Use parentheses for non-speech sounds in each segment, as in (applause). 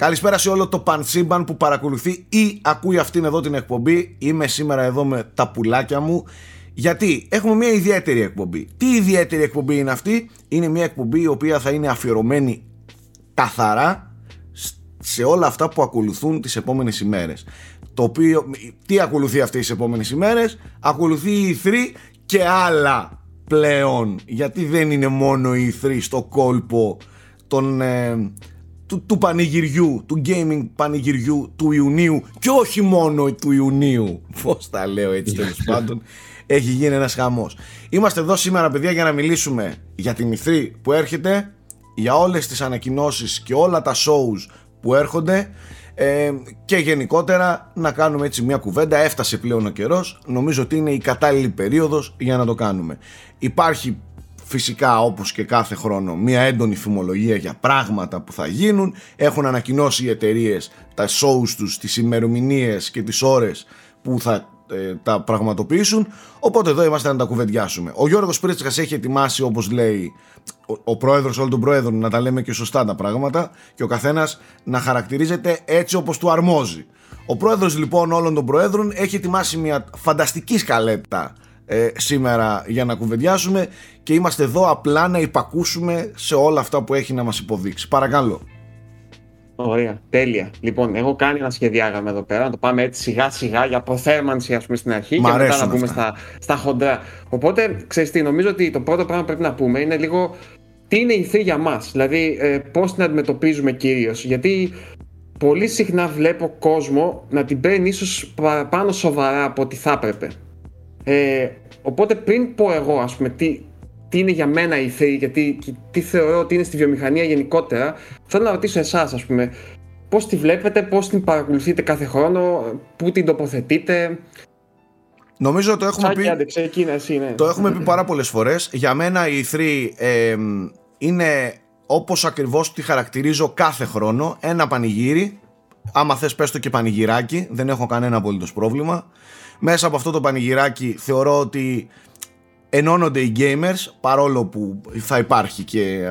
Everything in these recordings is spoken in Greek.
Καλησπέρα σε όλο το πανσύμπαν που παρακολουθεί ή ακούει αυτήν εδώ την εκπομπή. Είμαι σήμερα εδώ με τα πουλάκια μου. Γιατί έχουμε μια ιδιαίτερη εκπομπή. Τι ιδιαίτερη εκπομπή είναι αυτή, Είναι μια εκπομπή η οποία θα είναι αφιερωμένη καθαρά σε όλα αυτά που ακολουθούν τις επόμενες ημέρες. Το οποίο, τι ακολουθεί αυτές τις επόμενες ημέρες, ακολουθεί η 3 και άλλα πλέον. Γιατί δεν είναι μόνο η 3 στο κόλπο των, ε, του, του πανηγυριού, του gaming πανηγυριού του Ιουνίου και όχι μόνο του Ιουνίου. Πώς τα λέω έτσι τέλος (laughs) πάντων. Έχει γίνει ένας χαμός. Είμαστε εδώ σήμερα παιδιά για να μιλήσουμε για την ηθρή που έρχεται, για όλες τις ανακοινώσεις και όλα τα shows που έρχονται ε, και γενικότερα να κάνουμε έτσι μια κουβέντα. Έφτασε πλέον ο καιρός, νομίζω ότι είναι η κατάλληλη περίοδος για να το κάνουμε. Υπάρχει φυσικά όπως και κάθε χρόνο μια έντονη φημολογία για πράγματα που θα γίνουν έχουν ανακοινώσει οι εταιρείες τα shows τους, τις ημερομηνίες και τις ώρες που θα ε, τα πραγματοποιήσουν οπότε εδώ είμαστε να τα κουβεντιάσουμε ο Γιώργος Πρίτσικας έχει ετοιμάσει όπως λέει ο, ο πρόεδρος όλων των πρόεδρων να τα λέμε και σωστά τα πράγματα και ο καθένας να χαρακτηρίζεται έτσι όπως του αρμόζει ο πρόεδρος λοιπόν όλων των προέδρων έχει ετοιμάσει μια φανταστική σκαλέτα ε, σήμερα για να κουβεντιάσουμε και είμαστε εδώ απλά να υπακούσουμε σε όλα αυτά που έχει να μας υποδείξει. Παρακαλώ. Ωραία, τέλεια. Λοιπόν, έχω κάνει ένα σχεδιάγραμμα εδώ πέρα, να το πάμε έτσι σιγά σιγά για προθέρμανση ας πούμε στην αρχή και μετά να πούμε στα, στα χοντρά. Οπότε, ξέρεις τι, νομίζω ότι το πρώτο πράγμα που πρέπει να πούμε είναι λίγο τι είναι η ηθή για μας, δηλαδή ε, πώς την αντιμετωπίζουμε κυρίως, γιατί πολύ συχνά βλέπω κόσμο να την παίρνει ίσως παραπάνω σοβαρά από ό,τι θα έπρεπε. Ε, οπότε πριν πω εγώ ας πούμε τι, τι είναι για μένα η ηθή και τι, τι θεωρώ ότι είναι στη βιομηχανία γενικότερα, θέλω να ρωτήσω εσάς, ας πούμε, πώς τη βλέπετε, πώς την παρακολουθείτε κάθε χρόνο, πού την τοποθετείτε; Νομίζω το έχουμε πει. εσύ, ναι. Το έχουμε πει πάρα πολλές φορές. Για μένα η E3 ε, είναι όπως ακριβώς τη χαρακτηρίζω κάθε χρόνο. Ένα πανηγύρι. Άμα θες, πες το και πανηγυράκι. Δεν έχω κανένα απολύτως πρόβλημα. Μέσα από αυτό το πανηγυράκι θεωρώ ότι ενώνονται οι gamers παρόλο που θα υπάρχει και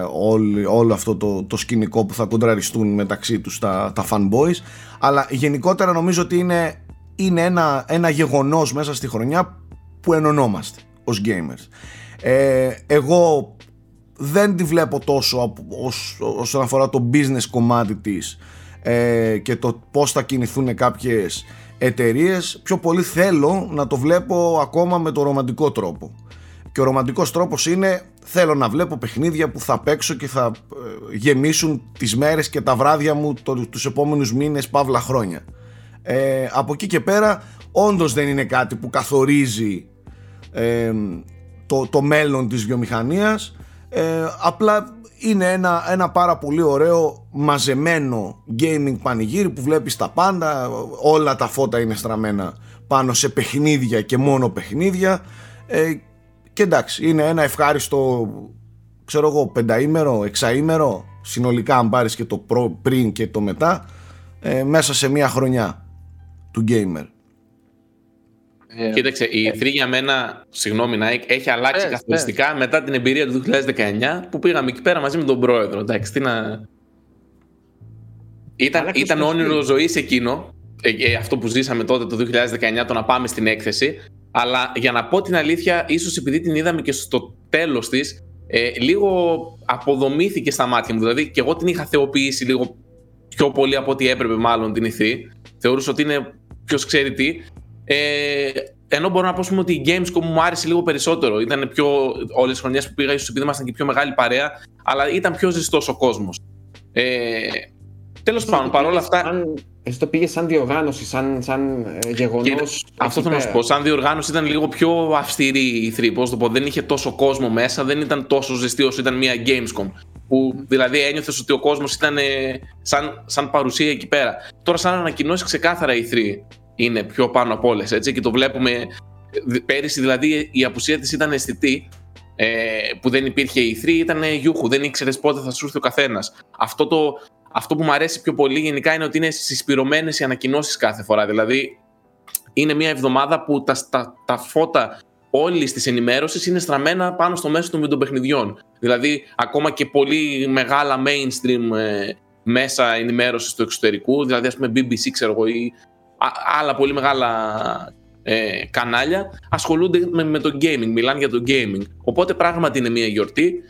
όλο, αυτό το, το σκηνικό που θα κοντραριστούν μεταξύ τους τα, τα fanboys. Αλλά γενικότερα νομίζω ότι είναι, είναι ένα, ένα γεγονός μέσα στη χρονιά που ενωνόμαστε ως gamers. Ε, εγώ δεν τη βλέπω τόσο ως, όσον αφορά το business κομμάτι της ε, και το πώς θα κινηθούν κάποιες εταιρείες. πιο πολύ θέλω να το βλέπω ακόμα με το ρομαντικό τρόπο και ο ρομαντικός τρόπος είναι θέλω να βλέπω παιχνίδια που θα παίξω και θα ε, γεμίσουν τις μέρες και τα βράδια μου το, τους επόμενους μήνες, παύλα χρόνια. Ε, από εκεί και πέρα όντως δεν είναι κάτι που καθορίζει ε, το, το μέλλον της βιομηχανίας ε, απλά είναι ένα, ένα πάρα πολύ ωραίο μαζεμένο gaming πανηγύρι που βλέπεις τα πάντα όλα τα φώτα είναι στραμμένα πάνω σε παιχνίδια και μόνο παιχνίδια ε, και εντάξει, είναι ένα ευχάριστο, ξέρω εγώ, πενταήμερο, εξαήμερο, συνολικά αν πάρεις και το προ, πριν και το μετά, ε, μέσα σε μια χρονιά του gamer. Ε, Κοίταξε, η E3 για μένα, συγγνώμη Nike, έχει αλλάξει ε, καθοριστικά μετά την εμπειρία του 2019 που πήγαμε εκεί πέρα μαζί με τον πρόεδρο. Εντάξει, τι να... Ήταν, ήταν όνειρο ζωής εκείνο, ε, ε, αυτό που ζήσαμε τότε το 2019, το να πάμε στην έκθεση. Αλλά για να πω την αλήθεια, ίσως επειδή την είδαμε και στο τέλος της, ε, λίγο αποδομήθηκε στα μάτια μου. Δηλαδή και εγώ την είχα θεοποιήσει λίγο πιο πολύ από ό,τι έπρεπε μάλλον την ηθή. Θεωρούσα ότι είναι ποιος ξέρει τι. Ε, ενώ μπορώ να πω πούμε, ότι η Gamescom μου άρεσε λίγο περισσότερο. Ήταν πιο. Όλες τις χρονιές που πήγα, ίσως επειδή ήμασταν και πιο μεγάλη παρέα, αλλά ήταν πιο ζεστός ο κόσμος. Ε, Τέλος πάντων, παρόλα αυτά. Εσύ το πήγες σαν διοργάνωση, σαν, σαν ε, γεγονός. Αυτό θέλω να σου πω. Σαν διοργάνωση ήταν λίγο πιο αυστηρή η 3. Πώς το πω, δεν είχε τόσο κόσμο μέσα, δεν ήταν τόσο ζεστή όσο ήταν μια Gamescom. Που δηλαδή ένιωθες ότι ο κόσμος ήταν ε, σαν, σαν παρουσία εκεί πέρα. Τώρα, σαν ανακοινώσεις, ξεκάθαρα η 3 είναι πιο πάνω από όλες. Και το βλέπουμε. Πέρυσι δηλαδή η απουσία της ήταν αισθητή. Ε, που δεν υπήρχε η 3 ήταν γιούχου, δεν ήξερες πότε θα σου έρθει ο καθένας. Αυτό το, αυτό που μου αρέσει πιο πολύ γενικά είναι ότι είναι συσπηρωμένες οι ανακοινώσεις κάθε φορά. Δηλαδή, είναι μια εβδομάδα που τα, τα, τα φώτα όλης της ενημέρωσης είναι στραμμένα πάνω στο μέσο των βιντεοπαιχνιδιών. Δηλαδή, ακόμα και πολύ μεγάλα mainstream ε, μέσα ενημέρωσης του εξωτερικού, δηλαδή, ας πούμε, BBC, ξέρω εγώ, ή άλλα πολύ μεγάλα ε, κανάλια, ασχολούνται με, με το gaming, μιλάνε για το gaming. Οπότε, πράγματι είναι μια γιορτή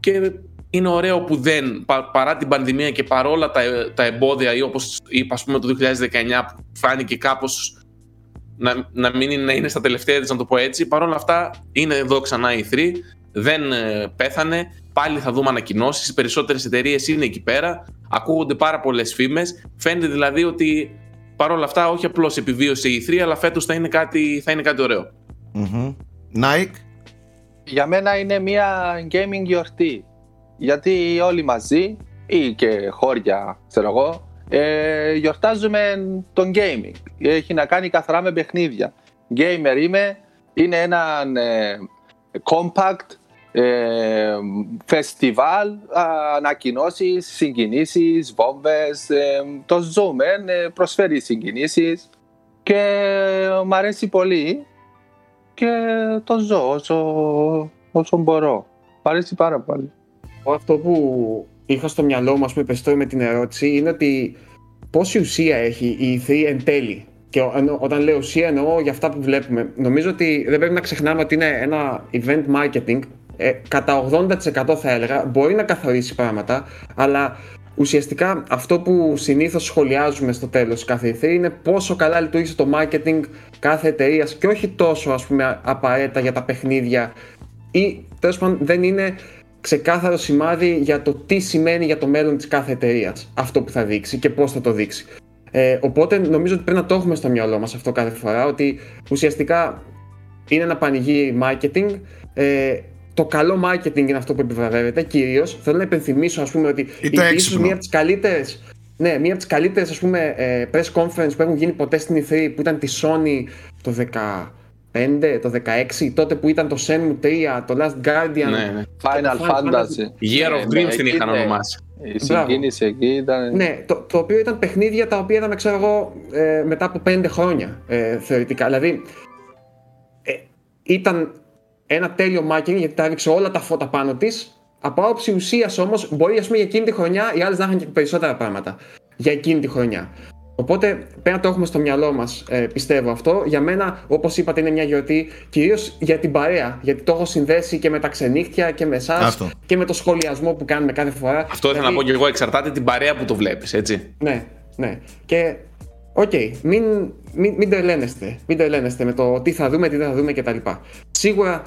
και είναι ωραίο που δεν, παρά την πανδημία και παρόλα τα, τα εμπόδια ή όπως είπα ας πούμε το 2019 που φάνηκε κάπως να, να μην είναι, να είναι στα τελευταία της να το πω έτσι παρόλα αυτά είναι εδώ ξανά η 3 δεν ε, πέθανε πάλι θα δούμε ανακοινώσεις. οι περισσότερες εταιρείες είναι εκεί πέρα ακούγονται πάρα πολλές φήμες φαίνεται δηλαδή ότι παρόλα αυτά όχι απλώς επιβίωσε η 3 αλλά φέτος θα είναι κάτι, θα είναι κάτι ωραίο mm-hmm. Nike για μένα είναι μια gaming γιορτή γιατί όλοι μαζί ή και χώρια, ξέρω εγώ, ε, γιορτάζουμε τον gaming. Έχει να κάνει καθαρά με παιχνίδια. Gamer είμαι, είναι ένα ε, compact ε, φεστιβάλ, ανακοινώσεις, συγκινήσεις, βόμβες. Ε, το ζούμε, ε, προσφέρει συγκινήσεις και μου αρέσει πολύ και το ζω όσο, όσο μπορώ. Μ' αρέσει πάρα πολύ αυτό που είχα στο μυαλό μου, ας πούμε, με την ερώτηση, είναι ότι πόση ουσία έχει η E3 εν τέλει. Και όταν λέω ουσία εννοώ για αυτά που βλέπουμε. Νομίζω ότι δεν πρέπει να ξεχνάμε ότι είναι ένα event marketing. Ε, κατά 80% θα έλεγα μπορεί να καθορίσει πράγματα, αλλά ουσιαστικά αυτό που συνήθως σχολιάζουμε στο τέλος κάθε E3 είναι πόσο καλά λειτουργήσε το marketing κάθε εταιρεία και όχι τόσο ας πούμε απαραίτητα για τα παιχνίδια ή τέλος πάντων δεν είναι ξεκάθαρο σημάδι για το τι σημαίνει για το μέλλον της κάθε εταιρείας αυτό που θα δείξει και πώς θα το δείξει. Ε, οπότε νομίζω ότι πρέπει να το έχουμε στο μυαλό μας αυτό κάθε φορά, ότι ουσιαστικά είναι ένα πανηγύρι marketing, ε, το καλό marketing είναι αυτό που επιβραβεύεται κυρίως. Θέλω να υπενθυμίσω, ας πούμε, ότι ίσω μία από τις καλύτερε ναι, μία από τις καλύτερες ε, press conference που έχουν γίνει ποτέ στην E3 που ήταν τη Sony το 10, 5, το 16, τότε που ήταν το Shenmue 3, το Last Guardian. Ναι, ναι. Final Fantasy. Year of Dreams την είχαν ονομάσει. Η συγκίνηση εκεί ήταν. Ναι, το, το οποίο ήταν παιχνίδια τα οποία είδαμε, ξέρω εγώ, ε, μετά από 5 χρόνια ε, θεωρητικά. Δηλαδή, ε, ήταν ένα τέλειο marketing γιατί τα έδειξε όλα τα φώτα πάνω της. Από άποψη ουσίας όμως, μπορεί ας πούμε, για εκείνη τη χρονιά οι άλλες να είχαν και περισσότερα πράγματα για εκείνη τη χρονιά. Οπότε πρέπει να το έχουμε στο μυαλό μας, ε, πιστεύω αυτό. Για μένα, όπως είπατε, είναι μια γιορτή κυρίως για την παρέα. Γιατί το έχω συνδέσει και με τα ξενύχτια και με εσάς και με το σχολιασμό που κάνουμε κάθε φορά. Αυτό ήθελα να πω και εγώ. Εξαρτάται την παρέα που το βλέπεις, έτσι. Ναι, ναι. Και OK, okay, μην, μην, μην τρελαίνεστε. Μην τρελαίνεστε με το τι θα δούμε, τι δεν θα δούμε κτλ. Σίγουρα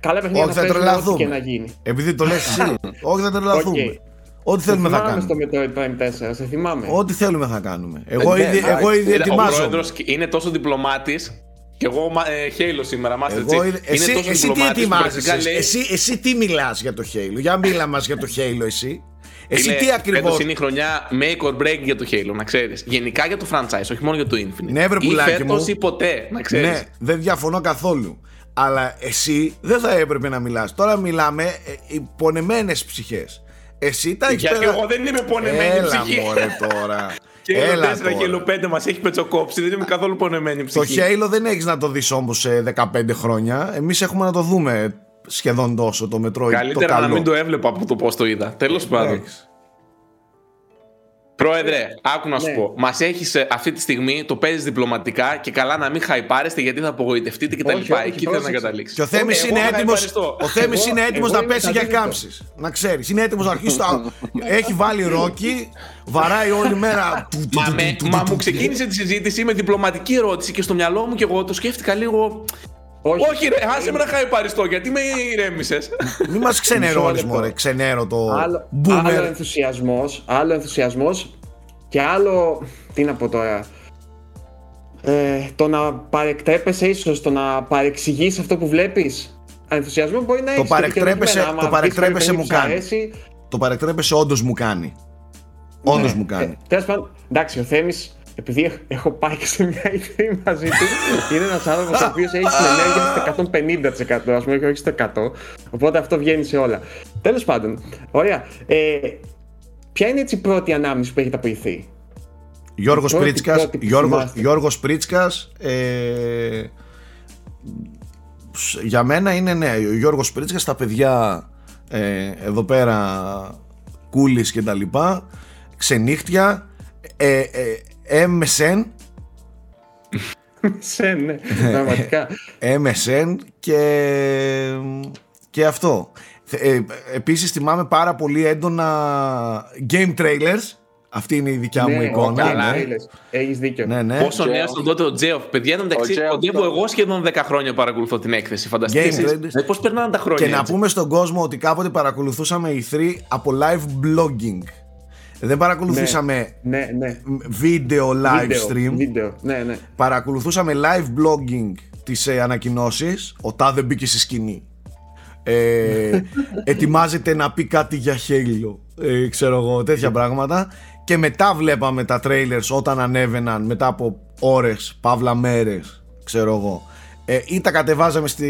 καλά παιχνίδια θα, θα και να γίνει. Επειδή το λες εσύ. (laughs) Όχι, δεν τρελαθούμε. Okay. Ό,τι θέλουμε θα κάνουμε. στο Metroid Prime 4, σε θυμάμαι. Ό,τι θέλουμε θα κάνουμε. Εγώ ήδη, εγώ ήδη ετοιμάζω. Ο πρόεδρος είναι τόσο διπλωμάτης και εγώ ε, Halo σήμερα, Master εγώ, είναι εσύ, τόσο εσύ τι ετοιμάζεσαι, λέει... εσύ, εσύ τι μιλάς για το Halo, για μίλα μας για το Halo εσύ. Εσύ είναι, τι ακριβώ. είναι η χρονιά make or break για το Halo, να ξέρεις. Γενικά για το franchise, όχι μόνο για το Infinite. Ναι, βρε πουλάκι ή φέτος ή ποτέ, να ξέρεις. Ναι, δεν διαφωνώ καθόλου. Αλλά εσύ δεν θα έπρεπε να μιλάς. Τώρα μιλάμε ε, πονεμένε ψυχές. Εσύ τα έχεις Γιατί εγώ δεν είμαι πονεμένη Έλα, ψυχή. Μωρέ τώρα. (laughs) Και Έλα 4 και 5 μας έχει πετσοκόψει. Δεν είμαι καθόλου πονεμένη ψυχή. Το Halo δεν έχεις να το δεις όμως σε 15 χρόνια. Εμείς έχουμε να το δούμε σχεδόν τόσο το Metroid. Καλύτερα το να μην το έβλεπα από το πώς το είδα. Τέλος πάντων. Πρόεδρε, άκου να σου ναι. πω. Μας έχεις ε, αυτή τη στιγμή, το παίζεις διπλωματικά και καλά να μην χαϊπάρεστε γιατί θα απογοητευτείτε κτλ. Εκεί θέλω να καταλήξεις. Και ο Θέμης είναι έτοιμο είναι έτοιμος να πέσει για κάμψεις. Να ξέρεις. Είναι έτοιμος να αρχίσει. (laughs) Έχει βάλει ρόκι, βαράει όλη μέρα. Μα μου ξεκίνησε τη συζήτηση με διπλωματική ερώτηση και στο μυαλό μου και εγώ το σκέφτηκα λίγο. Όχι, Όχι ρε, άσε με να χαϊπαριστώ, γιατί με ηρέμησες. (laughs) Μη μας ξενερώνεις, μωρέ, ξενέρω το άλλο, boomer. Άλλο ενθουσιασμός, άλλο ενθουσιασμός και άλλο, τι να πω τώρα, ε, το να παρεκτρέπεσαι ίσως, το να παρεξηγείς αυτό που βλέπεις. Ενθουσιασμό μπορεί να έχεις. Το παρεκτρέπεσαι, το παρεκτρέπεσαι μου κάνει. Το παρεκτρέπεσαι όντως μου κάνει. Όντως ναι, μου κάνει. Ε, Τέλος πάντων, εντάξει, ο Θέμης επειδή έχω πάει και σε μια ιδέα μαζί του, είναι ένας άνθρωπος ο οποίος έχει συνενέργεια στο 150%, ας πούμε, και όχι στο 100%. Οπότε αυτό βγαίνει σε όλα. Τέλος πάντων, ωραία. Ε, ποια είναι έτσι η πρώτη ανάμνηση που έχετε αποιηθεί, Γιώργος Πρίτσκας, Γιώργος, Γιώργος Πρίτσκας, ε, για μένα είναι ναι, ο Γιώργος Πρίτσκας, τα παιδιά ε, εδώ πέρα Κούλης και τα λοιπά, ξενύχτια, ε, ε, MSN, MSN, ναι, πραγματικά. (laughs) MSN και, και αυτό. Ε, επίσης θυμάμαι πάρα πολύ έντονα game trailers αυτή είναι η δικιά μου ναι, εικόνα. Ναι. Έχεις δίκιο. Ναι, ναι. Πόσο νέος ήταν τότε ο Τζέοφ. Παιδιά, ήταν μεταξύ, κοντεύω εγώ σχεδόν 10 χρόνια παρακολουθώ την έκθεση. Φανταστείτε. Ε, Πώς περνάνε τα χρόνια. Και να πούμε στον κόσμο ότι κάποτε παρακολουθούσαμε οι 3 από live blogging. Δεν παρακολουθήσαμε ναι, ναι, βίντεο live stream. Βίντεο, ναι, ναι. Παρακολουθούσαμε live blogging τις ε, ανακοινώσεις. Ο Τάδε μπήκε στη σκηνή. Ε, (laughs) ετοιμάζεται να πει κάτι για Halo. Ε, ξέρω εγώ, τέτοια πράγματα και μετά βλέπαμε τα trailers όταν ανέβαιναν μετά από ώρες, παύλα μέρες, ξέρω εγώ. Ε, ή τα κατεβάζαμε στη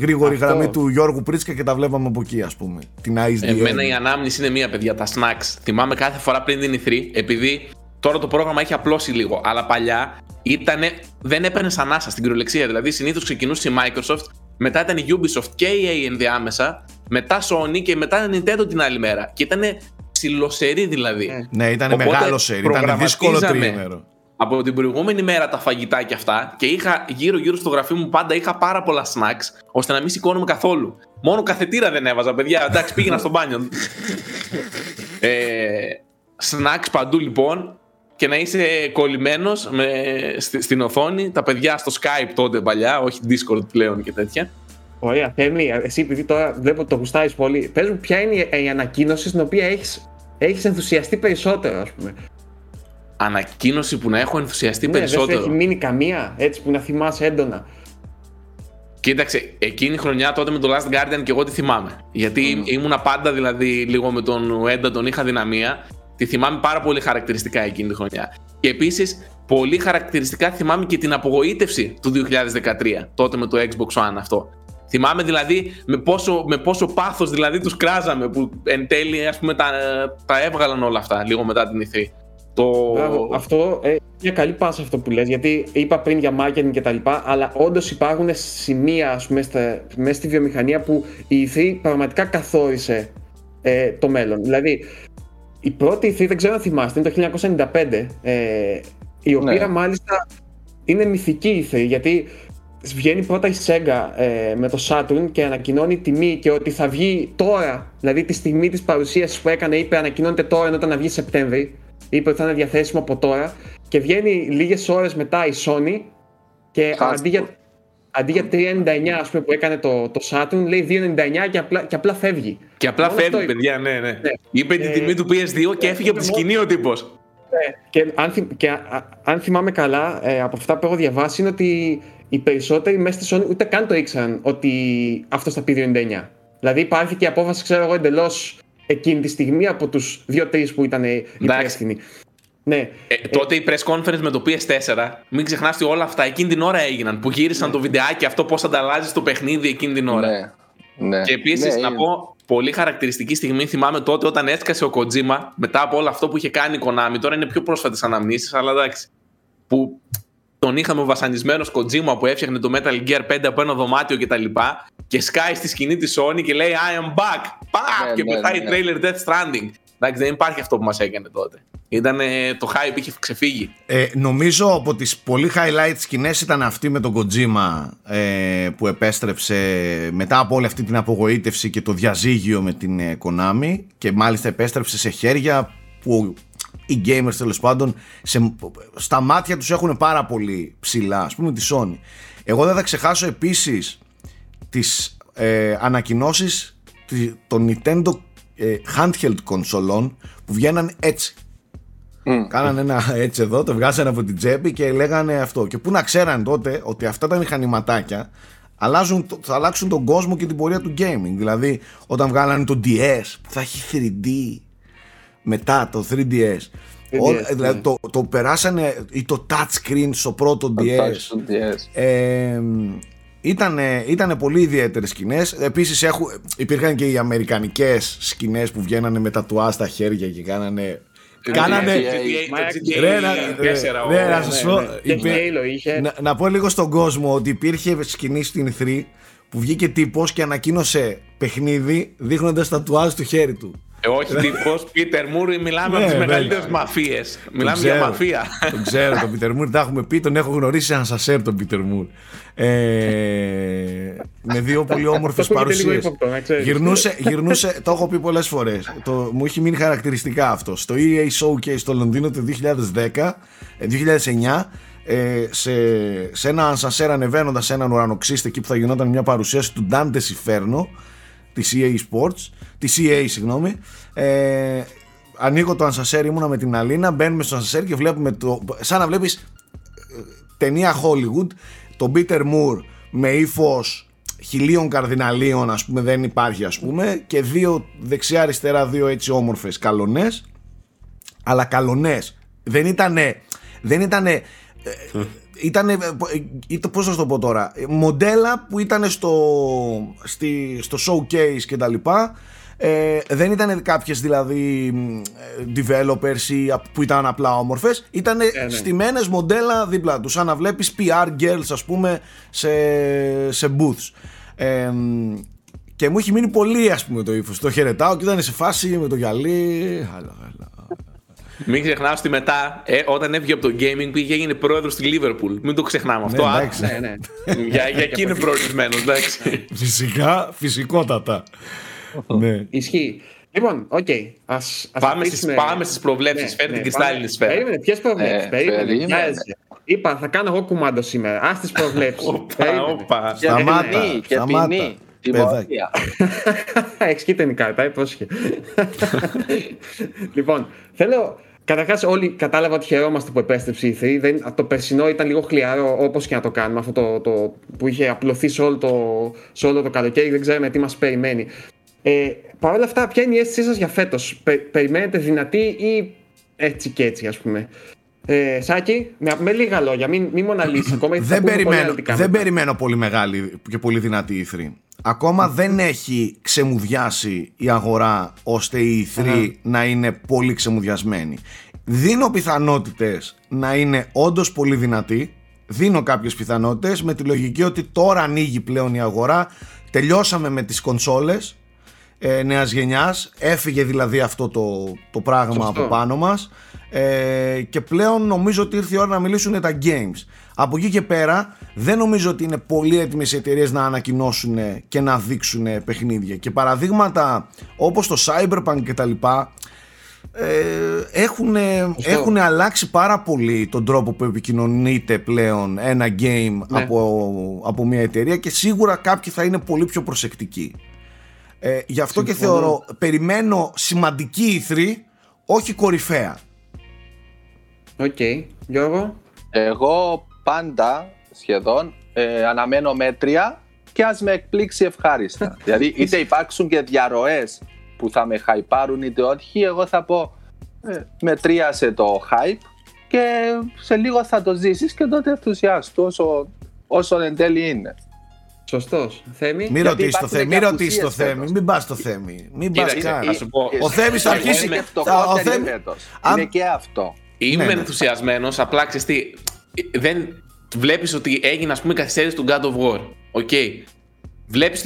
γρήγορη Αυτό. γραμμή του Γιώργου Πρίτσκα και τα βλέπαμε από εκεί, ας πούμε. Την ISDN. Εμένα η ανάμνηση είναι μία, παιδιά, τα snacks. Θυμάμαι κάθε φορά πριν την E3, επειδή τώρα το πρόγραμμα έχει απλώσει λίγο, αλλά παλιά ήτανε, δεν έπαιρνες ανάσα στην κυριολεξία. Δηλαδή, συνήθως ξεκινούσε η Microsoft, μετά ήταν η Ubisoft και η EA ενδιάμεσα, μετά Sony και μετά η Nintendo την άλλη μέρα. Και ήταν ψιλοσερή δηλαδή. Ε. Ναι, ήταν μεγάλο σερί, ήταν δύσκολο τρίμερο. Από την προηγούμενη μέρα τα φαγητά και αυτά και είχα γύρω-γύρω στο γραφείο μου πάντα είχα πάρα πολλά snacks ώστε να μην σηκώνουμε καθόλου. Μόνο καθετήρα δεν έβαζα, παιδιά. Εντάξει, πήγαινα στο μπάνιο. (laughs) ε, snacks παντού λοιπόν και να είσαι κολλημένος στην οθόνη. Τα παιδιά στο Skype τότε παλιά, όχι Discord πλέον και τέτοια. Ωραία, Θέμη, εσύ επειδή τώρα βλέπω το γουστάρεις πολύ, πες μου ποια είναι η ανακοίνωση στην οποία έχεις, έχεις ενθουσιαστεί περισσότερο, ας πούμε. Ανακοίνωση που να έχω ενθουσιαστεί ναι, περισσότερο. Δεν έχει μείνει καμία, έτσι που να θυμάσαι έντονα. Κοίταξε, εκείνη η χρονιά τότε με το Last Guardian και εγώ τη θυμάμαι. Γιατί mm. ήμουνα πάντα δηλαδή λίγο με τον Έντα, τον είχα δυναμία. Τη θυμάμαι πάρα πολύ χαρακτηριστικά εκείνη τη χρονιά. Και επίσης, πολύ χαρακτηριστικά θυμάμαι και την απογοήτευση του 2013, τότε με το Xbox One αυτό. Θυμάμαι δηλαδή με πόσο, με πόσο πάθος δηλαδή τους κράζαμε που εν τέλει ας πούμε τα, τα έβγαλαν όλα αυτά λίγο μετά την ηθή. Το... Μπράβο, αυτό ε, μια καλή πάσα αυτό που λες γιατί είπα πριν για marketing και τα λοιπά αλλά όντως υπάρχουν σημεία ας πούμε στα, μέσα στη βιομηχανία που η ηθή πραγματικά καθόρισε ε, το μέλλον. Δηλαδή η πρώτη ηθή δεν ξέρω αν θυμάστε είναι το 1995 ε, η οποία ναι. μάλιστα είναι μυθική ηθή γιατί βγαίνει πρώτα η Sega ε, με το Saturn και ανακοινώνει τιμή και ότι θα βγει τώρα, δηλαδή τη στιγμή της παρουσίασης που έκανε είπε ανακοινώνεται τώρα ενώ ήταν να βγει Σεπτέμβρη, είπε ότι θα είναι διαθέσιμο από τώρα και βγαίνει λίγες ώρες μετά η Sony και αντί για, αντί για 3,99 ας πούμε που έκανε το, το Saturn λέει 2,99 και απλά, και απλά φεύγει. Και απλά Μόνο φεύγει παιδιά, ναι, ναι. ναι. Είπε ε, την τιμή του PS2 και έφυγε από τη σκηνή ο τύπος. Ναι. Και, αν, και αν θυμάμαι καλά, ε, από αυτά που έχω διαβάσει είναι ότι οι περισσότεροι μέσα στη Sony ούτε καν το ήξεραν ότι αυτός θα πει 2,99. Δηλαδή υπάρχει και απόφαση, ξέρω εγώ, εντελώς εκείνη τη στιγμή από τους δύο-τρει που ήταν υπεύθυνοι. Ναι. Ε, τότε η press conference με το PS4, μην ξεχνά ότι όλα αυτά εκείνη την ώρα έγιναν. Που γύρισαν ναι. το βιντεάκι αυτό πώς ανταλλάζει το παιχνίδι εκείνη την ώρα. Ναι. Ναι. Και επίσης ναι, να πω, πολύ χαρακτηριστική στιγμή θυμάμαι τότε όταν έσκασε ο Kojima μετά από όλο αυτό που είχε κάνει η Konami. Τώρα είναι πιο πρόσφατες αναμνήσεις, αλλά εντάξει. Που τον είχαμε βασανισμένος Kojima που έφτιαχνε το Metal Gear 5 από ένα δωμάτιο κτλ. Και, και σκάει στη σκηνή της Sony και λέει I am back! Παπ! Ναι, και ναι, πετάει ναι. trailer Death Stranding. Εντάξει, δεν υπάρχει αυτό που μας έκανε τότε. Ήταν το hype είχε ξεφύγει. Ε, νομίζω από τις πολύ highlight σκηνές ήταν αυτή με τον Kojima ε, που επέστρεψε μετά από όλη αυτή την απογοήτευση και το διαζύγιο με την ε, Konami και μάλιστα επέστρεψε σε χέρια που οι gamers τέλος πάντων σε, στα μάτια τους έχουν πάρα πολύ ψηλά ας πούμε τη Sony εγώ δεν θα ξεχάσω επίσης τις ε, ανακοινώσεις των Nintendo ε, handheld κονσολών που βγαίναν έτσι mm. Κάνανε ένα έτσι εδώ, το βγάζανε από την τσέπη και λέγανε αυτό. Και πού να ξέραν τότε ότι αυτά τα μηχανηματάκια αλλάζουν, θα αλλάξουν τον κόσμο και την πορεία του gaming. Δηλαδή, όταν βγάλανε το DS που θα έχει 3D μετά το 3DS. All, ναι. δηλαδή το, το περάσανε ή το touchscreen στο πρώτο DS. Ε, ήτανε, ήτανε πολύ ιδιαίτερες σκηνές. Επίσης υπήρχαν και οι αμερικανικές σκηνές που βγαίνανε με τα τουά στα χέρια και κάνανε Κάνανε. Ρε, να σας πω. Να πω λίγο στον κόσμο ότι υπήρχε σκηνή στην 3 που βγήκε τύπος και ανακοίνωσε παιχνίδι δείχνοντας τα τουάζ του χέρι του. Ε, όχι τύπο, Πίτερ Μουρ, μιλάμε ναι, από τις μεγαλύτερες μαφίες. Μιλάμε για μαφία. Τον ξέρω, τον Πίτερ Μουρ, τα έχουμε πει, τον έχω γνωρίσει σαν σασέρ τον Πίτερ Μουρ. Ε, με δύο πολύ όμορφες παρουσίες. Γυρνούσε, γυρνούσε, το έχω πει πολλές φορές. Μου έχει μείνει χαρακτηριστικά αυτό. Στο EA Showcase στο Λονδίνο το 2010, 2009, ε, σε, σε ένα ανσασέρ ανεβαίνοντας έναν ουρανοξύστη εκεί που θα γινόταν μια παρουσίαση του Dante Inferno τη EA Sports, τη EA συγγνώμη. Ε, ανοίγω το ανσασέρ, ήμουνα με την Αλίνα, μπαίνουμε στο ανσασέρ και βλέπουμε το. σαν να βλέπεις ε, ταινία Hollywood, τον Peter Moore με ύφος χιλίων καρδιναλίων, ας πούμε, δεν υπάρχει, ας πούμε, και δύο δεξιά-αριστερά, δύο έτσι όμορφες καλονές. Αλλά καλονές. Δεν ήτανε. Δεν ήτανε ήταν, πώς θα το πω τώρα, μοντέλα που ήταν στο, στη, στο showcase και τα λοιπά, ε, δεν ήταν κάποιες δηλαδή developers ή, που ήταν απλά όμορφες ήταν ε, ναι. στημένες μοντέλα δίπλα τους σαν να βλέπεις PR girls ας πούμε σε, σε booths. Ε, και μου έχει μείνει πολύ ας πούμε το ύφος. Το χαιρετάω και ήταν σε φάση με το γυαλί μην ξεχνάω ότι μετά, ε, όταν έβγαινε από το gaming, πήγε έγινε πρόεδρος στη Λίβερπουλ. Μην το ξεχνάμε αυτό. Ναι, εντάξει, ναι, ναι. για, για εκεί είναι προορισμένος, εντάξει. Φυσικά, φυσικότατα. ναι. Ισχύει. Λοιπόν, OK. Okay. Ας, ας πάμε, στις, πάμε στις προβλέψεις. Ναι, Φέρε ναι, την κρυστάλλινη σφαίρα. Περίμενε, ποιες προβλέψεις. Ε, περίμενε. Είπα, θα κάνω εγώ κουμάντο σήμερα. Άσ' τις προβλέψεις. Όπα, Σταμάτα. Και ποινή. (laughs) Έχεις και την κάρτα, υπόσχε. (laughs) λοιπόν, θέλω. Καταρχάς, όλοι κατάλαβα ότι χαιρόμαστε που επέστρεψε η E3. Δεν, το περσινό ήταν λίγο χλιαρό, όπως και να το κάνουμε. Αυτό το, το, που είχε απλωθεί σε όλο το, σε όλο το καλοκαίρι. Δεν ξέρουμε τι μας περιμένει. Ε, Παρ' όλα αυτά, ποια είναι η αίσθησή σας για φέτος, Περιμένετε δυνατή ή έτσι και έτσι, ας πούμε; Ε, Σάκη, με, με λίγα λόγια, μην, μην μοναλύσει ακόμα. (coughs) δεν, περιμένω, δεν περιμένω πολύ μεγάλη και πολύ δυνατή η 3. Ακόμα δεν έχει ξεμουδιάσει η αγορά ώστε η E3 να είναι πολύ ξεμουδιασμένη. Δίνω πιθανότητες να είναι όντως πολύ δυνατή. Δίνω κάποιες πιθανότητες με τη λογική ότι τώρα ανοίγει πλέον η αγορά. Τελειώσαμε με τις κονσόλες ε, νέας γενιάς. Έφυγε δηλαδή αυτό το, το πράγμα από πάνω μας. Ε, και πλέον νομίζω ότι ήρθε η ώρα να μιλήσουν τα games. Από εκεί και πέρα δεν νομίζω ότι είναι πολύ έτοιμες οι εταιρείες να ανακοινώσουν και να δείξουν παιχνίδια. Και παραδείγματα όπως το Cyberpunk και τα λοιπά ε, έχουν, έχουν αλλάξει πάρα πολύ τον τρόπο που επικοινωνείται πλέον ένα game ναι. από, από μια εταιρεία και σίγουρα κάποιοι θα είναι πολύ πιο προσεκτικοί. Ε, γι' αυτό και θεωρώ, περιμένω σημαντική ηθρή, όχι κορυφαία. OK. Okay. Γιώργο; Εγώ πάντα σχεδόν ε, αναμένω μέτρια και ας με εκπλήξει ευχάριστα. (laughs) δηλαδή είτε υπάρξουν και διαρροές που θα με χαϊπάρουν είτε όχι, εγώ θα πω ε, μετρίασε το hype και σε λίγο θα το ζήσεις και τότε ενθουσιάστο όσο, όσο εν τέλει είναι. Σωστός. Θέμη. Μην ρωτήσεις το Θέμη. Μην ρωτήσεις το Θέμη. Μην πας στο Θέμη. Μην πας καν. Ο Θέμης θα αρχίσει. Είναι και αυτό. Είμαι ναι, ναι. ενθουσιασμένος. Απλά ξέρεις Δεν βλέπεις ότι έγινε ας πούμε καθυστέρηση του God of War. OK. Okay. Βλέπει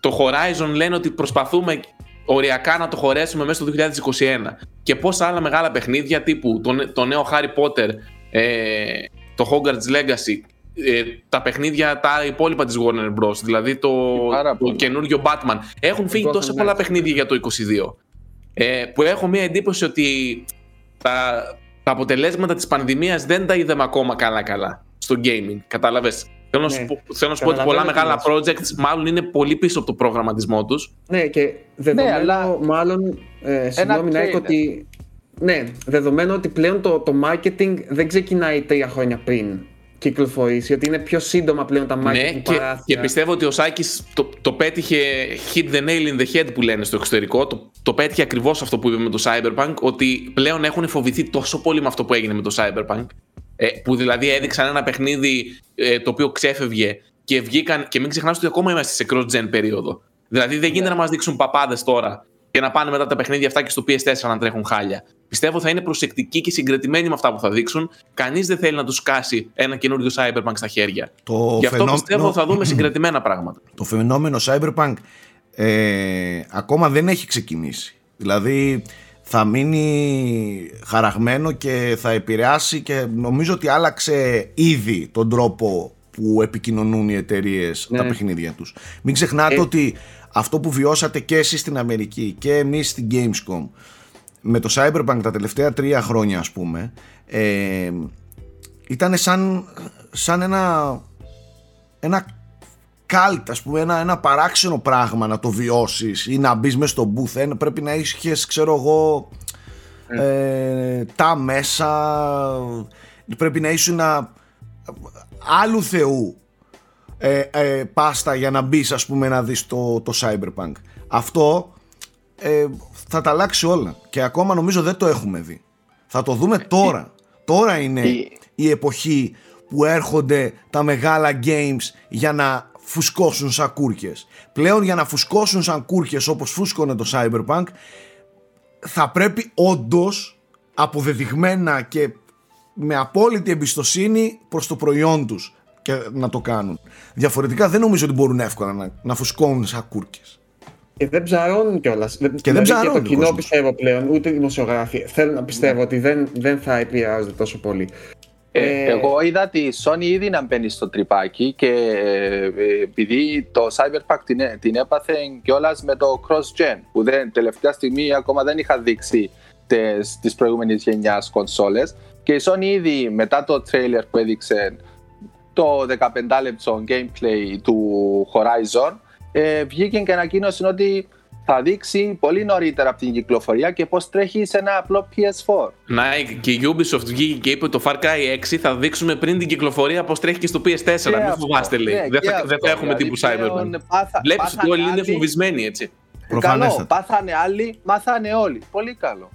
το Horizon λένε ότι προσπαθούμε οριακά να το χωρέσουμε μέσα στο 2021. Και πόσα άλλα μεγάλα παιχνίδια τύπου το, το νέο Harry Potter, ε, το Hogwarts Legacy, ε, τα παιχνίδια τα υπόλοιπα της Warner Bros. Δηλαδή το, το καινούργιο Batman. Έχουν φύγει τόσα πολλά παιχνίδια για το 2022. Ε, που έχω μια εντύπωση ότι τα, τα αποτελέσματα της πανδημίας δεν τα είδαμε ακόμα καλά-καλά στο gaming. Κατάλαβες; Θέλω να σου ναι. πω, θέλω να σου πω ότι πολλά μεγάλα projects μάλλον είναι πολύ πίσω από το προγραμματισμό τους. Ναι, και δεδομένο ναι, αλλά... μάλλον, ε, συγγνώμη να ότι... Ναι, δεδομένο ότι πλέον το, το marketing δεν ξεκινάει τρία χρόνια πριν κυκλοφορήσει, ότι είναι πιο σύντομα πλέον τα marketing ναι, και, και πιστεύω ότι ο Σάκης το, το πέτυχε hit the nail in the head που λένε στο εξωτερικό. Το, το πέτυχε ακριβώς αυτό που είπε με το Cyberpunk, ότι πλέον έχουν φοβηθεί τόσο πολύ με αυτό που έγινε με το Cyberpunk. Ε, που δηλαδή έδειξαν ένα παιχνίδι ε, το οποίο ξέφευγε και βγήκαν. Και μην ξεχνάτε ότι ακόμα είμαστε σε cross-gen περίοδο. Δηλαδή δεν γίνεται να μας δείξουν παπάδες τώρα και να πάνε μετά τα παιχνίδια αυτά και στο PS4 να τρέχουν χάλια. Πιστεύω θα είναι προσεκτικοί και συγκρατημένοι με αυτά που θα δείξουν. Κανείς δεν θέλει να τους κάσει ένα καινούριο Cyberpunk στα χέρια. Το Γι' αυτό φαινό... πιστεύω θα δούμε (clears throat) συγκρατημένα πράγματα. Το φαινόμενο Cyberpunk ε, ακόμα δεν έχει ξεκινήσει. Δηλαδή θα μείνει χαραγμένο και θα επηρεάσει και νομίζω ότι άλλαξε ήδη τον τρόπο που επικοινωνούν οι εταιρείες τα ναι. παιχνίδια τους. Μην ξεχνάτε ε. ότι αυτό που βιώσατε και εσείς στην Αμερική και εμείς στην Gamescom με το Cyberpunk τα τελευταία τρία χρόνια ας πούμε ε, ήταν σαν, σαν ένα ένα καλτ ας πούμε ένα, ένα παράξενο πράγμα να το βιώσεις ή να μπεις μέσα στο booth πρέπει να είχες ξέρω εγώ ε, τα μέσα πρέπει να ήσουν ένα άλλου θεού ε, ε, πάστα για να μπεις ας πούμε να δεις το, το Cyberpunk. Αυτό ε, θα τα αλλάξει όλα και ακόμα νομίζω δεν το έχουμε δει. Θα το δούμε τώρα. Τώρα είναι η εποχή που έρχονται τα μεγάλα games για να φουσκώσουν σαν κούρκες πλέον για να φουσκώσουν σαν κούρκες όπως φούσκωνε το Cyberpunk θα πρέπει όντως αποδεδειγμένα και με απόλυτη εμπιστοσύνη προς το προϊόν τους και να το κάνουν. Διαφορετικά δεν νομίζω ότι μπορούν εύκολα να, να φουσκώνουν σαν κούρκες. Και δεν ψαρώνουν κιόλας. Και δεν δηλαδή ψαρώνουν. Και το κοινό πιστεύω πλέον, ούτε οι δημοσιογράφοι. Θέλω να πιστεύω ότι δεν, δεν θα επηρεάζονται τόσο πολύ. Ε, ε, εγώ είδα ότι η Sony ήδη να μπαίνει στο τρυπάκι και ε, επειδή το Cyberpunk την, την έπαθε κιόλας με το cross-gen που δεν, τελευταία στιγμή ακόμα δεν είχα δείξει τις προηγούμενες γενιάς κονσόλες. Και η Sony ήδη μετά το trailer που έδειξε το 15 λεπτό gameplay του Horizon ε, βγήκε και ανακοίνωσε ότι θα δείξει πολύ νωρίτερα από την κυκλοφορία και πώς τρέχει σε ένα απλό PS4. Να, και η Ubisoft βγήκε και είπε το Far Cry 6 θα δείξουμε πριν την κυκλοφορία πώς τρέχει και στο PS4. Μην φοβάστε, λέει. Ναι, δεν θα, δεν θα έχουμε δηλαδή, τύπου Cyberpunk. Βλέπεις ότι όλοι είναι φοβισμένοι, έτσι. Καλό, πάθανε άλλοι, μάθανε όλοι. Πολύ καλό.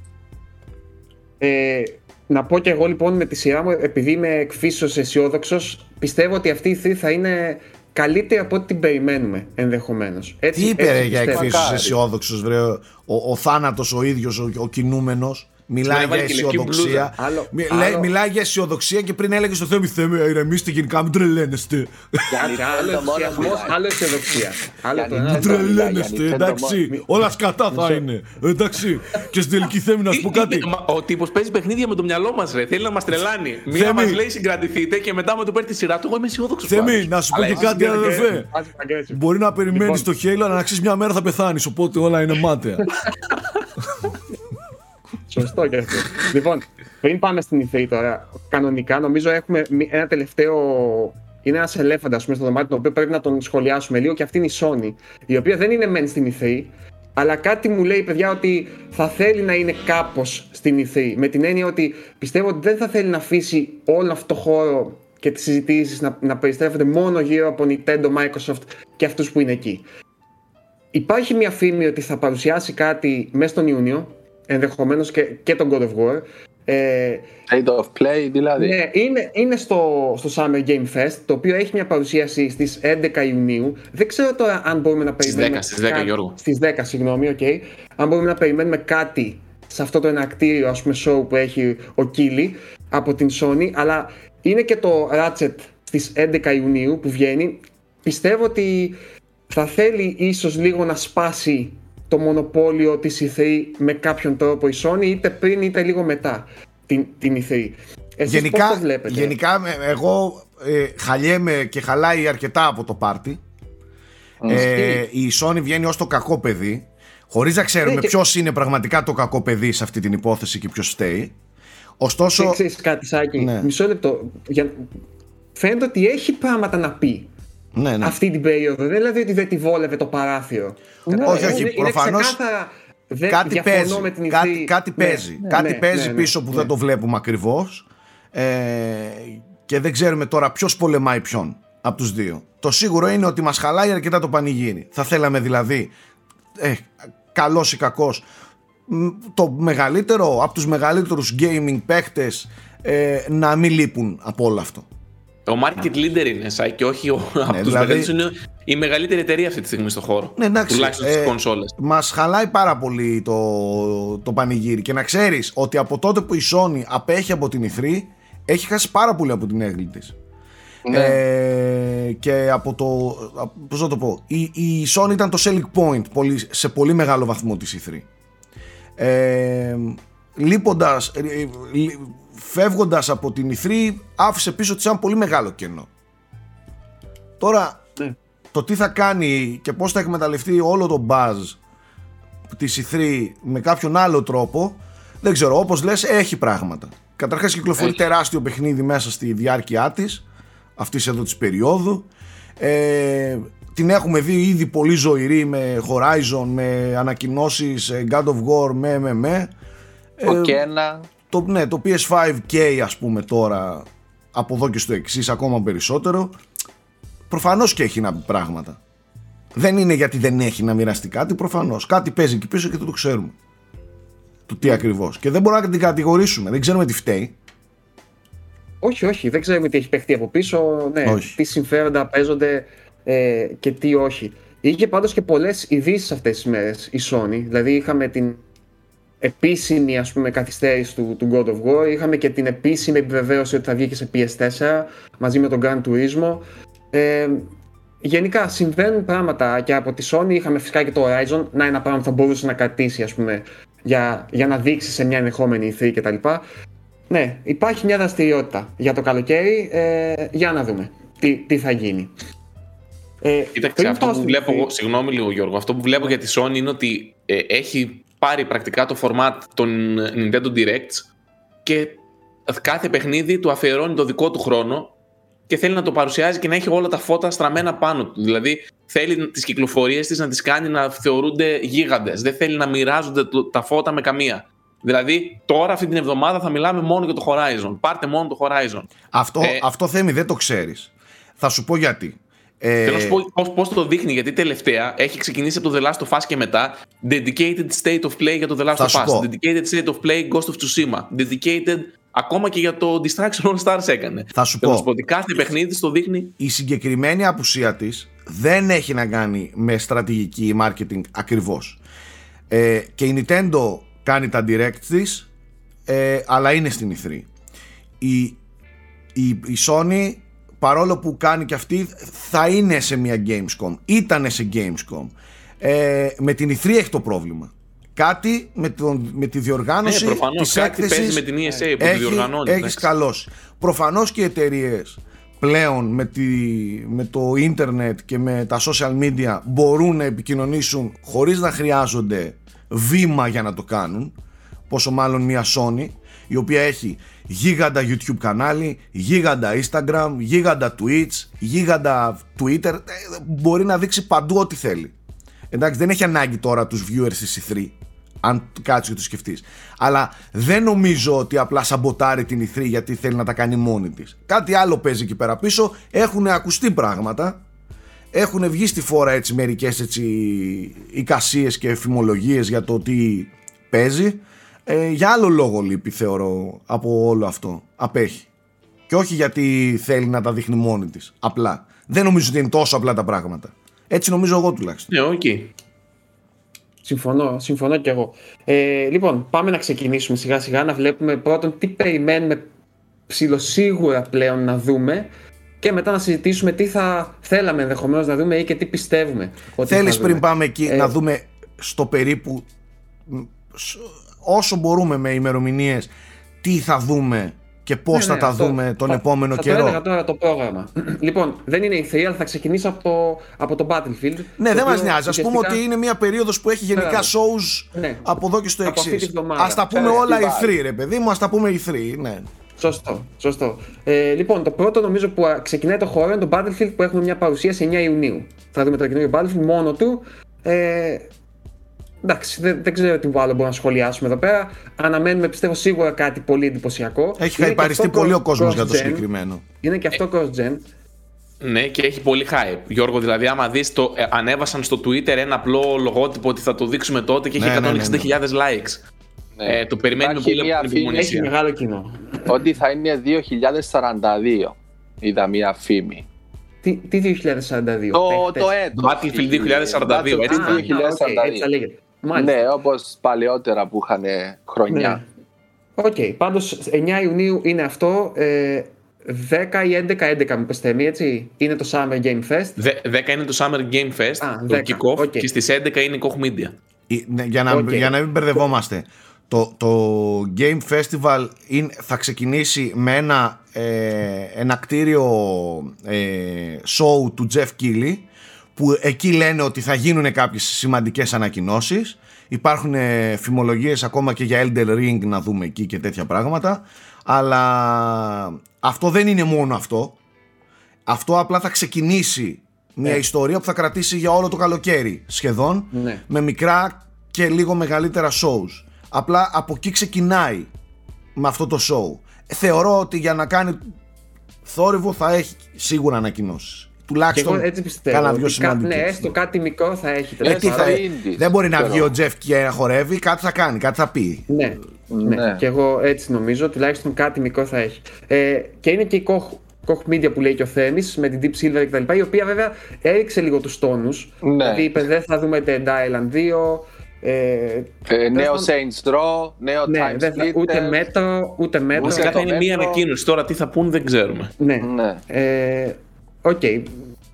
Ε, να πω και εγώ λοιπόν με τη σειρά μου, επειδή είμαι εκφύσεω αισιόδοξος, πιστεύω ότι αυτή η θή θα είναι καλύτερη από ό,τι την περιμένουμε ενδεχομένως. Τι είπε για εκφύσεως αισιόδοξος, βρε, ο, ο, θάνατος ο ίδιος, ο, ο κινούμενος. Μιλάει για αισιοδοξία. Άλλο, άλλο. Μιλάει για αισιοδοξία και πριν έλεγε στο Θεό Θεέ ηρεμήστε γενικά, μην τρελαίνεστε. (laughs) Άλλο ενθουσιασμό, άλλο αισιοδοξία. Μην τρελαίνεστε, εντάξει. Όλα σκατά θα είναι. Εντάξει. Και στην τελική Θέμη να σου πω κάτι. Ο τύπος παίζει παιχνίδια με το μυαλό μας, ρε. Θέλει να μας τρελάνει. Μία μας λέει συγκρατηθείτε και μετά με το παίρνει τη σειρά του. Εγώ είμαι αισιόδοξος. Θέμη, να σου πω και κάτι, αδερφέ. Μπορεί να περιμένεις το χέιλο, αλλά να ξέρεις μια μέρα θα πεθάνεις. Οπότε όλα είναι μάταια. (laughs) Σωστό και αυτό. λοιπόν, πριν πάμε στην E3 τώρα, κανονικά νομίζω έχουμε ένα τελευταίο. Είναι ένας ελέφαντας πούμε, στο δωμάτιο, το οποίο πρέπει να τον σχολιάσουμε λίγο και αυτή είναι η Sony, η οποία δεν είναι μεν στην E3, αλλά κάτι μου λέει, παιδιά, ότι θα θέλει να είναι κάπως στην E3. Με την έννοια ότι πιστεύω ότι δεν θα θέλει να αφήσει όλο αυτό το χώρο και τις συζητήσεις να, να περιστρέφονται μόνο γύρω από Nintendo, Microsoft και αυτούς που είναι εκεί. Υπάρχει μια φήμη ότι θα παρουσιάσει κάτι μέσα στον Ιούνιο, ενδεχομένως και, και τον God of War. Ε, State of Play δηλαδή. Ναι, είναι, είναι στο, στο Summer Game Fest, το οποίο έχει μια παρουσίαση στις 11 Ιουνίου. Δεν ξέρω τώρα αν μπορούμε να περιμένουμε... Στις 10, στις 10 Γιώργο. Στις 10, συγγνώμη, OK. Okay. Αν μπορούμε να περιμένουμε κάτι σε αυτό το εναρκτήριο, ας πούμε, show που έχει ο Κίλι από την Sony, αλλά είναι και το Ratchet στις 11 Ιουνίου που βγαίνει. Πιστεύω ότι θα θέλει ίσως λίγο να σπάσει το μονοπόλιο της E3 με κάποιον τρόπο η Sony είτε πριν είτε λίγο μετά την, την E3. Εσείς γενικά, πώς το βλέπετε; γενικά εγώ ε, χαλιέμαι και χαλάει αρκετά από το πάρτι. Ε, η Sony βγαίνει ως το κακό παιδί χωρίς να ξέρουμε ναι, ποιος είναι πραγματικά το κακό παιδί σε αυτή την υπόθεση και ποιος φταίει. Ωστόσο... Και ξέρεις κάτι Σάκη, ναι. μισό λεπτό. Για... Φαίνεται ότι έχει πράγματα να πει ναι, ναι. αυτή την περίοδο. Δεν δηλαδή ότι δεν τη βόλευε το παράθυρο. Ναι, όχι, όχι. Προφανώς. Κάτι παίζει. Με την κάτι, κάτι ναι, παίζει. Ναι, κάτι ναι, παίζει πίσω που δεν το βλέπουμε ακριβώς. Ε, και δεν ξέρουμε τώρα ποιος πολεμάει ποιον από τους δύο. Το σίγουρο είναι ότι μας χαλάει αρκετά το πανηγύρι. Θα θέλαμε δηλαδή, ε, καλός ή κακός, το μεγαλύτερο από τους μεγαλύτερους gaming παίχτες ε, να μην λείπουν από όλο αυτό. Ο market leader είναι σαν και όχι ο, ναι, από δηλαδή... τους είναι η μεγαλύτερη εταιρεία αυτή τη στιγμή στον χώρο. Ναι, εντάξει, τουλάχιστον στις ε, κονσόλες. Μας χαλάει πάρα πολύ το, το πανηγύρι και να ξέρεις ότι από τότε που η Sony απέχει από την E3 έχει χάσει πάρα πολύ από την έγκλη της. Ναι. Ε, και από το. Πώς να το πω. Η, η Sony ήταν το selling point πολύ, σε πολύ μεγάλο βαθμό της E3. Ε, λείποντας, ε, φεύγοντας από την E3 άφησε πίσω της ένα πολύ μεγάλο κενό. Τώρα ναι. το τι θα κάνει και πώς θα εκμεταλλευτεί όλο το buzz της E3 με κάποιον άλλο τρόπο δεν ξέρω όπως λες έχει πράγματα. Καταρχάς κυκλοφορεί τεράστιο παιχνίδι μέσα στη διάρκεια της αυτής εδώ της περίοδου ε, την έχουμε δει ήδη πολύ ζωηρή με Horizon, με ανακοινώσεις ε, God of War, με με με το ε, Κένα το, ναι, το PS5K ας πούμε τώρα από εδώ και στο εξής ακόμα περισσότερο προφανώς και έχει να πει πράγματα. Δεν είναι γιατί δεν έχει να μοιραστεί κάτι προφανώς. Κάτι παίζει εκεί πίσω και δεν το ξέρουμε. Το τι ακριβώς. Και δεν μπορούμε να την κατηγορήσουμε. Δεν ξέρουμε τι φταίει. Όχι, όχι, δεν ξέρουμε τι έχει παιχτεί από πίσω. Ναι, τι συμφέροντα παίζονται ε, και τι όχι. Είχε πάντως και πολλές ειδήσεις αυτές τις μέρες η Sony. Δηλαδή, είχαμε την επίσημη ας πούμε, καθυστέρηση του, του God of War. Είχαμε και την επίσημη επιβεβαίωση ότι θα βγει και σε PS4 μαζί με τον Gran Turismo. Ε, γενικά συμβαίνουν πράγματα και από τη Sony είχαμε φυσικά και το Horizon. Να ένα πράγμα που θα μπορούσε να κρατήσει ας πούμε, για, για να δείξει σε μια ενδεχόμενη e κτλ. Ναι, υπάρχει μια δραστηριότητα για το καλοκαίρι. Ε, για να δούμε τι, τι θα γίνει. Ε, Κοίταξε, αυτό που βλέπω, εγώ, συγγνώμη λίγο Γιώργο, αυτό που βλέπω για τη Sony είναι ότι ε, έχει πάρει πρακτικά το format των Nintendo Directs και κάθε παιχνίδι του αφιερώνει το δικό του χρόνο και θέλει να το παρουσιάζει και να έχει όλα τα φώτα στραμμένα πάνω του. Δηλαδή θέλει τις κυκλοφορίες της να τις κάνει να θεωρούνται γίγαντες. Δεν θέλει να μοιράζονται τα φώτα με καμία. Δηλαδή, τώρα αυτή την εβδομάδα θα μιλάμε μόνο για το Horizon. Πάρτε μόνο το Horizon. Αυτό, ε, αυτό Θέμη, δεν το ξέρεις. Θα σου πω γιατί. Ε... Θέλω να σου πω πώς το δείχνει, γιατί τελευταία έχει ξεκινήσει από το The Last of Us και μετά Dedicated State of Play για το The Last of Us. Dedicated State of Play Ghost of Tsushima. Dedicated ακόμα και για το Distraction All Stars έκανε. Θα σου πω. ότι κάθε παιχνίδι το δείχνει. Η συγκεκριμένη απουσία της δεν έχει να κάνει με στρατηγική marketing ακριβώς. Ε, και η Nintendo κάνει τα direct της ε, αλλά είναι στην E3 η, η, η Sony παρόλο που κάνει και αυτή θα είναι σε μια Gamescom ήτανε σε Gamescom. Ε, με την E3 έχει το πρόβλημα. Κάτι με, τον, με τη διοργάνωση ναι, της κάτι έκθεσης με την ESA που έχει, διοργανώνει έχεις καλώσει προφανώς και οι εταιρείες πλέον με, τη, με το ίντερνετ και με τα social media μπορούν να επικοινωνήσουν χωρίς να χρειάζονται βήμα για να το κάνουν πόσο μάλλον μια Sony η οποία έχει γίγαντα YouTube κανάλι, γίγαντα Instagram, γίγαντα Twitch, γίγαντα Twitter, ε, μπορεί να δείξει παντού ό,τι θέλει. Εντάξει, δεν έχει ανάγκη τώρα τους viewers της E3, αν κάτσεις και το σκεφτείς. Αλλά δεν νομίζω ότι απλά σαμποτάρει την E3 γιατί θέλει να τα κάνει μόνη της. Κάτι άλλο παίζει εκεί πέρα πίσω, έχουν ακουστεί πράγματα, έχουν βγει στη φόρα έτσι μερικές έτσι εικασίες και εφημολογίες για το τι παίζει ε, για άλλο λόγο λείπει θεωρώ από όλο αυτό απέχει και όχι γιατί θέλει να τα δείχνει μόνη της απλά δεν νομίζω ότι είναι τόσο απλά τα πράγματα έτσι νομίζω εγώ τουλάχιστον ναι, okay. Συμφωνώ, συμφωνώ και εγώ. Ε, λοιπόν, πάμε να ξεκινήσουμε σιγά σιγά να βλέπουμε πρώτον τι περιμένουμε ψηλοσίγουρα πλέον να δούμε και μετά να συζητήσουμε τι θα θέλαμε ενδεχομένως να δούμε ή και τι πιστεύουμε. Θέλεις πριν πάμε εκεί ε, να δούμε στο περίπου όσο μπορούμε με ημερομηνίες τι θα δούμε και πώς ναι, θα ναι, τα δούμε τον επόμενο θα καιρό. Θα έλεγα τώρα το πρόγραμμα. (clears throat) λοιπόν, δεν είναι η 3, αλλά θα ξεκινήσει από το, από το Battlefield. Ναι, δεν μας νοιάζει. Α πούμε ότι είναι μια περίοδος που έχει γενικά shows ναι. από εδώ και στο εξής. Α τα πούμε όλα η 3, ρε παιδί μου, ας τα πούμε η 3. Ναι. Σωστό, σωστό. Ε, λοιπόν, το πρώτο νομίζω που ξεκινάει το χώρο είναι το Battlefield που έχουμε μια παρουσία σε 9 Ιουνίου. Θα δούμε το καινούριο Battlefield μόνο του. Ε, εντάξει, δεν, δεν ξέρω τι άλλο μπορούμε να σχολιάσουμε εδώ πέρα. Αναμένουμε πιστεύω σίγουρα κάτι πολύ εντυπωσιακό. Έχει χαϊπαριστεί πολύ ο κόσμο για το συγκεκριμένο. Είναι και αυτό cross-gen. Ναι, και έχει πολύ hype. Γιώργο, δηλαδή, άμα δει το. Ε, ανέβασαν στο Twitter ένα απλό λογότυπο ότι θα το δείξουμε τότε και έχει 160.000 ναι, ναι, ναι, ναι. likes. Ναι. Ε, το περιμένουμε πολύ από την Έχει μεγάλο κοινό. Ότι θα είναι 2042. είδα μία φήμη. Τι, τι 2042. Το, το έτος. Battlefield 2042, έτσι. Α, 2042. Έτσι θα λέγεται. Μάλιστα. Ναι, όπως παλαιότερα που είχαν χρονιά. Ναι. OK, okay, πάντως 9 Ιουνίου είναι αυτό. Ε, 10 ή 11, 11 μου πες έτσι; Είναι το Summer Game Fest. Δε, 10 είναι το Summer Game Fest, Α, το 10, kick-off, okay. και στις 11 είναι η Koch Media. Ε, ναι, Για να, Οκ. για να μην μπερδευόμαστε. Το, το Game Festival είναι, θα ξεκινήσει με ένα, ε, ένα κτίριο ε, show του Jeff Keighley που εκεί λένε ότι θα γίνουν κάποιες σημαντικές ανακοινώσεις υπάρχουν ε, φημολογίες ακόμα και για Elder Ring να δούμε εκεί και τέτοια πράγματα αλλά αυτό δεν είναι μόνο αυτό αυτό απλά θα ξεκινήσει μια Ε. ιστορία που θα κρατήσει για όλο το καλοκαίρι σχεδόν Ναι. με μικρά και λίγο μεγαλύτερα shows. Απλά από εκεί ξεκινάει με αυτό το show. Ε, Θεωρώ ότι για να κάνει θόρυβο θα έχει σίγουρα ανακοινώσεις. Και Τουλάχιστον εγώ έτσι πιστεύω. κάνα δυο ότι κα- σημαντικές. Ναι, έστω κάτι μικρό θα έχει. Ε, τέλος τι θα, πάντων. indies, δεν μπορεί να ξέρω. βγει ο Τζεφ και να χορεύει, κάτι θα κάνει, κάτι θα πει. Ναι, ναι. Ναι. Και εγώ έτσι νομίζω, τουλάχιστον κάτι μικρό θα έχει. Ε, και είναι και η Koch, Koch Media που λέει και ο Θέμης με την Deep Silver κτλ. Η οποία βέβαια έριξε λίγο τους τόνους. Ναι. Δηλαδή είπε δεν θα δούμε Dead Island 2. Ε, Ε, νέο πάντων- Saints Row, νέο ναι, Time δεν θα, ούτε Splitters. Metro, ούτε μέτρο. Βασικά το θα είναι μία Metro- ανακοίνωση. Τώρα τι θα πούν δεν ξέρουμε. Ναι. Ναι. Ε, Οκ.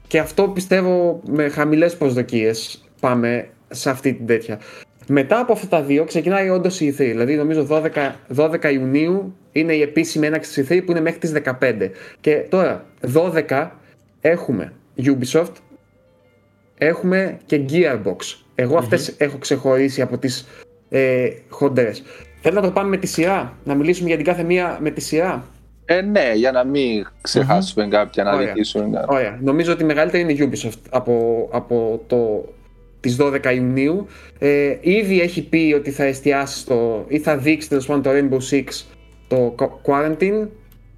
Και αυτό πιστεύω με χαμηλές προσδοκίες πάμε σε αυτή την τέτοια. Μετά από αυτά τα δύο ξεκινάει όντως η E3. Δηλαδή νομίζω 12, 12 Ιουνίου είναι η επίσημη έναξη της E3 που είναι μέχρι τις 15. Και τώρα 12 έχουμε Ubisoft, έχουμε και Gearbox. Εγώ αυτές έχω ξεχωρίσει από τις ε, χοντρές. Θέλω να το πάμε με τη σειρά, να μιλήσουμε για την κάθε μία με τη σειρά. Ε, ναι, για να μην ξεχάσουμε κάποια, να Ωραία. δικήσουμε. Ωραία. Νομίζω ότι η μεγαλύτερη είναι η Ubisoft από, από το, τις 12 Ιουνίου. Ε, ήδη έχει πει ότι θα εστιάσει στο, ή θα δείξει τέλος πάντων το Rainbow Six το Qu- Quarantine,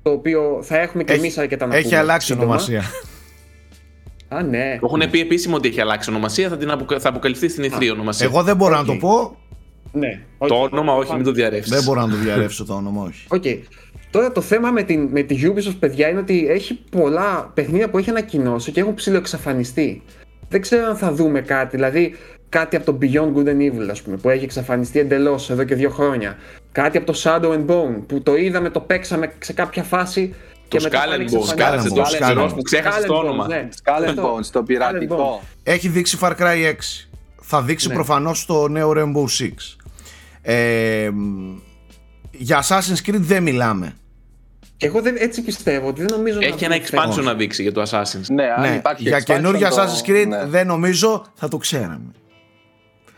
το οποίο θα έχουμε και εμείς αρκετά να έχει πούμε αλλάξει σύντομα. ονομασία. Α, ναι. Το έχουν πει επίσημα ότι έχει αλλάξει ονομασία, θα, την αποκ- θα αποκαλυφθεί στην E3 η ονομασία. Εγώ δεν μπορώ να το Οκ. πω, ναι. Το Οκ. όνομα όχι, μην το διαρρεύσεις. δεν μπορώ να το διαρρεύσω το όνομα, όχι. Οκ. Τώρα το θέμα με, την, με τη Ubisoft, παιδιά, είναι ότι έχει πολλά παιχνίδια που έχει ανακοινώσει και έχουν ψιλοεξαφανιστεί. Δεν ξέρω αν θα δούμε κάτι, δηλαδή κάτι από το Beyond Good and Evil, ας πούμε, που έχει εξαφανιστεί εντελώς εδώ και δύο χρόνια. Κάτι από το Skull and Bones, που το είδαμε, το παίξαμε σε κάποια φάση και Το μετά Skull πάλι and Bones, εξαφανίστηκε. κάλεσε το τόσο Skull and καιρό Bones. που ξέχασε το Skull and όνομα. Bones, ναι. Skull and Αυτό. Bones, το πειρατικό. Έχει δείξει Far Cry 6. Θα δείξει Ναι. προφανώς το νέο Rainbow Six. Ε, μ, για Assassin's Creed δεν μιλάμε. Και εγώ δεν, έτσι πιστεύω ότι δεν νομίζω Έχει να ένα δούμε expansion φέτος. να δείξει για το Assassin's. Ναι, αν ναι, υπάρχει για expansion, καινούργια το- Assassin's Creed ναι. δεν νομίζω, θα το ξέραμε.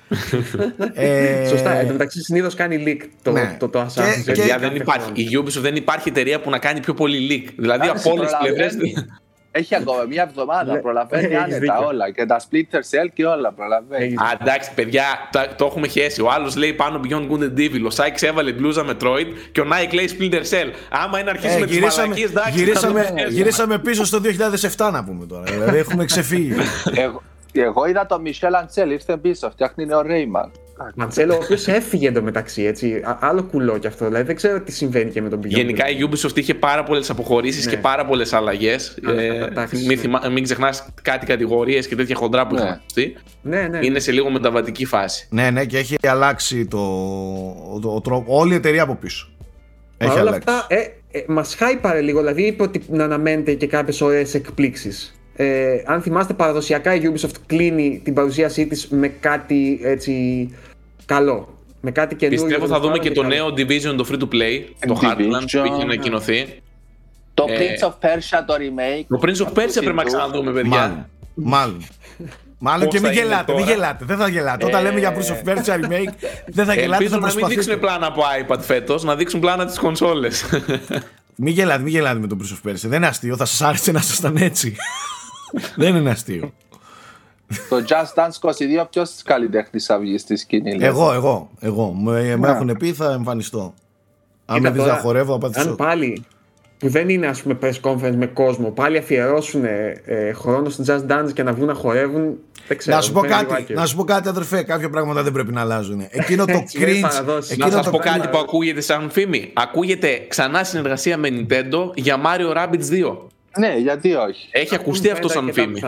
(laughs) ε, Σωστά, εν τω μεταξύ συνήθως κάνει leak το, Ναι. το, το Και- Assassin's Creed. και- Παιδιά, κάθε δεν υπάρχει. χρόνο. Η Ubisoft δεν υπάρχει εταιρεία που να κάνει πιο πολύ leak. Δηλαδή Εντάξει, από όλες τις προλαβαίνει. πλευρέ. Έχει ακόμα μια εβδομάδα, Ναι, προλαβαίνει έχεις άνετα δίκιο. όλα. Και τα Splinter Cell και όλα προλαβαίνει. Έχεις- Α, εντάξει, παιδιά, τα- το έχουμε χέσει. Ο άλλος λέει πάνω Beyond Good and Evil. Ο Σάιξ έβαλε μπλούζα Metroid και ο Νάικ λέει Splinter Cell. Άμα είναι αρχίσει ε, με τις γυρίσαμε, μαλακίες, εντάξει. θα γυρίσαμε, δούμε. γυρίσαμε πίσω στο 2007 να πούμε τώρα. Δηλαδή έχουμε ξεφύγει. Εγώ, εγώ είδα τον Μισελ Αντσέλ, ήρθε πίσω, φτιάχνει νέο Ρέιμαν. Μαντσέλο, ο οποίος έφυγε εντωμεταξύ, έτσι. Α- Άλλο κουλό κι αυτό. Δηλαδή δεν ξέρω τι συμβαίνει και με τον Beyond. Γενικά η Ubisoft είχε πάρα πολλές αποχωρήσεις Ναι. και πάρα πολλές αλλαγές. Ανακατατάξεις, μην, ναι. θυμά- μην ξεχνάς κάτι κατηγορίες και τέτοια χοντρά που Ναι. είχαν ακουστεί. Ναι, ναι. Είναι σε λίγο μεταβατική φάση. ναι, ναι, και έχει αλλάξει το, το, ο τρόπο- όλη η εταιρεία από πίσω. Έχει Παρ' όλα αλλάξει. αυτά, ε, ε, μας χάιπαρε λίγο. Δηλαδή είπε ότι να αναμένετε και κάποιες ωραίες εκπλήξεις. Ε, αν θυμάστε, παραδοσιακά η Ubisoft κλείνει την παρουσίασή της με κάτι έτσι καλό. Με κάτι καινούργιο. Πιστεύω θα τέλος δούμε πάντων και το καλό. νέο Division, το free to play, το Division. Heartland που είχε ανακοινωθεί. Το Ε, Prince of Persia το remake. Το Prince of αυτού Persia πρέπει να του- ξαναδούμε, παιδιά. Μάλλον. Μάλλον. Μάλλον Πώς και μην θα είναι γελάτε, μην τώρα. γελάτε. Δεν θα γελάτε. Όταν Ε, λέμε για Prince of Persia remake, δεν θα γελάτε. Ελπίζω Θα να μην προσπαθείτε. δείξουν πλάνα από iPad φέτος, να δείξουν πλάνα τις κονσόλες. (laughs) Μην γελάτε, μην γελάτε με τον Prince of Persia. Δεν είναι αστείο. Θα σας άρεσε να ήσασταν έτσι. (laughs) δεν είναι αστείο. Το Just Dance 22, ποιος καλλιτέχνης θα βγει στη σκηνή. λέτε; Εγώ, εγώ, εγώ. Με, με Ναι. έχουν πει θα εμφανιστώ. Αν Κοίτα με δεις τώρα, να χορεύω, θα Αν πατήσω. πάλι που δεν είναι ας πούμε press conference με κόσμο, πάλι αφιερώσουν ε, ε, χρόνο στο Just Dance και να βγουν να χορεύουν. Δεν ξέρω. Να σου πω μου φαίνεται λίγο κάτι, άκυρο. να σου πω κάτι, αδερφέ. Κάποια πράγματα δεν πρέπει να αλλάζουν. Εκείνο το Έτσι, είναι cringe. παραδόσεις. να Εκείνο σας το πω κάτι cringe- που ακούγεται σαν φήμη. Ακούγεται ξανά συνεργασία με Nintendo για Mario Rabbids 2. Ναι, γιατί όχι. Έχει ακουστεί αυτό σαν φήμη.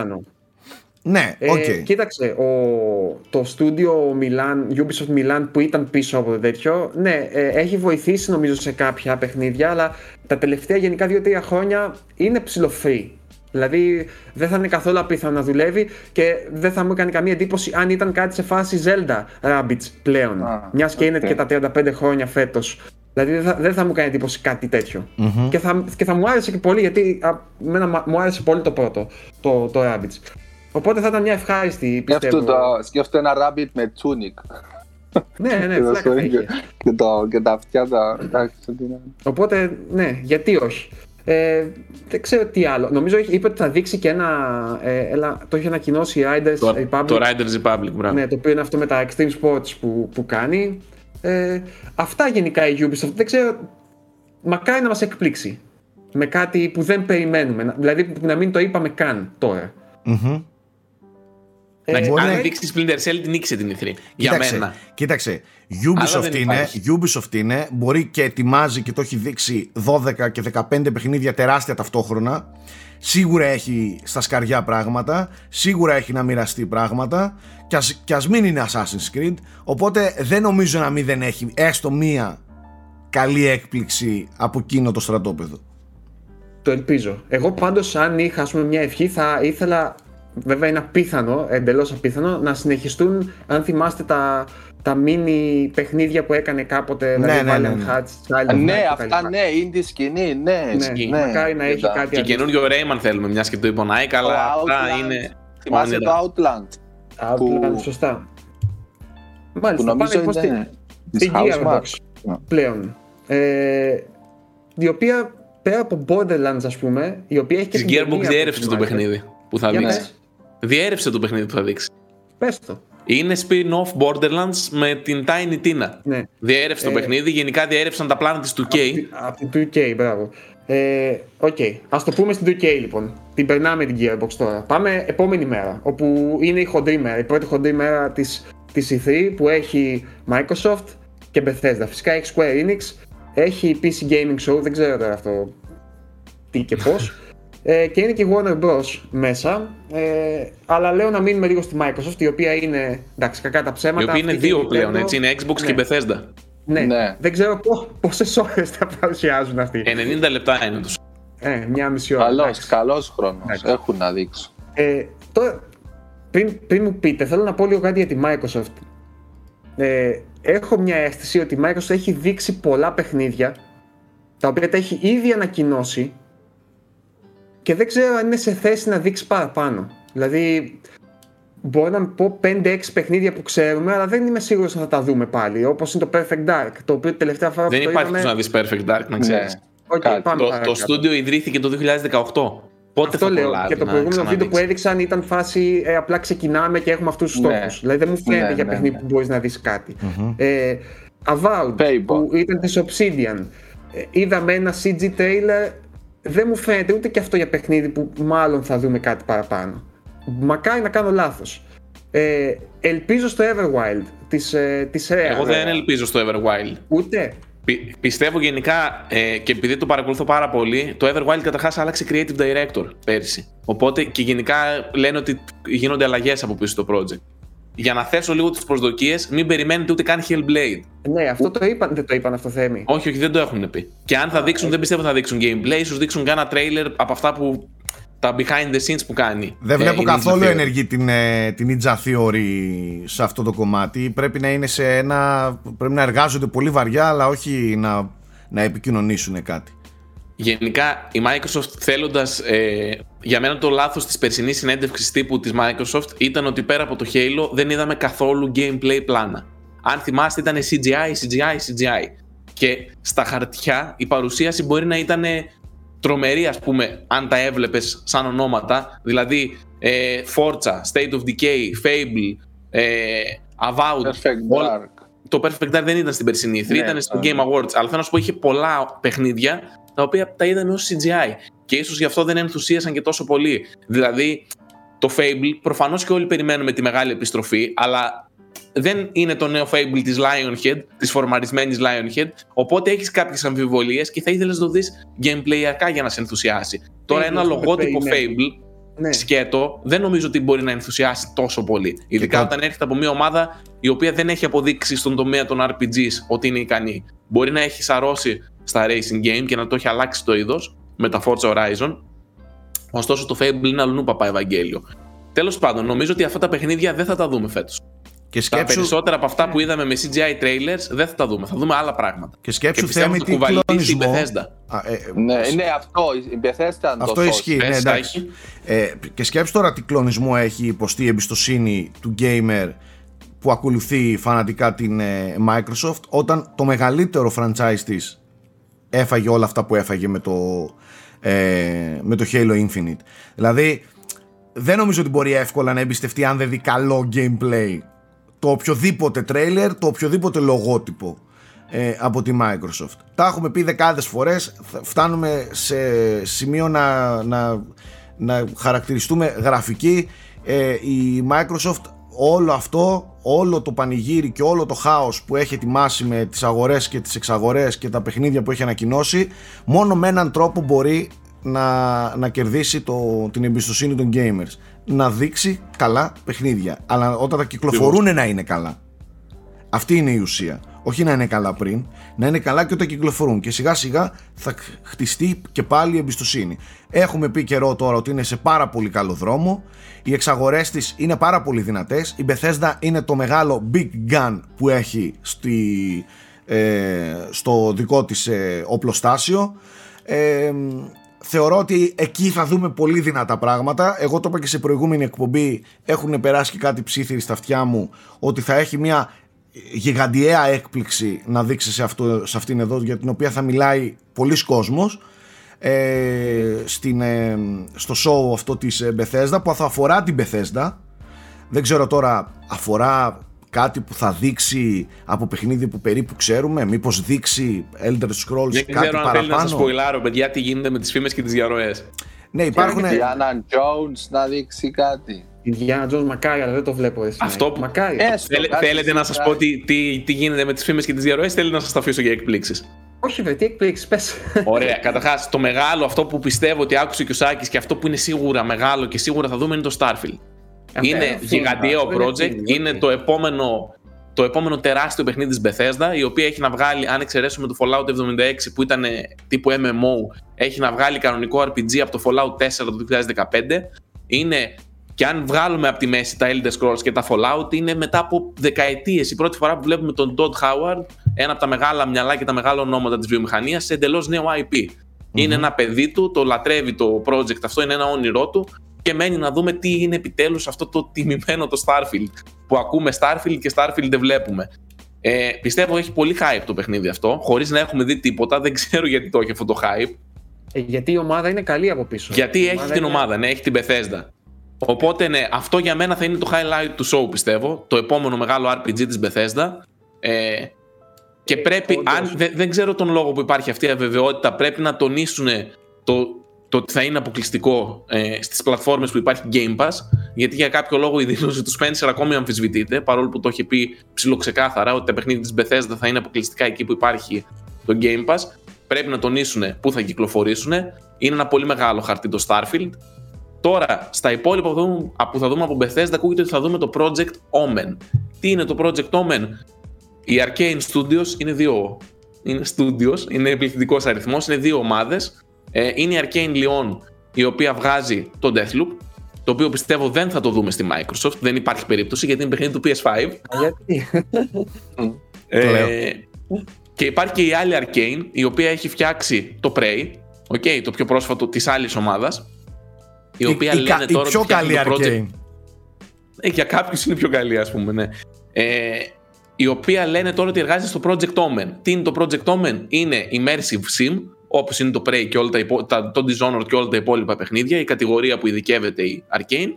Ναι, OK. Okay. Ε, κοίταξε, ο, το στούντιο Milan, Ubisoft Milan που ήταν πίσω από το τέτοιο, ναι, ε, έχει βοηθήσει νομίζω σε κάποια παιχνίδια, αλλά τα τελευταία γενικά 2-3 χρόνια είναι ψιλο free. Δηλαδή δεν θα είναι καθόλου απίθανο να δουλεύει και δεν θα μου έκανε καμία εντύπωση αν ήταν κάτι σε φάση Zelda Rabbids πλέον. Α, Μιας και είναι και τα 35 χρόνια φέτος. Δηλαδή δεν θα, δεν θα μου κάνει εντύπωση κάτι Και, θα, και θα μου άρεσε και πολύ γιατί α, μου άρεσε πολύ το πρώτο, το, το Rabbids. Οπότε θα ήταν μια ευχάριστη πιστεύω. Σκέφτομαι ένα Rabbit με tunic. ναι, ναι, (laughs) ναι, και, το, και τα αυτιά τα... Οπότε, ναι, γιατί όχι. Ε, δεν ξέρω τι άλλο. Νομίζω είπε ότι θα δείξει και ένα. Ε, έλα, το έχει ανακοινώσει η Riders το, Republic. Το Riders Republic, μπράβο. Ναι, το οποίο είναι αυτό με τα Extreme Sports που, που κάνει. Ε, αυτά γενικά η Ubisoft. Δεν ξέρω. Μακάρι να μας εκπλήξει. Με κάτι που δεν περιμένουμε. Δηλαδή να μην το είπαμε καν τώρα. Mm-hmm. Ε, αν δείξεις Splinter Cell, την νίκησε την ηθρή. Για μένα. Κοίταξε. Ubisoft είναι, Ubisoft είναι, μπορεί και ετοιμάζει και το έχει δείξει 12 και 15 παιχνίδια τεράστια ταυτόχρονα. Σίγουρα έχει στα σκαριά πράγματα, σίγουρα έχει να μοιραστεί πράγματα και ας, και ας μην είναι Assassin's Creed, οπότε δεν νομίζω να μην δεν έχει έστω μία καλή έκπληξη από εκείνο το στρατόπεδο. Το ελπίζω. Εγώ πάντως αν είχα πούμε, μια ευχή θα ήθελα βέβαια είναι απίθανο, εντελώς απίθανο, να συνεχιστούν, αν θυμάστε τα, τα mini παιχνίδια που έκανε κάποτε, ναι, δηλαδή ναι, ναι, ναι. Hats, ναι, αυτά ναι, είναι τη σκηνή, ναι. ναι, ναι μακάρι να έχει κάτι Και καινούριο Rayman θέλουμε, μιας και το είπε ο Nike, αλλά αυτά είναι... Θυμάσαι το Outland. Outland, σωστά. Μάλιστα, που νομίζω πάνε είναι στην Gearbox πλέον. Ε, η οποία πέρα από Borderlands ας πούμε, η οποία έχει και την Gearbox διέρευσε το παιχνίδι που θα δείξει. Διέρευσε το παιχνίδι που θα δείξει. Πες το. Είναι spin-off Borderlands με την Tiny Tina. Ναι. Διέρευσε το ε, παιχνίδι, γενικά διέρευσαν τα πλάνα της 2K. Από την 2K, μπράβο. Ε, OK, okay. ας το πούμε στην 2K λοιπόν. Την περνάμε την Gearbox τώρα. Πάμε επόμενη μέρα, όπου είναι η χοντρή μέρα, η πρώτη χοντρή μέρα της, της E3 που έχει Microsoft και Bethesda. Φυσικά έχει Square Enix, έχει PC Gaming Show, δεν ξέρω τώρα αυτό τι και πώς. (laughs) Ε, και είναι και η Warner Bros. μέσα. Ε, αλλά λέω να μείνουμε λίγο στη Microsoft, η οποία είναι εντάξει, κακά τα ψέματα. Η οποία είναι δύο πλέον, έτσι. Είναι Xbox ναι. και Bethesda. Ναι. ναι. Δεν ξέρω πόσες ώρες θα παρουσιάζουν αυτοί. 90 λεπτά είναι τους. Ε, μια μισή ώρα. Καλός, καλός χρόνος. Έχουν να δείξουν. Ε, τώρα, πριν, πριν μου πείτε, θέλω να πω λίγο κάτι για τη Microsoft. Ε, έχω μια αίσθηση ότι η Microsoft έχει δείξει πολλά παιχνίδια τα οποία τα έχει ήδη ανακοινώσει και δεν ξέρω αν είναι σε θέση να δείξει παραπάνω. Δηλαδή, μπορώ να πω 5-6 παιχνίδια που ξέρουμε, αλλά δεν είμαι σίγουρος αν θα τα δούμε πάλι. Όπως είναι το Perfect Dark, το οποίο τελευταία φορά δεν που υπάρχει το να δεις Perfect Dark, να ξέρεις. Ναι. Okay, το, το στούντιο ιδρύθηκε το 2018. Πότε Αυτό θα λέω. Και το προηγούμενο βίντεο που έδειξαν ήταν φάση ε, απλά ξεκινάμε και έχουμε αυτούς τους στόχους. Ναι. Δηλαδή δεν μου φαίνεται ναι, για ναι, παιχνίδι ναι. που μπορείς να δεις κάτι. Mm-hmm. Ε, Avowed, που ήταν της Obsidian. Ε, είδαμε ένα CG trailer δεν μου φαίνεται ούτε και αυτό για παιχνίδι που μάλλον θα δούμε κάτι παραπάνω. Μακάρι να κάνω λάθος. Ε, ελπίζω στο Everwild της, ε, της Rare. Εγώ δεν ελπίζω στο Everwild. Ούτε. Πι, πιστεύω γενικά ε, και επειδή το παρακολουθώ πάρα πολύ, το Everwild καταρχάς άλλαξε creative director πέρσι. Οπότε και γενικά λένε ότι γίνονται αλλαγές από πίσω στο project για να θέσω λίγο τις προσδοκίες, μην περιμένετε ούτε καν Hellblade. Ναι, αυτό το είπαν, δεν το είπαν αυτό Θέμη. Όχι, όχι, δεν το έχουν πει. Και αν θα δείξουν, δεν πιστεύω θα δείξουν gameplay, ίσως δείξουν κάνα trailer από αυτά που. τα behind the scenes που κάνει. Δεν βλέπω ε, καθόλου ενεργή την, ε, την Ninja Theory σε αυτό το κομμάτι. Πρέπει να είναι σε ένα. Πρέπει να εργάζονται πολύ βαριά, αλλά όχι να, να επικοινωνήσουν κάτι. Γενικά η Microsoft θέλοντας, ε, για μένα το λάθος της περσινής συνέντευξης τύπου της Microsoft ήταν ότι πέρα από το Halo δεν είδαμε καθόλου gameplay πλάνα. Αν θυμάστε ήταν CGI, CGI, CGI. Και στα χαρτιά η παρουσίαση μπορεί να ήταν τρομερή ας πούμε αν τα έβλεπες σαν ονόματα. Δηλαδή ε, Forza, State of Decay, Fable, ε, Avowed. Perfect Dark. Το Perfect Dark δεν ήταν στην περσινή 3, ναι, ήταν στο ναι. Game Awards. Αλλά θέλω να σου πω είχε πολλά παιχνίδια τα οποία τα είδαμε ως CGI και ίσως γι' αυτό δεν ενθουσίασαν και τόσο πολύ. Δηλαδή, το Fable, προφανώς και όλοι περιμένουμε τη μεγάλη επιστροφή, αλλά δεν είναι το νέο Fable της Lionhead, της φορμαρισμένης Lionhead, οπότε έχεις κάποιες αμφιβολίες και θα ήθελες να το δεις gameplayακά για να σε ενθουσιάσει. Τώρα ένα λογότυπο ναι. Fable ναι. σκέτο, δεν νομίζω ότι μπορεί να ενθουσιάσει τόσο πολύ. Ειδικά όταν έρχεται από μια ομάδα η οποία δεν έχει αποδείξει στον τομέα των RPGs ότι είναι ικανή. Μπορεί να έχει σαρώσει στα racing game και να το έχει αλλάξει το είδος με τα Forza Horizon. Ωστόσο το Fable είναι αλλού παπά Ευαγγέλιο. Τέλος πάντων, νομίζω ότι αυτά τα παιχνίδια δεν θα τα δούμε φέτος. Και σκέψου... Τα περισσότερα από αυτά που είδαμε με CGI trailers δεν θα τα δούμε. Θα δούμε άλλα πράγματα. Και σκέψου θέμη τι κλονισμό. Η Bethesda. Α, ε, ναι, ναι, αυτό. Η Bethesda Αυτό το ισχύει. Ναι, εντάξει. Ε, και σκέψου τώρα τι κλονισμό έχει υποστεί η εμπιστοσύνη του gamer που ακολουθεί φανατικά την ε, Microsoft όταν το μεγαλύτερο franchise της έφαγε όλα αυτά που έφαγε με το, ε, με το Halo Infinite. Δηλαδή δεν νομίζω ότι μπορεί εύκολα να εμπιστευτεί αν δεν δει καλό gameplay το οποιοδήποτε τρέιλερ, το οποιοδήποτε λογότυπο ε, από τη Microsoft. Τα έχουμε πει δεκάδες φορές, φτάνουμε σε σημείο να, να, να χαρακτηριστούμε γραφική. Ε, η Microsoft όλο αυτό, όλο το πανηγύρι και όλο το χάος που έχει ετοιμάσει με τις αγορές και τις εξαγορές και τα παιχνίδια που έχει ανακοινώσει, μόνο με έναν τρόπο μπορεί να, να κερδίσει το, την εμπιστοσύνη των gamers. Να δείξει καλά παιχνίδια. Αλλά όταν τα κυκλοφορούν να είναι καλά. Αυτή είναι η ουσία. Όχι να είναι καλά πριν, να είναι καλά και όταν κυκλοφορούν. Και σιγά σιγά θα χτιστεί και πάλι η εμπιστοσύνη. Έχουμε πει καιρό τώρα ότι είναι σε πάρα πολύ καλό δρόμο. Οι εξαγορές της είναι πάρα πολύ δυνατές. Η Bethesda είναι το μεγάλο big gun που έχει στη, ε, στο δικό της ε, οπλοστάσιο. Ε, θεωρώ ότι εκεί θα δούμε πολύ δυνατά πράγματα. Εγώ το είπα και σε προηγούμενη εκπομπή, έχουν περάσει και κάτι ψήθυροι στα αυτιά μου, ότι θα έχει μια γιγαντιαία έκπληξη να δείξει σε, αυτό, σε αυτήν εδώ, για την οποία θα μιλάει πολλοί κόσμος. Ε, στην, ε, στο show αυτό της ε, Bethesda που θα αφορά την Bethesda δεν ξέρω τώρα αφορά κάτι που θα δείξει από παιχνίδι που περίπου ξέρουμε, μήπως δείξει Elder Scrolls Δεν κάτι ξέρω αν θέλεις να σας σποιλάρω, παιδιά, τι γίνεται με τις φήμες και τις διαρροές. Ναι, υπάρχουν. Και Diana Jones να δείξει κάτι. Η Diana Jones μακάρι, αλλά δεν το βλέπω εσύ. Αυτό που. Μακάρι. Έστω, θέλετε να σας πω τι, τι, τι γίνεται με τις φήμες και τις διαρροές, θέλετε να σας τα αφήσω για εκπλήξεις. Όχι, βέβαια, τι εκπλήξεις, πες. Ωραία. (laughs) Καταρχάς, το μεγάλο, αυτό που πιστεύω ότι άκουσε και ο Σάκης και αυτό που είναι σίγουρα μεγάλο και σίγουρα θα δούμε είναι το Starfield είναι γιγαντιαίο project, είναι το επόμενο, το επόμενο τεράστιο παιχνίδι της Bethesda, η οποία έχει να βγάλει, αν εξαιρέσουμε το Fallout 76 που ήταν τύπου MMO, έχει να βγάλει κανονικό RPG από το Fallout 4 το 2015. Είναι και αν βγάλουμε από τη μέση τα Elder Scrolls και τα Fallout, είναι μετά από δεκαετίες η πρώτη φορά που βλέπουμε τον Todd Howard, ένα από τα μεγάλα μυαλά και τα μεγάλα ονόματα της βιομηχανίας, σε εντελώς νέο IP. Είναι ένα παιδί του, το λατρεύει το project αυτό, είναι ένα όνειρό του και μένει να δούμε τι είναι επιτέλους αυτό το τιμημένο το Starfield. Που ακούμε Starfield και Starfield δεν βλέπουμε. Ε, πιστεύω έχει πολύ hype το παιχνίδι αυτό, χωρίς να έχουμε δει τίποτα. Δεν ξέρω γιατί το έχει αυτό το hype. Ε, γιατί η ομάδα είναι καλή από πίσω. Γιατί η έχει την είναι... ομάδα, ναι, έχει την Bethesda. Οπότε ναι, αυτό για μένα θα είναι το highlight του show πιστεύω. Το επόμενο μεγάλο RPG της Bethesda. Ε, και πρέπει, αν, δεν, δεν ξέρω τον λόγο που υπάρχει αυτή η αβεβαιότητα, πρέπει να τονίσουν το το ότι θα είναι αποκλειστικό ε, στις πλατφόρμες που υπάρχει Game Pass γιατί για κάποιο λόγο η δήλωση του Spencer ακόμη αμφισβητείται παρόλο που το έχει πει ψιλοξεκάθαρα ότι τα παιχνίδια της Bethesda θα είναι αποκλειστικά εκεί που υπάρχει το Game Pass πρέπει να τονίσουν πού θα κυκλοφορήσουν είναι ένα πολύ μεγάλο χαρτί το Starfield Τώρα, στα υπόλοιπα που θα δούμε από Bethesda ακούγεται ότι θα δούμε το Project Omen. Τι είναι το Project Omen? Οι Arcane Studios είναι δύο είναι studios, είναι επιθετικό αριθμός, είναι δύο ομάδες ε, είναι η Arcane Lyon η οποία βγάζει το Deathloop το οποίο πιστεύω δεν θα το δούμε στη Microsoft, δεν υπάρχει περίπτωση γιατί είναι παιχνίδι του PS5. Γιατί; ε, και υπάρχει και η άλλη Arcane η οποία έχει φτιάξει το Prey, okay, το πιο πρόσφατο της άλλης ομάδας η οποία η, λένε η, τώρα η πιο καλή Arcane. Ε, για κάποιους είναι πιο καλή ας πούμε, ναι. Ε, η οποία λένε τώρα ότι εργάζεται στο Project Omen. Τι είναι το Project Omen? Είναι immersive sim Όπως είναι το Prey και όλα τα, υπό, τα, το Dishonored και όλα τα υπόλοιπα παιχνίδια, η κατηγορία που ειδικεύεται η Arcane.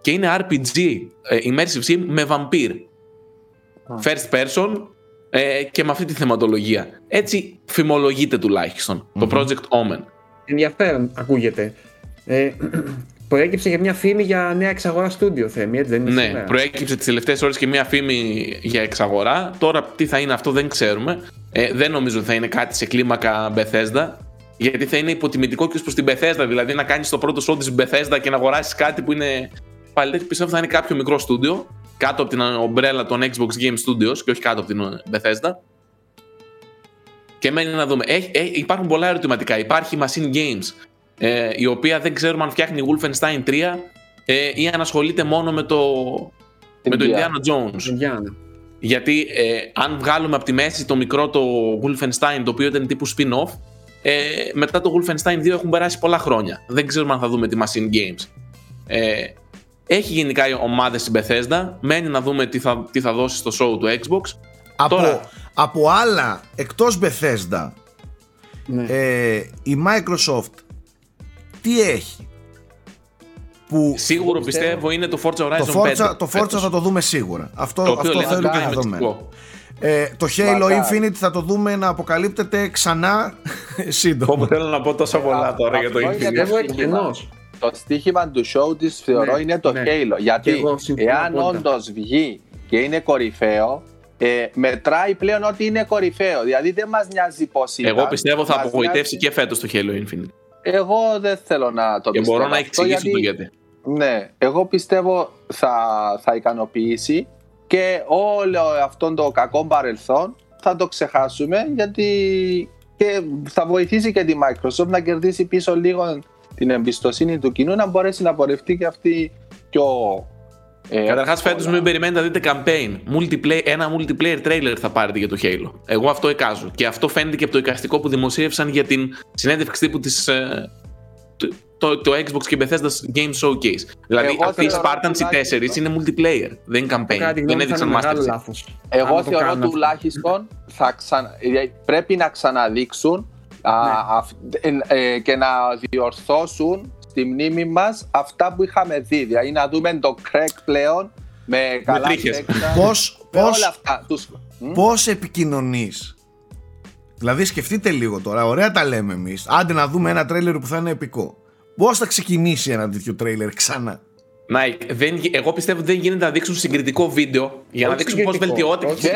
Και είναι RPG, ε, Immersive Sim με Vampire. First person ε, και με αυτή τη θεματολογία. Έτσι φημολογείται τουλάχιστον το Project Omen. Ενδιαφέρον ακούγεται. Ε, (clears throat) Προέκυψε για μια φήμη για νέα εξαγορά στούντιο, Θέμη, έτσι δεν είναι Ναι, σήμερα; προέκυψε τις τελευταίες ώρες και μια φήμη για εξαγορά. Τώρα τι θα είναι αυτό δεν ξέρουμε. Ε, δεν νομίζω ότι θα είναι κάτι σε κλίμακα Bethesda. Γιατί θα είναι υποτιμητικό και προς την Bethesda. Δηλαδή να κάνεις το πρώτο show της Bethesda και να αγοράσεις κάτι που είναι. Πάλι πιστεύω θα είναι κάποιο μικρό στούντιο. Κάτω από την ομπρέλα των Xbox Game Studios και όχι κάτω από την Bethesda. Και μένει να δούμε. Έχει, έχει, υπάρχουν πολλά ερωτηματικά. Υπάρχει Machine Games, ε, η οποία δεν ξέρουμε αν φτιάχνει Wolfenstein 3 ε, ή αν ασχολείται μόνο με το, με το Indiana Jones. Indiana. Γιατί ε, αν βγάλουμε από τη μέση το μικρό το Wolfenstein, το οποίο ήταν τύπου spin-off, ε, μετά το Wolfenstein 2 έχουν περάσει πολλά χρόνια. Δεν ξέρουμε αν θα δούμε τη Machine Games. Ε, έχει γενικά ομάδες στην Bethesda. Μένει να δούμε τι θα, τι θα δώσει στο show του Xbox. Από, Τώρα, από άλλα εκτός Bethesda ναι. ε, η Microsoft τι έχει που Σίγουρο πιστεύω είναι το Forza Horizon το Forza, 5 Το Forza θα το δούμε σίγουρα Αυτό, το αυτό θέλω και θα δούμε ε, το Halo Infinite θα το δούμε να αποκαλύπτεται ξανά σύντομα. Όπω θέλω να πω τόσα πολλά τώρα για το Infinite. Το στοίχημα του show της θεωρώ ναι, είναι το ναι. Halo. Γιατί εάν όντως βγει και είναι κορυφαίο, ε, μετράει πλέον ότι είναι κορυφαίο. Δηλαδή δεν μας νοιάζει πώς είναι. Εγώ πιστεύω θα απογοητεύσει και φέτος το Halo Infinite. Εγώ δεν θέλω να το και πιστεύω. Και μπορώ να εξηγήσω γιατί, το γιατί. Ναι, εγώ πιστεύω θα, θα ικανοποιήσει και όλο αυτό το κακό παρελθόν θα το ξεχάσουμε γιατί και θα βοηθήσει και τη Microsoft να κερδίσει πίσω λίγο την εμπιστοσύνη του κοινού να μπορέσει να πορευτεί και αυτή πιο ε, Καταρχάς, φέτος μην περιμένετε να δείτε campaign. Multiplayer, ένα multiplayer trailer θα πάρετε για το Halo. Εγώ αυτό εκάζω. Και αυτό φαίνεται και από το εικαστικό που δημοσίευσαν για την συνέντευξη τύπου της. Ε, το, το, Xbox και Bethesda Game Showcase. Δηλαδή Εγώ αυτοί οι Spartans οι 4 είναι multiplayer, δεν είναι campaign. δεν έδειξαν Master Εγώ θεωρώ τουλάχιστον θα ξανα... Ε, πρέπει να ξαναδείξουν ναι. ε, και να διορθώσουν στη μνήμη μας αυτά που είχαμε δει. Δηλαδή να δούμε το crack πλέον με καλά (laughs) Πώς, πώς, αυτά. Πώς επικοινωνείς; Δηλαδή σκεφτείτε λίγο τώρα, ωραία τα λέμε εμείς Άντε να δούμε ένα τρέιλερ που θα είναι επικό Πώς θα ξεκινήσει ένα τέτοιο τρέιλερ ξανά; Nike, δεν, εγώ πιστεύω ότι δεν γίνεται να δείξουν συγκριτικό βίντεο για να δείξουν πώς βελτιώθηκε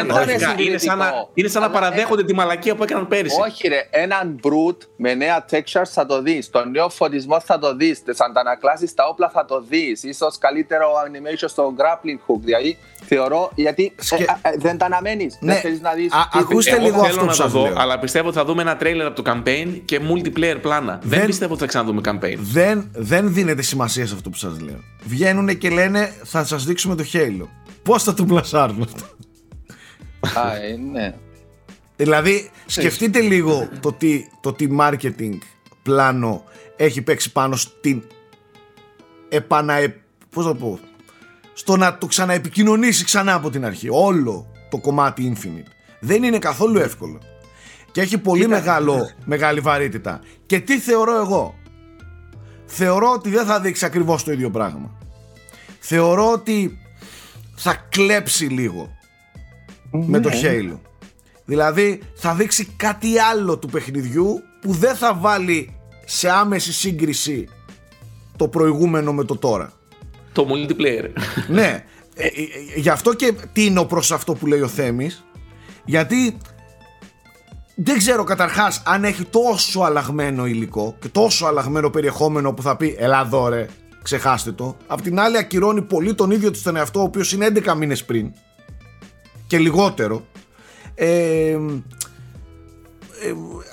Είναι σαν να, είναι σαν να παραδέχονται τη μαλακία που έκαναν πέρυσι. Όχι, ρε. Έναν brute με νέα textures θα το δεις. Το νέο φωτισμό θα το δεις. Τις αντανακλάσεις τα όπλα θα το δεις. σω καλύτερο animation στο grappling hook. Δηλαδή θεωρώ γιατί Σκε... ε, ε, δεν τα αναμένεις. Ναι. Δεν θέλεις να δεις. Ακούστε λίγο αυτό που σας δω. Αλλά πιστεύω ότι θα δούμε ένα τρέιλερ από το campaign και multiplayer πλάνα. Δεν, δεν πιστεύω ότι θα ξαναδούμε campaign. Δεν, δεν δίνεται σημασία σε αυτό που σας λέω βγαίνουν και λένε θα σας δείξουμε το Halo. Πώς θα το πλασάρουν αυτό; Α, ε, ναι. Δηλαδή σκεφτείτε λίγο το τι, το τι marketing πλάνο έχει παίξει πάνω στην επανα... Πώς θα πω... Στο να το ξαναεπικοινωνήσει ξανά από την αρχή. Όλο το κομμάτι Infinite. Δεν είναι καθόλου εύκολο. Και έχει πολύ μεγάλο, μεγάλη βαρύτητα. Και τι θεωρώ εγώ; Θεωρώ ότι δεν θα δείξει ακριβώς το ίδιο πράγμα. Θεωρώ ότι θα κλέψει λίγο με το ναι. Halo. Δηλαδή θα δείξει κάτι άλλο του παιχνιδιού που δεν θα βάλει σε άμεση σύγκριση το προηγούμενο με το τώρα. Το multiplayer. ναι. Ε, (laughs) ε, ε, γι' αυτό και τίνω προς αυτό που λέει ο Θέμης γιατί δεν ξέρω καταρχάς αν έχει τόσο αλλαγμένο υλικό και τόσο αλλαγμένο περιεχόμενο που θα πει Ελά ρε, ξεχάστε το. Απ' την άλλη ακυρώνει πολύ τον ίδιο του τον εαυτό, ο οποίος είναι 11 μήνες πριν και λιγότερο. Ε, ε,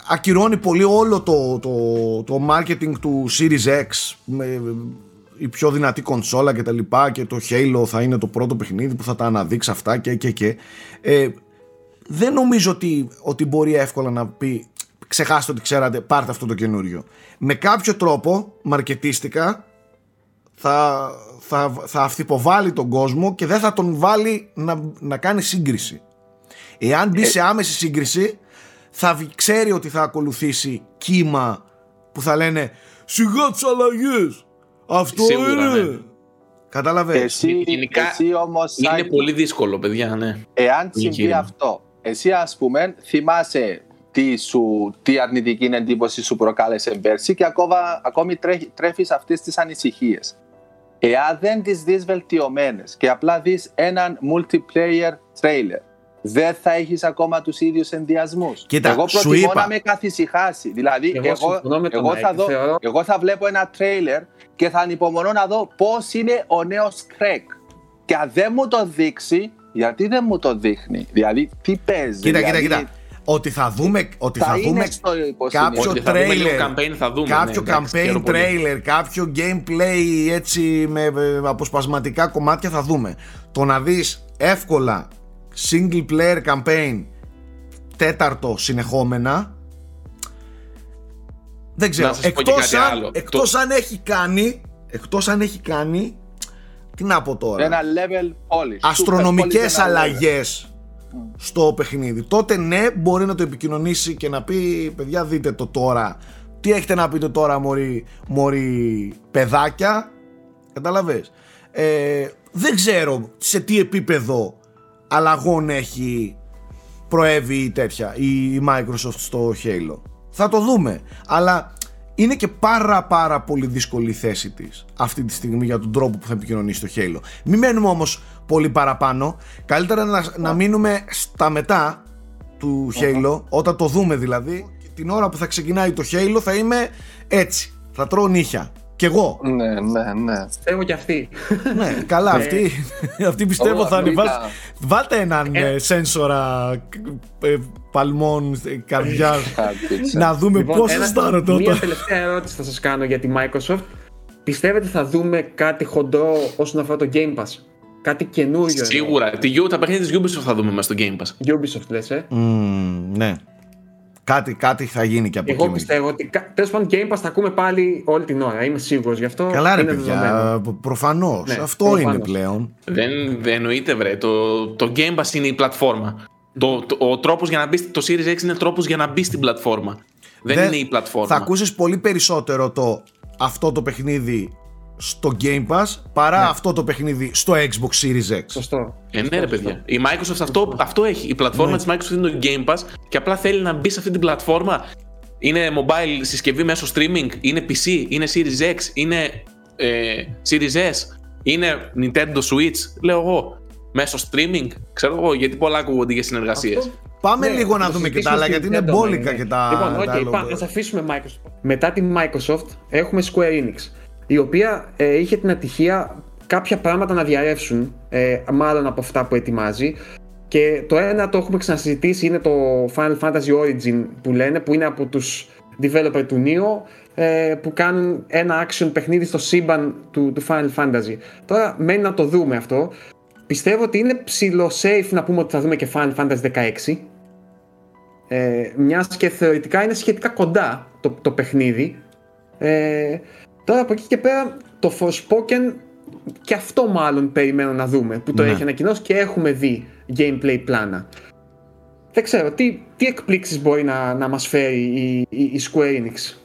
ακυρώνει πολύ όλο το, το, το marketing του Series X με η πιο δυνατή κονσόλα και τα λοιπά και το Halo θα είναι το πρώτο παιχνίδι που θα τα αναδείξει αυτά και και και ε, δεν νομίζω ότι, ότι μπορεί εύκολα να πει ξεχάστε ότι ξέρατε πάρτε αυτό το καινούριο με κάποιο τρόπο μαρκετίστικα θα, θα, θα αυθυποβάλει τον κόσμο και δεν θα τον βάλει να, να κάνει σύγκριση εάν μπει ε... σε άμεση σύγκριση θα ξέρει ότι θα ακολουθήσει κύμα που θα λένε σιγά τις αλλαγές. αυτό Σίγουρα, είναι ναι. Κατάλαβες; Εσύ, εσύ όμως, είναι πολύ δύσκολο, παιδιά, ναι. Εάν συμβεί αυτό εσύ ας πούμε θυμάσαι τι, σου, τι αρνητική εντύπωση σου προκάλεσε πέρσι και ακόμα, ακόμη τρέφεις αυτές τις ανησυχίες. Εάν δεν τις δεις βελτιωμένες και απλά δεις έναν multiplayer trailer, δεν θα έχεις ακόμα τους ίδιους ενδιασμούς. Εγώ προτιμώ να με καθησυχάσει. Δηλαδή, εγώ, εγώ, εγώ, θα δω, εγώ θα βλέπω ένα τρέιλερ και θα ανυπομονώ να δω πώς είναι ο νέος Craig. Και αν δεν μου το δείξει, γιατί δεν μου το δείχνει; Δηλαδή, τι παίζει; Κοίτα, δηλαδή, κοίτα, κοίτα. Ότι θα δούμε, ότι θα, θα δούμε κάποιο τρέιλερ, κάποιο ναι, campaign trailer, κάποιο gameplay έτσι με αποσπασματικά κομμάτια θα δούμε. Το να δεις εύκολα single player campaign τέταρτο συνεχόμενα δεν ξέρω, εκτός, αν, εκτός αν έχει κάνει εκτός αν έχει κάνει τι να πω τώρα. Ένα level polish αστρονομικές αλλαγές στο παιχνίδι. Τότε ναι, μπορεί να το επικοινωνήσει και να πει: Παιδιά, δείτε το τώρα. Τι έχετε να πείτε τώρα, Μωρή, μωρή παιδάκια; Καταλαβες. Ε, δεν ξέρω σε τι επίπεδο αλλαγών έχει προέβει η τέτοια η Microsoft στο Halo. Θα το δούμε. Αλλά είναι και πάρα πάρα πολύ δύσκολη η θέση της αυτή τη στιγμή για τον τρόπο που θα επικοινωνήσει το Halo. Μην μένουμε όμως πολύ παραπάνω. Καλύτερα να, να μείνουμε στα μετά του Halo, όταν το δούμε δηλαδή. Την ώρα που θα ξεκινάει το Halo θα είμαι έτσι. Θα τρώω νύχια. Κι εγώ. Ναι, ναι, ναι. Πιστεύω κι αυτή. ναι, καλά, αυτή, αυτή πιστεύω θα ανεβάσει. Βάλτε έναν ε. σένσορα ε, παλμών, ε, καρδιά. να δούμε λοιπόν, πώ αισθάνομαι τότε. Μια τελευταία ερώτηση θα σας κάνω για τη Microsoft. Πιστεύετε θα δούμε κάτι χοντρό όσον αφορά το Game Pass; Κάτι καινούριο. Σίγουρα. Τη, τα παιχνίδια της Ubisoft θα δούμε μέσα στο Game Pass. Ubisoft λες, ε; Mm, ναι. Κάτι, κάτι θα γίνει και από εκεί. Εγώ πιστεύω ότι τέλος πάντων Game Pass θα ακούμε πάλι όλη την ώρα. Είμαι σίγουρος γι' αυτό. Καλά, ρε παιδιά. Προφανώς. Ναι, αυτό προφανώς. είναι πλέον. Δεν, δεν εννοείται, βρε. Το, το Game Pass είναι η πλατφόρμα. Το, το, ο τρόπος για να μπει. Το Series X είναι τρόπος για να μπει στην πλατφόρμα. Δεν, δεν είναι η πλατφόρμα. Θα ακούσεις πολύ περισσότερο το αυτό το παιχνίδι στο Game Pass παρά ναι. αυτό το παιχνίδι στο Xbox Series X. Σωστό. Ε, ναι, ρε παιδιά. Η Microsoft αυτό, αυτό έχει. Η πλατφόρμα ναι. της Microsoft είναι το Game Pass και απλά θέλει να μπει σε αυτή την πλατφόρμα. Είναι mobile συσκευή μέσω streaming, είναι PC, είναι Series X, είναι ε, Series S, είναι Nintendo Switch, λέω εγώ. Μέσω streaming, ξέρω εγώ, γιατί πολλά ακούγονται για συνεργασίες. Πάμε ναι, λίγο να δούμε και τα άλλα, γιατί είναι μπόλικα ναι. και τα. Λοιπόν, okay, πάμε, αφήσουμε Microsoft. Μετά τη Microsoft έχουμε Square Enix η οποία ε, είχε την ατυχία κάποια πράγματα να διαρρεύσουν, ε, μάλλον από αυτά που ετοιμάζει. Και το ένα το έχουμε ξανασυζητήσει είναι το Final Fantasy Origin που λένε, που είναι από τους developer του Neo, ε, που κάνουν ένα action παιχνίδι στο σύμπαν του, του Final Fantasy. Τώρα μένει να το δούμε αυτό. Πιστεύω ότι είναι ψηλό safe να πούμε ότι θα δούμε και Final Fantasy 16. Ε, μιας και θεωρητικά είναι σχετικά κοντά το, το παιχνίδι. Ε, Τώρα από εκεί και πέρα το Forspoken και αυτό μάλλον περιμένω να δούμε που το ναι. έχει ανακοινώσει και έχουμε δει gameplay πλάνα. Δεν ξέρω, τι, τι εκπλήξεις μπορεί να, να μας φέρει η, η, η Square Enix;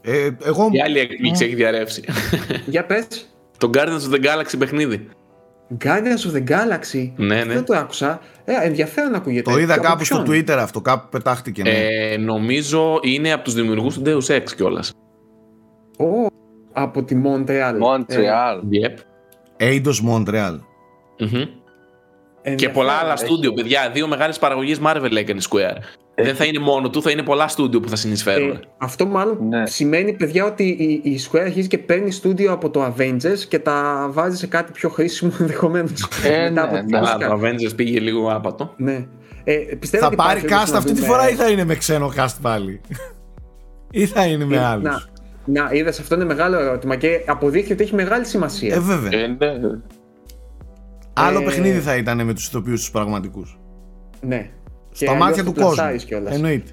Ε, εγώ... Η άλλη εκπλήξη έχει διαρρεύσει. Για πες. Το Guardians of the Galaxy παιχνίδι. Guardians of the Galaxy; Ναι, ναι. Δεν το άκουσα. Ε, ενδιαφέρον ακούγεται. Το είδα κάπου στο Twitter αυτό, κάπου πετάχτηκε. Ναι. Ε, νομίζω είναι από τους δημιουργούς του Deus Ex κιόλας. Oh, από τη Montreal. Montreal. Yep. Eidos Montreal. Και πολλά άλλα στούντιο, παιδιά. Δύο μεγάλες παραγωγές Marvel έκανε Square. Ε, Δεν θα είναι μόνο του, θα είναι πολλά στούντιο που θα συνεισφέρουν. Ε, αυτό μάλλον ναι. σημαίνει, παιδιά, ότι η, η Square αρχίζει και παίρνει στούντιο από το Avengers και τα βάζει σε κάτι πιο χρήσιμο (laughs) ενδεχομένως. Ε, ναι, ναι. το Avengers πήγε λίγο άπατο. Ναι. Ε, θα πάρει cast αυτή τη φορά ή (laughs) θα είναι με ξένο cast πάλι; ή θα είναι με ε, άλλους; Να, είδες, αυτό είναι μεγάλο ερώτημα και αποδείχθηκε ότι έχει μεγάλη σημασία. Ε, βέβαια. Ε, ναι. Άλλο ε... παιχνίδι θα ήταν με τους ηθοποιούς τους πραγματικούς. Ναι. Στα μάτια του κόσμου. Εννοείται.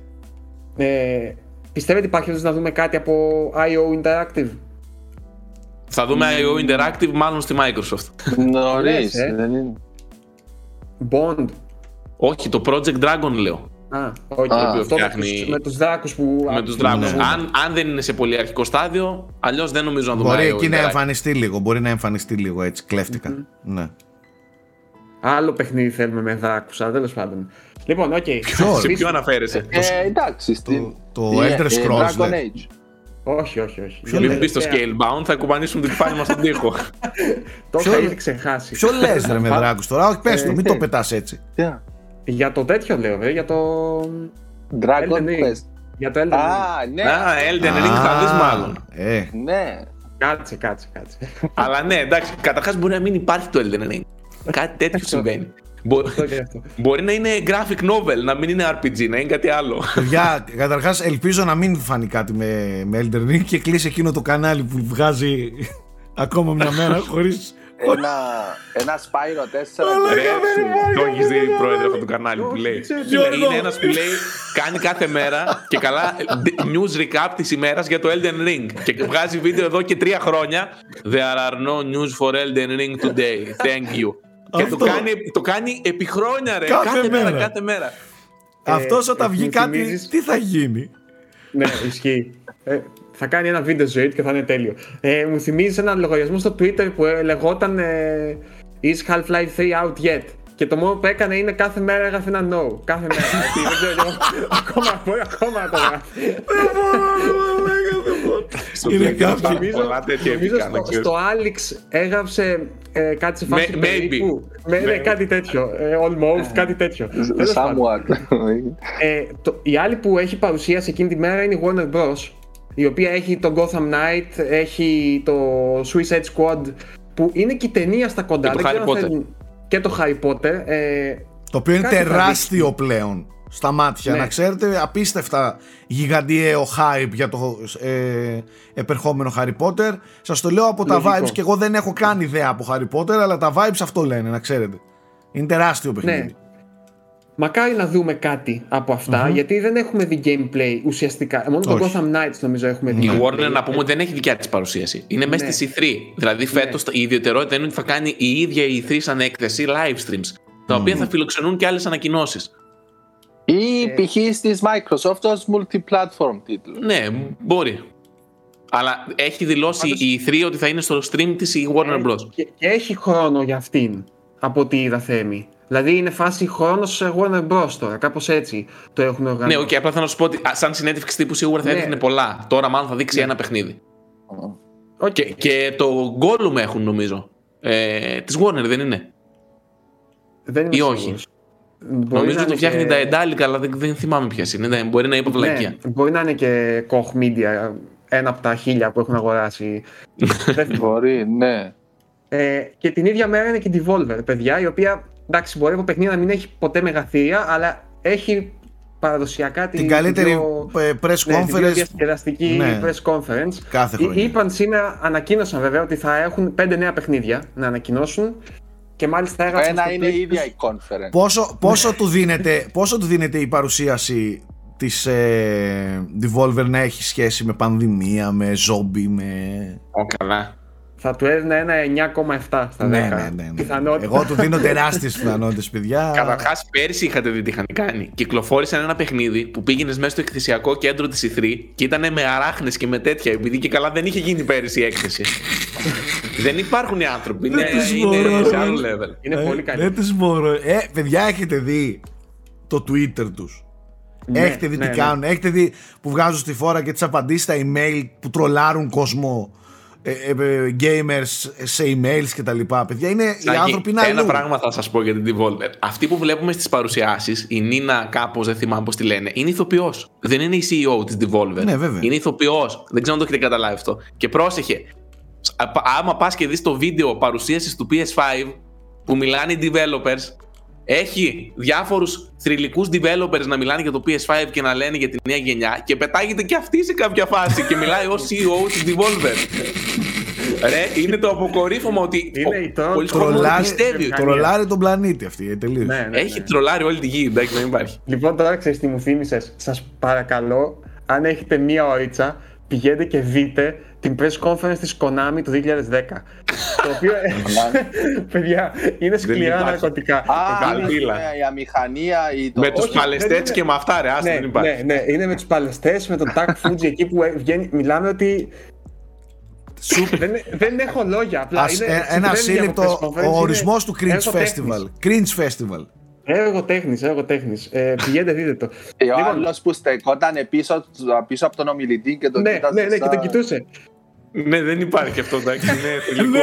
Ε, πιστεύετε υπάρχει να δούμε κάτι από IO Interactive; Θα δούμε IO Interactive μάλλον στη Microsoft. Νωρίς, ε. δεν είναι. Bond. Όχι, το Project Dragon λέω. Α, όχι, α, φτιάχνει... με τους δράκους που... Με τους δράκους. Ναι. Αν, αν δεν είναι σε πολύ αρχικό στάδιο, αλλιώς δεν νομίζω να δούμε. Μπορεί εκεί να εμφανιστεί λίγο, μπορεί να εμφανιστεί λίγο έτσι, κλέφτικα. Mm-hmm. Ναι. Άλλο παιχνίδι θέλουμε με δράκους, τέλος πάντων. Λοιπόν, OK. Okay. Σε ποιο αναφέρεσαι; Ε, εντάξει, στην... Το, το Elder Scrolls. Dragon Age. Όχι, όχι, όχι. Για μην μπει στο Scalebound, θα κουμπανίσουν την κεφάλι μας στον τοίχο. (laughs) Το είχα ήδη ξεχάσει. Ποιο λες, ρε με δράκους τώρα, όχι πες το, μην το πετάς έτσι. Για το τέτοιο λέω, βέβαια, για το. Dragon Quest. Για το Elden Ring. Α, ναι. Α, Elden Ring θα δεις μάλλον. Ε, Ναι. Κάτσε, κάτσε, κάτσε. Αλλά ναι, εντάξει, καταρχάς μπορεί να μην υπάρχει το Elden Ring. Κάτι τέτοιο συμβαίνει. Μπο- Αυτό και αυτό. Μπορεί να είναι graphic novel, να μην είναι RPG, να είναι κάτι άλλο. παιδιά, καταρχάς ελπίζω να μην φανεί κάτι με, με Elden Ring και κλείσει εκείνο το κανάλι που βγάζει ακόμα μια μέρα χωρίς. Ένα, ένα Spyro 4. Ρε, Το έχεις δει πρόεδρε αυτό το κανάλι που λέει. Γιώργο. Είναι ένας που λέει κάνει κάθε μέρα και καλά news recap της ημέρας για το Elden Ring. Και βγάζει βίντεο εδώ και τρία χρόνια. There are no news for Elden Ring today. Thank you. Και το Αυτό. κάνει, το κάνει επί χρόνια, ρε. Κάθε Κάθε, μέρα. μέρα. κάθε μέρα. Αυτός όταν ε, βγει μου κάτι, θυμίζεις- τι θα γίνει; ναι, ισχύει. Ε, θα κάνει ένα βίντεο ζωή του και θα είναι τέλειο. Ε, μου θυμίζει ένα λογαριασμό στο Twitter που ε, λεγόταν ε, Is Half-Life 3 out yet? Και το μόνο που έκανε είναι κάθε μέρα έγραφε ένα no. Κάθε μέρα. Γιατί δεν ξέρω, εγώ, ακόμα, μπορεί ακόμα να το γράφει. Στο Είναι Twitter κάποιοι- υπάρχουν πολλά τέτοια νομίζω επικά, να στο, ξέρεις. στο Alex έγραψε ε, κάτι σε φάση May- περίπου. Με, ναι, Maybe. κάτι τέτοιο. Ε, almost, κάτι τέτοιο. Τέλος πάντων. Somewhat. Ε, το, η άλλη που έχει παρουσίαση εκείνη τη μέρα είναι η Warner Bros. Η οποία έχει το Gotham Knight, έχει το Suicide Squad, που είναι και η ταινία στα κοντά. Και το Δεν Harry ξέρω αν Potter. θέλουν- Και το Harry Potter. Ε, Το οποίο είναι Κάτι θα τεράστιο πλέον στα μάτια. Ναι. Να ξέρετε, απίστευτα γιγαντιαίο hype για το ε, επερχόμενο Harry Potter. Σας το λέω από τα Λογικό. vibes και εγώ δεν έχω καν ιδέα από Harry Potter, αλλά τα vibes αυτό λένε, να ξέρετε. Είναι τεράστιο παιχνίδι. ναι. Μακάρι να δούμε κάτι από αυτά, γιατί δεν έχουμε δει gameplay ουσιαστικά. Μόνο το Όχι. Gotham Knights νομίζω έχουμε δει. Η gameplay. Warner να πούμε ότι δεν έχει δικιά της παρουσίαση. Είναι μέσα Ναι. στη C3. Δηλαδή φέτος η ιδιαιτερότητα είναι ότι θα κάνει η ίδια η E3 σαν έκθεση live streams. Τα οποία θα φιλοξενούν και άλλες ανακοινώσεις. Ή π.χ. τη Microsoft ως multi-platform τίτλος. Ναι, μπορεί. Αλλά έχει δηλώσει Πάντως- η E3 ότι θα είναι στο stream της η Warner Bros. Και, και έχει χρόνο για αυτήν, από ό,τι είδα Θέμη. Δηλαδή είναι φάση χρόνος σε Warner Bros. τώρα, κάπως έτσι το έχουν Ναι, οργανώσει. οκ, απλά θέλω να σου πω ότι α, σαν συνέντευξη τύπου σίγουρα θα Ναι. έδειχνε πολλά. Τώρα μάλλον θα δείξει ένα παιχνίδι. Οκ. Και, και το Gollum έχουν νομίζω. Ε, της Warner δεν είναι; Δεν είμαι ή όχι; σίγουρος. Μπορεί νομίζω να ότι το είναι φτιάχνει και- τα Daedalic, αλλά δεν, δεν θυμάμαι ποιες είναι. Ναι, μπορεί να είπα βλακεία. Ναι, μπορεί να είναι και Koch Media, ένα από τα χίλια που έχουν αγοράσει. Δεν (laughs) θυμάμαι. Μπορεί, ναι. ε, και την ίδια μέρα είναι και η Devolver, παιδιά, η οποία εντάξει, μπορεί από παιχνίδι να μην έχει ποτέ μεγαθύρια, αλλά έχει παραδοσιακά Την καλύτερη ε, press ναι, την πιο conference διασκεδαστική Ναι. press conference. κάθε Εί- χρονιά. Είπαν σήμερα, ανακοίνωσαν βέβαια ότι θα έχουν πέντε νέα παιχνίδια να ανακοινώσουν και μάλιστα έγραψαν Ένα στο είναι η Twitter ίδια τους- η conference. Πόσο, πόσο, του δίνεται, πόσο του δίνεται η παρουσίαση της ε, Devolver να έχει σχέση με πανδημία, με ζόμπι, με... Ω, καλά. Θα του έδινα ένα 9,7 στα 10. Ναι, ναι, ναι, ναι. Πιθανότητα. Εγώ του δίνω τεράστιες πιθανότητες, παιδιά. Καταρχάς, πέρσι είχατε δει τι είχαν κάνει. Κυκλοφόρησαν ένα παιχνίδι που πήγαινες μέσα στο εκθεσιακό κέντρο της E3 και ήταν με αράχνες και με τέτοια. Επειδή και καλά δεν είχε γίνει πέρυσι η έκθεση. (laughs) δεν υπάρχουν οι άνθρωποι. Είναι, Δεν τους είναι μπορώ, σε ρε. άλλο level. Είναι Ε, πολύ καλή. Δεν τις μπορώ. Ε, παιδιά, έχετε δει το Twitter τους; Ναι, έχετε δει ναι, τι ναι. κάνουν; Έχετε δει που βγάζουν στη φόρα και τις απαντήσεις στα email που τρολάρουν κόσμο; Ε, ε, ε, gamers σε emails και τα λοιπά. Παιδιά, είναι, οι Σάκη, άνθρωποι είναι ένα αλλού. πράγμα θα σας πω για την Devolver. Αυτή που βλέπουμε στις παρουσιάσεις, η Νίνα, κάπως δεν θυμάμαι πώς τη λένε, είναι ηθοποιός. Δεν είναι η CEO της Devolver. Ναι, βέβαια. Είναι ηθοποιός. Δεν ξέρω αν το έχετε καταλάβει αυτό. Και πρόσεχε. Α- Άμα πας και δεις το βίντεο παρουσίασης του PS5 που μιλάνε οι developers, έχει διάφορους θρηλυκούς developers να μιλάνε για το PS5 και να λένε για τη νέα γενιά και πετάγεται και αυτή σε κάποια φάση και μιλάει ως CEO της Devolver. Ρε, είναι το αποκορύφωμα ότι Είναι ο- η τρόλ- πολλοί κόσμος το Τρολάρει, πιστεύει. Βιομηχανία. τρολάρει τον πλανήτη αυτή. ε, Τελείως. Ναι, ναι, Έχει ναι. τρολάρει όλη τη γη, εντάξει, δεν υπάρχει. Λοιπόν, τώρα ξέρεις τι μου θύμισες. Σας παρακαλώ, αν έχετε μία ωρίτσα, πηγαίνετε και δείτε την press conference της Konami του 2010. το οποίο, (laughs) παιδιά, είναι σκληρά υπάρχει. ναρκωτικά. Α, Καλή είναι πύλα. η αμηχανία ή το... Με τους όχι, παλαιστέ δεν είναι- και με αυτά, ρε, άστα ναι, δεν υπάρχει. ναι, ναι, είναι με τους παλαιστές, με τον Τάκ Φούτζι εκεί που βγαίνει, μιλάμε ότι δεν, δεν έχω λόγια. Απλά Ας, είναι, ένα σύλληπτο ο ορισμός του Cringe Festival. Cringe Festival. Έργο τέχνης, έργο τέχνης. Ε, πηγαίνετε, δείτε το. Και ο λοιπόν, άλλος που στεκόταν πίσω, πίσω από τον ομιλητή και τον ναι, κοίταζε. Ναι, ναι, και τον κοιτούσε. Ναι, δεν υπάρχει αυτό, εντάξει. Ναι, (laughs) ναι, ναι,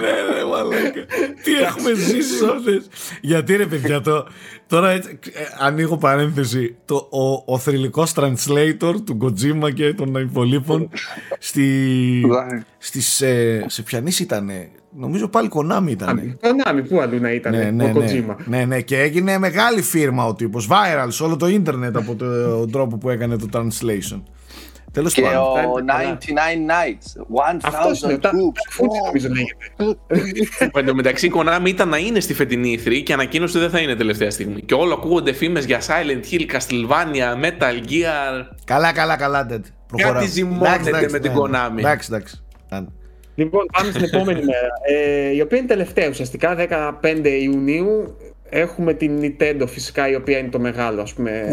ναι, ναι, μαλάκα. Τι έχουμε ζήσει αυτές; Γιατί ρε παιδιά, το, τώρα έτσι, ε, ανοίγω παρένθεση. Το, ο, ο θρηλυκός translator του Kojima και των υπολείπων στη, στις, ε, σε ποιανής ήτανε, Νομίζω πάλι Konami ήταν. Konami, πού αλλού να ήταν. Ναι, ναι, ο ναι, Kojima. Ναι, ναι, και έγινε μεγάλη φίρμα ο τύπος. Viral σε όλο το ίντερνετ από τον τρόπο που έκανε το translation. Τέλος πάντων. Και ο 99 Nights. 1000 troops. νομίζω λέγεται. Εν τω μεταξύ, η Konami ήταν να είναι στη φετινή E3 και ανακοίνωσε ότι δεν θα είναι τελευταία στιγμή. Και όλο ακούγονται φήμες για Silent Hill, Castlevania, Metal Gear. Καλά, καλά, καλά, Dead. Κάτι ζυμώνεται με την ναι, ναι. Konami. Εντάξει, εντάξει. Λοιπόν, πάμε στην επόμενη μέρα. Ε, η οποία είναι τελευταία ουσιαστικά, 15 Ιουνίου. Έχουμε την Nintendo φυσικά, η οποία είναι το μεγάλο ας πούμε,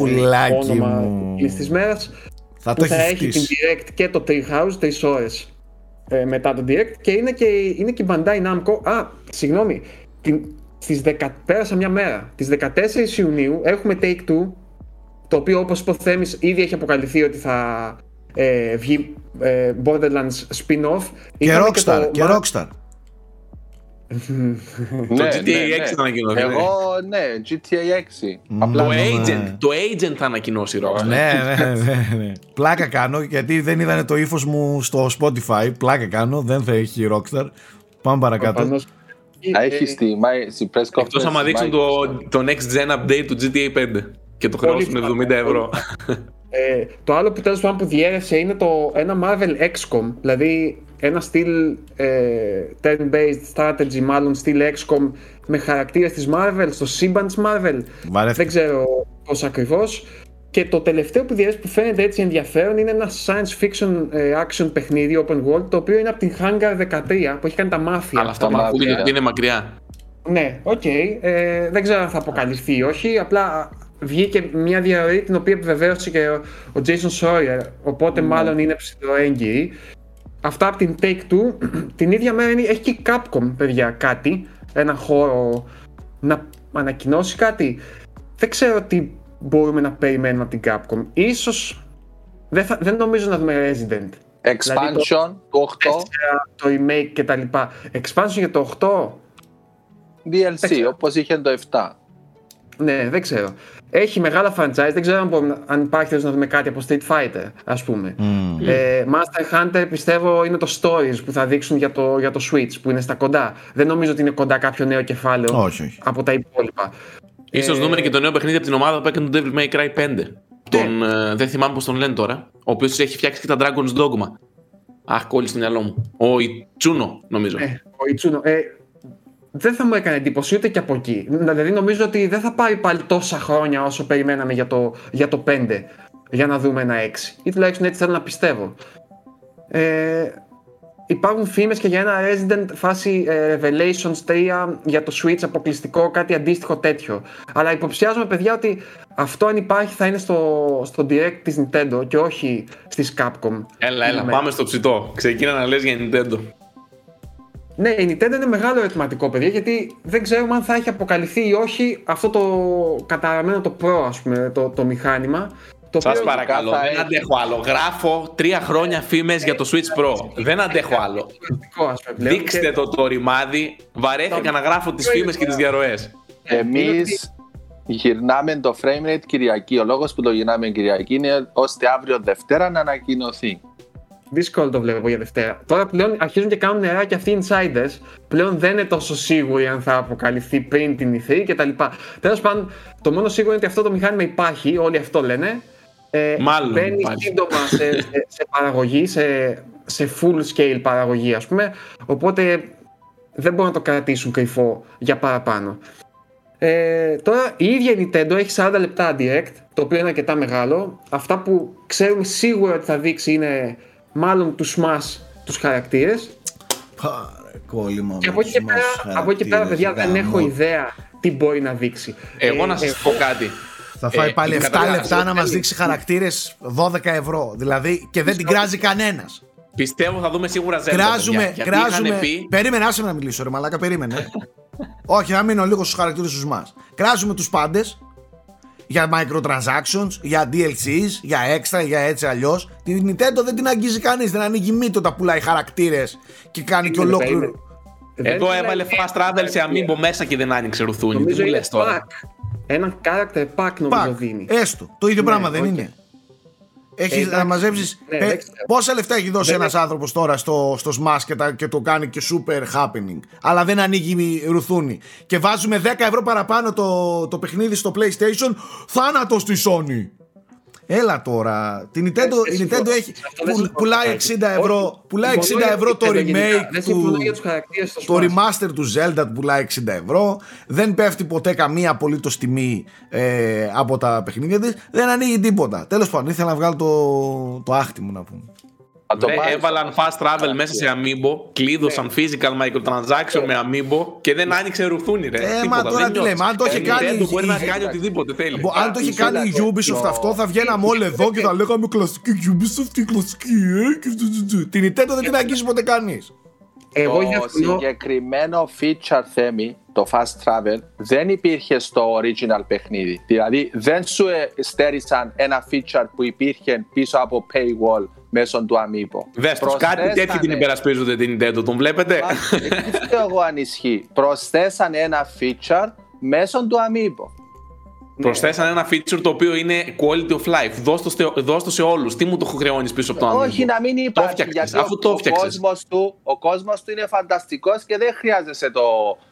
όνομα της μέρας. Θα το θα έχεις την Direct και το Treehouse τρεις ώρες ε, μετά το Direct και είναι και, είναι και η Bandai Namco. Α, συγγνώμη. Την, στις 10, πέρασα μια μέρα. Τις 14 Ιουνίου έχουμε Take Two, το οποίο όπως υποθέμεις ήδη έχει αποκαλυφθεί ότι θα ε, βγει ε, Borderlands spin-off. Και Rockstar. Και, το... Rockstar. το GTA 6 ναι, ναι. θα ανακοινώσει. Εγώ, ναι, GTA 6. Απλά το, agent, το agent θα ανακοινώσει η Rockstar. ναι, ναι, ναι, ναι. Πλάκα κάνω, γιατί δεν είδανε το ύφος μου στο Spotify. Πλάκα κάνω, δεν θα έχει η Rockstar. Πάμε παρακάτω. Θα έχει στη, στη press conference. Εκτός άμα δείξουν το, το next gen update του GTA 5 και το χρεώσουν 70 ευρώ. Ε, το άλλο που τέλος πάντων που διέρευσε είναι το ένα Marvel XCOM, δηλαδή ένα στυλ ε, turn-based strategy, μάλλον στυλ XCOM με χαρακτήρες της Marvel, στο σύμπαν της Marvel. Δεν ξέρω πώς ακριβώς. Και το τελευταίο που διέρευσε που φαίνεται έτσι ενδιαφέρον είναι ένα science fiction ε, action παιχνίδι open world, το οποίο είναι από την Hangar 13 που έχει κάνει τα μάφια. Αλλά αυτό μα ακούγεται ότι είναι μακριά. Ναι, OK. Okay. Ε, δεν ξέρω αν θα αποκαλυφθεί ή όχι. Απλά βγήκε μια διαρροή την οποία επιβεβαίωσε και ο Jason Schreier, οπότε mm. μάλλον είναι ψιλοέγκυρη. Αυτά από την Take-Two, (clears throat) την ίδια μέρα έχει και η Capcom, παιδιά, κάτι, ένα χώρο να ανακοινώσει κάτι. Δεν ξέρω τι μπορούμε να περιμένουμε από την Capcom. Ίσως, δεν, θα, δεν νομίζω να δούμε Resident. Expansion δηλαδή το, 8. Το remake και τα λοιπά. Expansion για το 8. DLC, όπως είχε το 7. Ναι, δεν ξέρω. Έχει μεγάλα franchise, δεν ξέρω αν, μπορούμε, αν υπάρχει να δούμε κάτι από Street Fighter, ας πούμε. Mm. Ε, Master Hunter πιστεύω είναι το Stories που θα δείξουν για το, για το Switch, που είναι στα κοντά. Δεν νομίζω ότι είναι κοντά κάποιο νέο κεφάλαιο όχι, όχι. από τα υπόλοιπα. Ίσως ε... δούμε και το νέο παιχνίδι από την ομάδα που έκανε τον Devil May Cry 5. Ναι. Τον, ε, δεν θυμάμαι πώς τον λένε τώρα. Ο οποίος έχει φτιάξει και τα Dragon's Dogma. Αχ, κόλλησε στο μυαλό μου. Ο Ιτσούνο, νομίζω. Ε, ο Ιτσούνο. Ε, δεν θα μου έκανε εντύπωση ούτε και από εκεί. Δηλαδή νομίζω ότι δεν θα πάρει πάλι τόσα χρόνια όσο περιμέναμε για το, για το 5 για να δούμε ένα 6. Ή τουλάχιστον έτσι θέλω να πιστεύω. Ε, υπάρχουν φήμες και για ένα Resident φάση ε, Revelations 3 για το Switch αποκλειστικό, κάτι αντίστοιχο τέτοιο. Αλλά υποψιάζομαι παιδιά ότι αυτό αν υπάρχει θα είναι στο, στο Direct της Nintendo και όχι στις Capcom. Έλα, έλα, πάμε στο ψητό. Ξεκίνα να λες για Nintendo. Ναι, η Nintendo είναι μεγάλο ερωτηματικό, παιδιά, γιατί δεν ξέρουμε αν θα έχει αποκαλυφθεί ή όχι αυτό το καταραμένο το Pro, ας πούμε, το, το μηχάνημα. Το Σας παρακαλώ, δεν αντέχω άλλο. Γράφω τρία χρόνια φήμες για το Switch Pro. δεν αντέχω άλλο. Δείξτε το το ρημάδι. Βαρέθηκα να γράφω τις φήμες και τις διαρροές. Εμείς γυρνάμε το frame rate Κυριακή. Ο λόγος που το γυρνάμε Κυριακή είναι ώστε αύριο Δευτέρα να ανακοινωθεί. Δύσκολο το βλέπω για Δευτέρα. Τώρα πλέον αρχίζουν και κάνουν νερά και αυτοί οι insiders. Πλέον δεν είναι τόσο σίγουροι αν θα αποκαλυφθεί πριν την E3 κτλ. Τέλος πάντων, το μόνο σίγουρο είναι ότι αυτό το μηχάνημα υπάρχει, όλοι αυτό λένε. Ε, Μάλλον. Μπαίνει σύντομα σε, σε, παραγωγή, σε, σε full scale παραγωγή, ας πούμε. Οπότε δεν μπορούν να το κρατήσουν κρυφό για παραπάνω. Ε, τώρα η ίδια η Nintendo έχει 40 λεπτά direct, το οποίο είναι αρκετά μεγάλο. Αυτά που ξέρουμε σίγουρα ότι θα δείξει είναι μάλλον τους Smash τους χαρακτήρες. Πάρε κόλλημα Και από εκεί και πέρα, από εκεί πέρα παιδιά, δεν έχω ιδέα τι μπορεί να δείξει. Εγώ ε, να σας πω κάτι. Θα φάει ε, πάλι 7 λεπτά να μας δείξει χαρακτήρες 12 ευρώ. Δηλαδή και δεν την κράζει κανένας. Πιστεύω θα δούμε σίγουρα Zelda. Κράζουμε, κράζουμε. Πει... Περίμενε, άσε να μιλήσω, ρε Μαλάκα, περίμενε. (laughs) Όχι, θα μείνω λίγο στους χαρακτήρες τους μας. Κράζουμε τους πάντες για microtransactions, για DLCs, για extra, για έτσι αλλιώς. Την Nintendo δεν την αγγίζει κανείς. Δεν ανοίγει μύτο τα πουλάει χαρακτήρες και κάνει και ολόκληρο. Εδώ έβαλε fast travel σε amiibo μέσα και δεν άνοιξε ρουθούνι. Τι μου λες τώρα; Ένα character pack νομίζω δίνει. Έστω. Το ίδιο ναι, πράγμα δεν είναι. Έχεις να μαζέψει. Ναι, πόσα λεφτά έχει δώσει ένας άνθρωπος τώρα στο, στο Smash και, και το κάνει και super happening. Αλλά δεν ανοίγει ρουθούνι. Και βάζουμε 10 ευρώ παραπάνω το, το παιχνίδι στο PlayStation. Θάνατος στη Sony. Έλα τώρα. Την Nintendo, η Nintendo έχει, πουλάει 60 ευρώ, πουλάει 60 ευρώ το remake του, το remaster του Zelda που πουλάει 60 ευρώ. Δεν πέφτει ποτέ καμία απολύτως τιμή ε, από τα παιχνίδια της. Δεν ανοίγει τίποτα. Τέλος πάντων, ήθελα να βγάλω το, το άχτι μου να πούμε. Ναι, έβαλαν fast travel μέσα σε Amiibo, κλείδωσαν ναι. physical microtransaction με Amiibo και δεν άνοιξε ρουθούνι, ρε. Ε, μα τώρα τι λέμε, αν το έχει κάνει. Μπορεί να κάνει οτιδήποτε θέλει. Αν το έχει κάνει η Ubisoft αυτό, θα βγαίναμε όλοι εδώ και θα λέγαμε κλασική Ubisoft και κλασική, ε. Την Nintendo δεν την αγγίζει ποτέ κανείς. Εγώ το συγκεκριμένο feature θέμη, το fast travel, δεν υπήρχε στο original παιχνίδι. Δηλαδή δεν σου στέρισαν ένα feature που υπήρχε πίσω από paywall μέσω του Amiibo. Δες τους, κάτι τέτοιο την υπερασπίζονται την Nintendo, τον βλέπετε; Δεν εγώ αν ισχύει. Προσθέσανε ένα feature μέσω του Amiibo. Προσθέσανε ένα feature το οποίο είναι quality of life. Δώσ' το, σε όλους. Τι μου το χρεώνεις πίσω από το Amiibo. Όχι, να μην υπάρχει. γιατί αφού το ο, κόσμος του, ο κόσμος του είναι φανταστικός και δεν χρειάζεσαι το,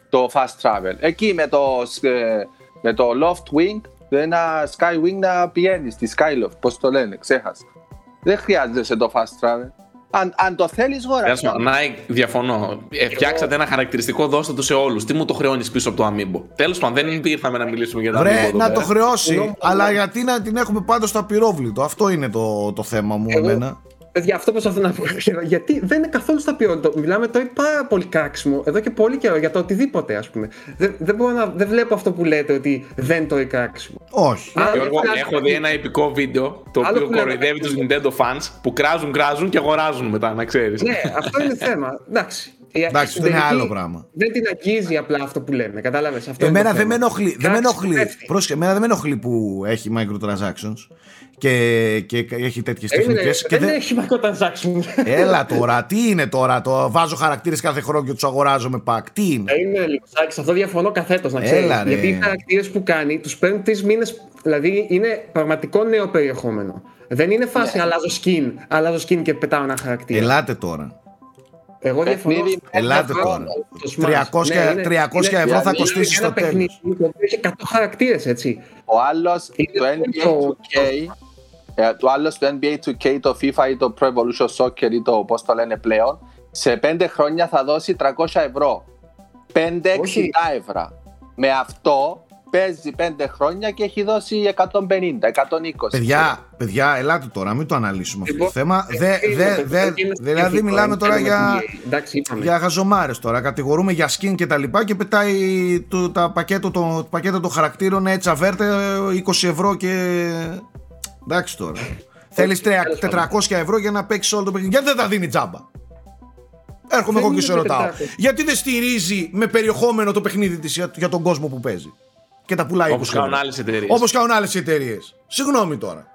το fast travel. Εκεί με το, ε, με το loft wing, ένα sky wing να πηγαίνεις στη skyloft. Πώς το λένε, ξέχασα. Δεν χρειάζεσαι το fast travel. Αν, αν το θέλεις, γόρα. Νάικ, διαφωνώ. Ε, φτιάξατε ένα χαρακτηριστικό, δώστε το σε όλους. Τι μου το χρεώνεις πίσω από το Amiibo. Τέλος πάντων, δεν ήρθαμε να μιλήσουμε για το Amiibo. να το χρεώσει, αλλά γιατί να την έχουμε πάντω στο απειρόβλητο; Αυτό είναι το, το θέμα μου, Εγώ, εμένα. Παιδιά, αυτό προσπαθώ να πω. (laughs) Γιατί δεν είναι καθόλου στα ποιότητα. Μιλάμε τώρα πάρα πολύ κράξιμο εδώ και πολύ καιρό για το οτιδήποτε, ας πούμε. Δεν, δεν, μπορώ να, δεν βλέπω αυτό που λέτε ότι δεν το κράξιμο. Όχι. Α, Γιώργο, έχω δει ένα επικό βίντεο το οποίο κοροϊδεύει τους Nintendo fans που κράζουν, κράζουν και αγοράζουν μετά, να ξέρεις. Ναι, αυτό είναι (laughs) θέμα. Εντάξει. Εντάξει, αυτό είναι άλλο πράγμα. Δεν την αγγίζει απλά αυτό που λέμε. Κατάλαβες; Αυτό. Εμένα δεν με ενοχλεί. Δεν με ενοχλεί. εμένα δεν με ενοχλεί που έχει microtransactions και, και έχει τέτοιες τεχνικές. Δεν, δεν έχει microtransactions. Έλα τώρα, τι είναι τώρα. Το βάζω χαρακτήρες κάθε χρόνο και τους αγοράζω με πακ. Τι είναι; Είναι λίγο. Σε αυτό διαφωνώ καθέτος να ξέρεις. Γιατί οι χαρακτήρες που κάνει τους παίρνουν τρεις μήνες. Δηλαδή είναι πραγματικό νέο περιεχόμενο. Δεν είναι φάση ναι. αλλάζω skin, αλλάζω skin και πετάω ένα χαρακτήρα. Ελάτε τώρα. Εγώ διαφωνώ. Ελάτε τώρα. 300, ναι, 300 ευρώ θα κοστίσει στο τέλος. Έχει 100 χαρακτήρες, έτσι. Ο άλλος, το NBA 2K, ε, το άλλο στο NBA 2K, το FIFA ή το Pro Evolution Soccer ή το πώς το λένε πλέον, σε 5 χρόνια θα δώσει 300 ευρώ. 5-60 ευρώ. Με αυτό παίζει 5 χρόνια και έχει δώσει 150, 120. Παιδιά, παιδιά, ελάτε τώρα, μην το αναλύσουμε αυτό το λοιπόν, θέμα. Δε, δε, δε, δηλαδή, μιλάμε τώρα για, για χαζομάρε τώρα. Κατηγορούμε για skin και τα λοιπά και πετάει το, τα πακέτο, το, πακέτο των χαρακτήρων έτσι αβέρτε 20 ευρώ και. Εντάξει τώρα. Θέλει 400 ευρώ για να παίξει όλο το παιχνίδι. Γιατί δεν τα δίνει τζάμπα. Έρχομαι εγώ και σε ρωτάω. Γιατί δεν στηρίζει με περιεχόμενο το παιχνίδι τη για τον κόσμο που παίζει και τα πουλάει Όπω κάνουν άλλε εταιρείε. Όπω κάνουν άλλε εταιρείε. Συγγνώμη τώρα.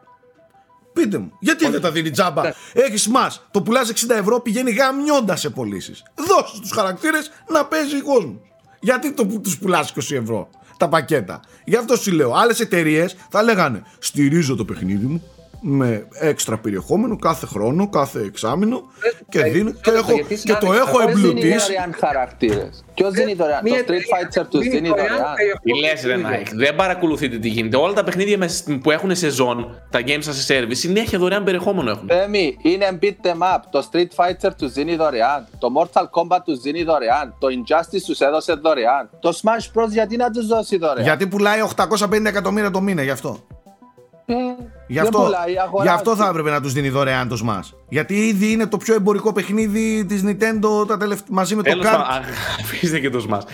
Πείτε μου, γιατί δεν τα δίνει τζάμπα. Ναι. Έχει μα, το πουλά 60 ευρώ, πηγαίνει γαμιώντα σε πωλήσει. Δώσε του χαρακτήρε να παίζει ο κόσμο. Γιατί το, του πουλά 20 ευρώ τα πακέτα. Γι' αυτό σου λέω. Άλλες εταιρείες θα λέγανε Στηρίζω το παιχνίδι μου, με έξτρα περιεχόμενο κάθε χρόνο, κάθε εξάμεινο και, ε, δίνω, και, έχω, και το έχω εμπλουτίσει. Ποιο δίνει δωρεάν χαρακτήρες. Ποιος δίνει δωρεάν; Το Street Fighter τους δίνει δωρεάν. Τι λες, ρε Νάικ, δεν παρακολουθείτε τι γίνεται. Όλα τα παιχνίδια που έχουν σεζόν, τα games as a service, συνέχεια δωρεάν περιεχόμενο έχουν. Φέμι, είναι beat them up. Το Street Fighter τους δίνει δωρεάν. Το Mortal Kombat τους δίνει δωρεάν. Το Injustice τους έδωσε δωρεάν. Το Smash Bros. γιατί να τους δώσει δωρεάν; Γιατί πουλάει 850 εκατομμύρια το μήνα γι' αυτό. Ε, γι' αυτό, γι αυτό θα έπρεπε να τους δίνει δωρεάν το Smash. Γιατί ήδη είναι το πιο εμπορικό παιχνίδι της Nintendo τα τελευταία, μαζί με το Kart. Αφήστε και το Smash.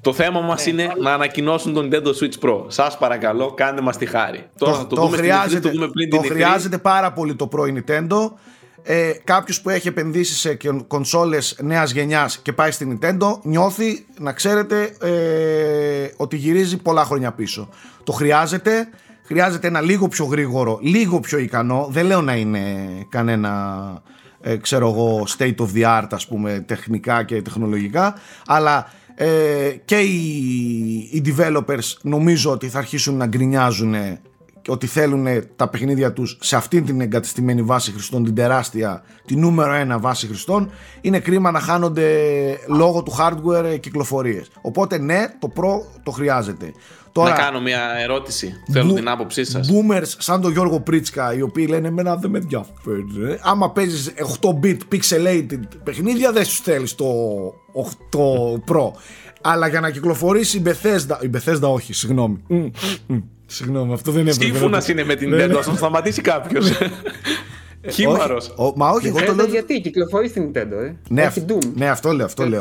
Το θέμα μας ναι, είναι να ανακοινώσουν τον Nintendo Switch Pro. Σας παρακαλώ, κάντε μας τη χάρη. Τώρα το, το, το, χρειάζεται, το, δούμε πριν το χρειάζεται πάρα πολύ το Pro Nintendo. ε, κάποιος που έχει επενδύσει σε κονσόλες νέας γενιάς και πάει στην Nintendo νιώθει να ξέρετε ε, ότι γυρίζει πολλά χρόνια πίσω. Το χρειάζεται, χρειάζεται ένα λίγο πιο γρήγορο, λίγο πιο ικανό, δεν λέω να είναι κανένα ε, ξέρω εγώ state of the art ας πούμε τεχνικά και τεχνολογικά αλλά ε, και οι, οι developers νομίζω ότι θα αρχίσουν να γκρινιάζουν ότι θέλουν τα παιχνίδια τους σε αυτήν την εγκατεστημένη βάση χρηστών, την τεράστια, τη νούμερο ένα βάση χρηστών, είναι κρίμα να χάνονται λόγω του hardware κυκλοφορίες. Οπότε ναι, το Pro το χρειάζεται. Τώρα, να κάνω μια ερώτηση. Θέλω την άποψή σας. Boomers σαν τον Γιώργο Πρίτσκα, οι οποίοι λένε Εμένα δεν με ενδιαφέρει. Άμα παίζεις 8-bit pixelated παιχνίδια, δεν σου θέλει το 8 Pro. Αλλά για να κυκλοφορήσει η Bethesda. Η Bethesda όχι, συγγνώμη. Συγγνώμη, αυτό δεν είναι Σύμφωνα είναι με την Nintendo, να σταματήσει κάποιος. (laughs) Χήμαρος. Μα όχι, εγώ το λέω. Γιατί κυκλοφορεί στην Nintendo, ε; Ναι, ναι, αυτό λέω. Αυτό λέω.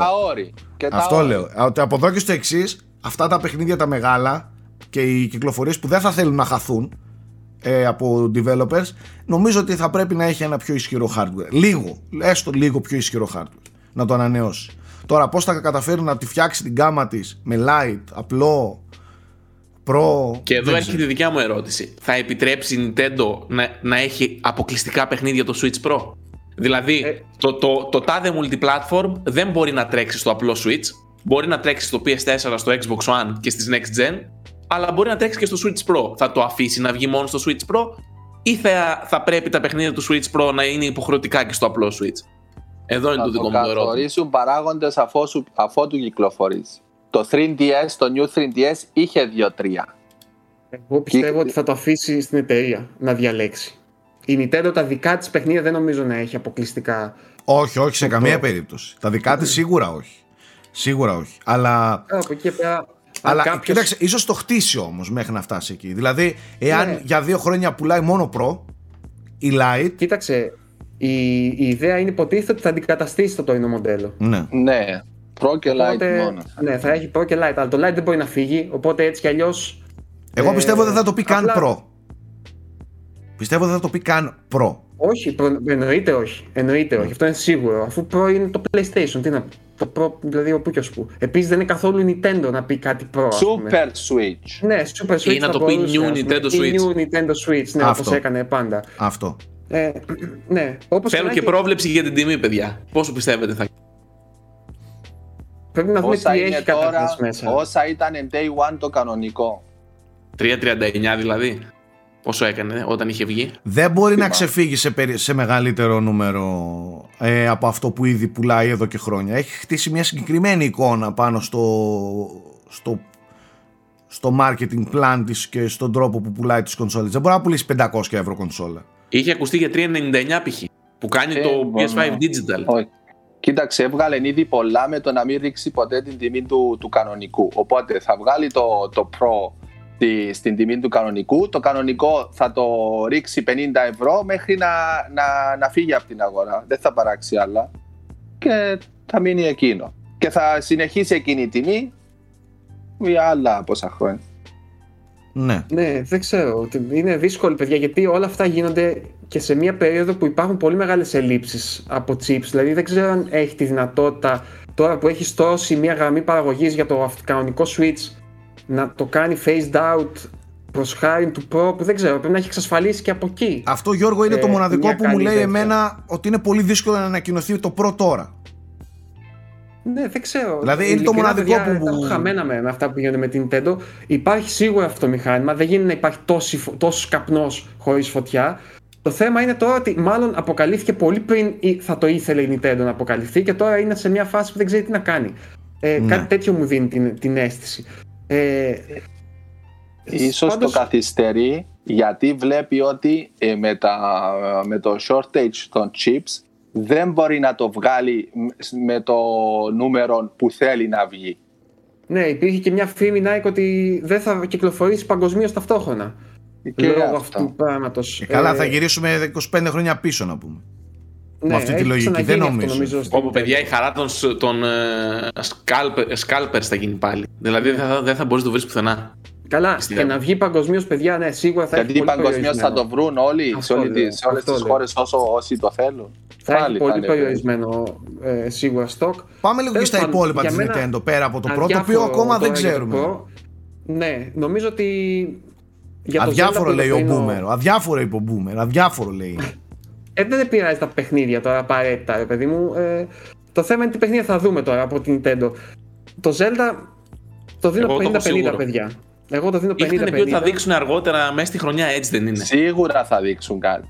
Αυτό λέω. Ότι από εδώ και στο εξής, αυτά τα παιχνίδια τα μεγάλα και οι κυκλοφορίες που δεν θα θέλουν να χαθούν ε, από developers, νομίζω ότι θα πρέπει να έχει ένα πιο ισχυρό hardware. Λίγο, έστω λίγο πιο ισχυρό hardware. Να το ανανεώσει. Τώρα, πώς θα καταφέρει να τη φτιάξει την γκάμα της με light, απλό, Pro. Και εδώ έρχεται η δικιά μου ερώτηση. Θα επιτρέψει η Nintendo να, να έχει αποκλειστικά παιχνίδια το Switch Pro; Δηλαδή, ε. το, το, το τάδε multiplatform δεν μπορεί να τρέξει στο απλό Switch; Μπορεί να τρέξει στο PS4, στο Xbox One και στις Next Gen. Αλλά μπορεί να τρέξει και στο Switch Pro. Θα το αφήσει να βγει μόνο στο Switch Pro ή θα, θα πρέπει τα παιχνίδια του Switch Pro να είναι υποχρεωτικά και στο απλό Switch; Εδώ είναι το δικό μου ερώτημα. Θα καθορίσουν παράγοντες αφού του κυκλοφορήσει. Το 3DS, το New 3DS είχε 2-3. Εγώ πιστεύω ότι θα το αφήσει στην εταιρεία να διαλέξει. Η Nintendo τα δικά της παιχνίδια δεν νομίζω να έχει αποκλειστικά. Όχι, όχι, σε καμία περίπτωση. Τα δικά της σίγουρα όχι. Σίγουρα όχι. Αλλά. Από εκεί πέρα. Αλλά κάποιος... κοίταξε, ίσως το χτίσει όμως μέχρι να φτάσει εκεί. Δηλαδή, εάν ναι. για δύο χρόνια πουλάει μόνο Pro, η Lite. Κοίταξε, η, η ιδέα είναι υποτίθεται ότι θα αντικαταστήσει το τωρινό μοντέλο. Ναι. ναι. Pro και Lite μόνος. Ναι, θα έχει Pro και Lite, αλλά το Lite δεν μπορεί να φύγει, οπότε έτσι κι αλλιώς. Εγώ ε, πιστεύω δεν θα το πει καν Pro. Πιστεύω δεν θα το πει καν Pro. Όχι, προ... εννοείται όχι. Εννοείται όχι. Αυτό είναι σίγουρο. Αφού Pro είναι το PlayStation. Τι να το Pro, δηλαδή ο που που. Επίσης δεν είναι καθόλου Nintendo να πει κάτι Pro. Super Switch. Ναι, Super Switch. Ή να το πει New Nintendo Switch. New Nintendo Switch, ναι, όπως έκανε πάντα. Αυτό. Ε, ναι, όπως Θέλω και, και πρόβλεψη για την τιμή, παιδιά. Πόσο πιστεύετε θα Πρέπει να δούμε τι έχει τώρα, μέσα. Όσα ήταν day one το κανονικό. 3.39 δηλαδή. Πόσο έκανε όταν είχε βγει. Δεν μπορεί να ξεφύγει σε, σε μεγαλύτερο νούμερο ε, από αυτό που ήδη πουλάει εδώ και χρόνια. Έχει χτίσει μια συγκεκριμένη εικόνα πάνω στο, στο, στο marketing plan της και στον τρόπο που πουλάει τις κονσόλες. Δεν μπορεί να πουλήσει 500 ευρώ κονσόλα. Είχε ακουστεί για 3,99 π.χ. που κάνει ε, το PS5 Digital. Όχι. Κοίταξε, έβγαλε ήδη πολλά με το να μην ρίξει ποτέ την τιμή του, του κανονικού. Οπότε θα βγάλει το, το Pro στη, στην τιμή του κανονικού. Το κανονικό θα το ρίξει 50 ευρώ μέχρι να, να, να φύγει από την αγορά. Δεν θα παράξει άλλα. Και θα μείνει εκείνο. Και θα συνεχίσει εκείνη η τιμή για άλλα πόσα χρόνια. Ναι. Ναι, δεν ξέρω. Είναι δύσκολο, παιδιά, γιατί όλα αυτά γίνονται και σε μια περίοδο που υπάρχουν πολύ μεγάλες ελλείψεις από chips. Δηλαδή δεν ξέρω αν έχει τη δυνατότητα τώρα που έχει στρώσει μια γραμμή παραγωγής για το κανονικό switch να το κάνει phased out προς χάρη του Pro που δεν ξέρω, πρέπει να έχει εξασφαλίσει και από εκεί. Αυτό Γιώργο είναι το ε, μοναδικό που μου λέει εμένα ότι είναι πολύ δύσκολο να ανακοινωθεί το Pro τώρα. Ναι, δεν ξέρω. Δηλαδή είναι το μοναδικό παιδιά, που. έχω χαμένα με, αυτά που γίνονται με την Nintendo. Υπάρχει σίγουρα αυτό το μηχάνημα. Δεν γίνεται να υπάρχει τόσος καπνός χωρίς φωτιά. Το θέμα είναι τώρα ότι μάλλον αποκαλύφθηκε πολύ πριν θα το ήθελε η Nintendo να αποκαλυφθεί και τώρα είναι σε μια φάση που δεν ξέρει τι να κάνει. Ε, ναι. Κάτι τέτοιο μου δίνει την, την αίσθηση. Ε, Ίσως το καθυστερεί γιατί βλέπει ότι ε, με, τα, με το shortage των chips δεν μπορεί να το βγάλει με το νούμερο που θέλει να βγει. Ναι, υπήρχε και μια φήμη Nike ότι δεν θα κυκλοφορήσει παγκοσμίως ταυτόχρονα. Και λόγω αυτού του πράγματος. Ε, καλά, θα γυρίσουμε 25 χρόνια πίσω να πούμε. Ναι, με αυτή τη λογική. Δεν νομίζω. νομίζω Όπου παιδιά η χαρά των, των uh, scalpers θα γίνει πάλι. Δηλαδή δεν θα, δεν θα μπορείς να το βρεις πουθενά. Καλά, και να βγει παγκοσμίως, παιδιά, ναι, σίγουρα θα Γιατί παγκοσμίως θα το βρουν όλοι σε, όλη, σε όλες τις χώρες όσοι το θέλουν. Θα έχει πολύ περιορισμένο ε, σίγουρα στόκ. Πάμε λίγο και στα υπόλοιπα της Nintendo πέρα από το πρώτο, το οποίο ακόμα δεν ξέρουμε. ναι, νομίζω ότι. Για αδιάφορο λέει ο Boomer. Αδιάφορο είπε ο Boomer. Αδιάφορο λέει. (laughs) Ε, δεν πειράζει τα παιχνίδια τώρα απαραίτητα, ρε παιδί μου. Ε, το θέμα είναι τι παιχνίδια θα δούμε τώρα από την Nintendo. Το Zelda το δίνω 50-50 παιδιά. Εγώ το δίνω 50-50. Είχαν πει ότι θα δείξουν αργότερα μέσα στη χρονιά, έτσι δεν είναι. Σίγουρα θα δείξουν κάτι.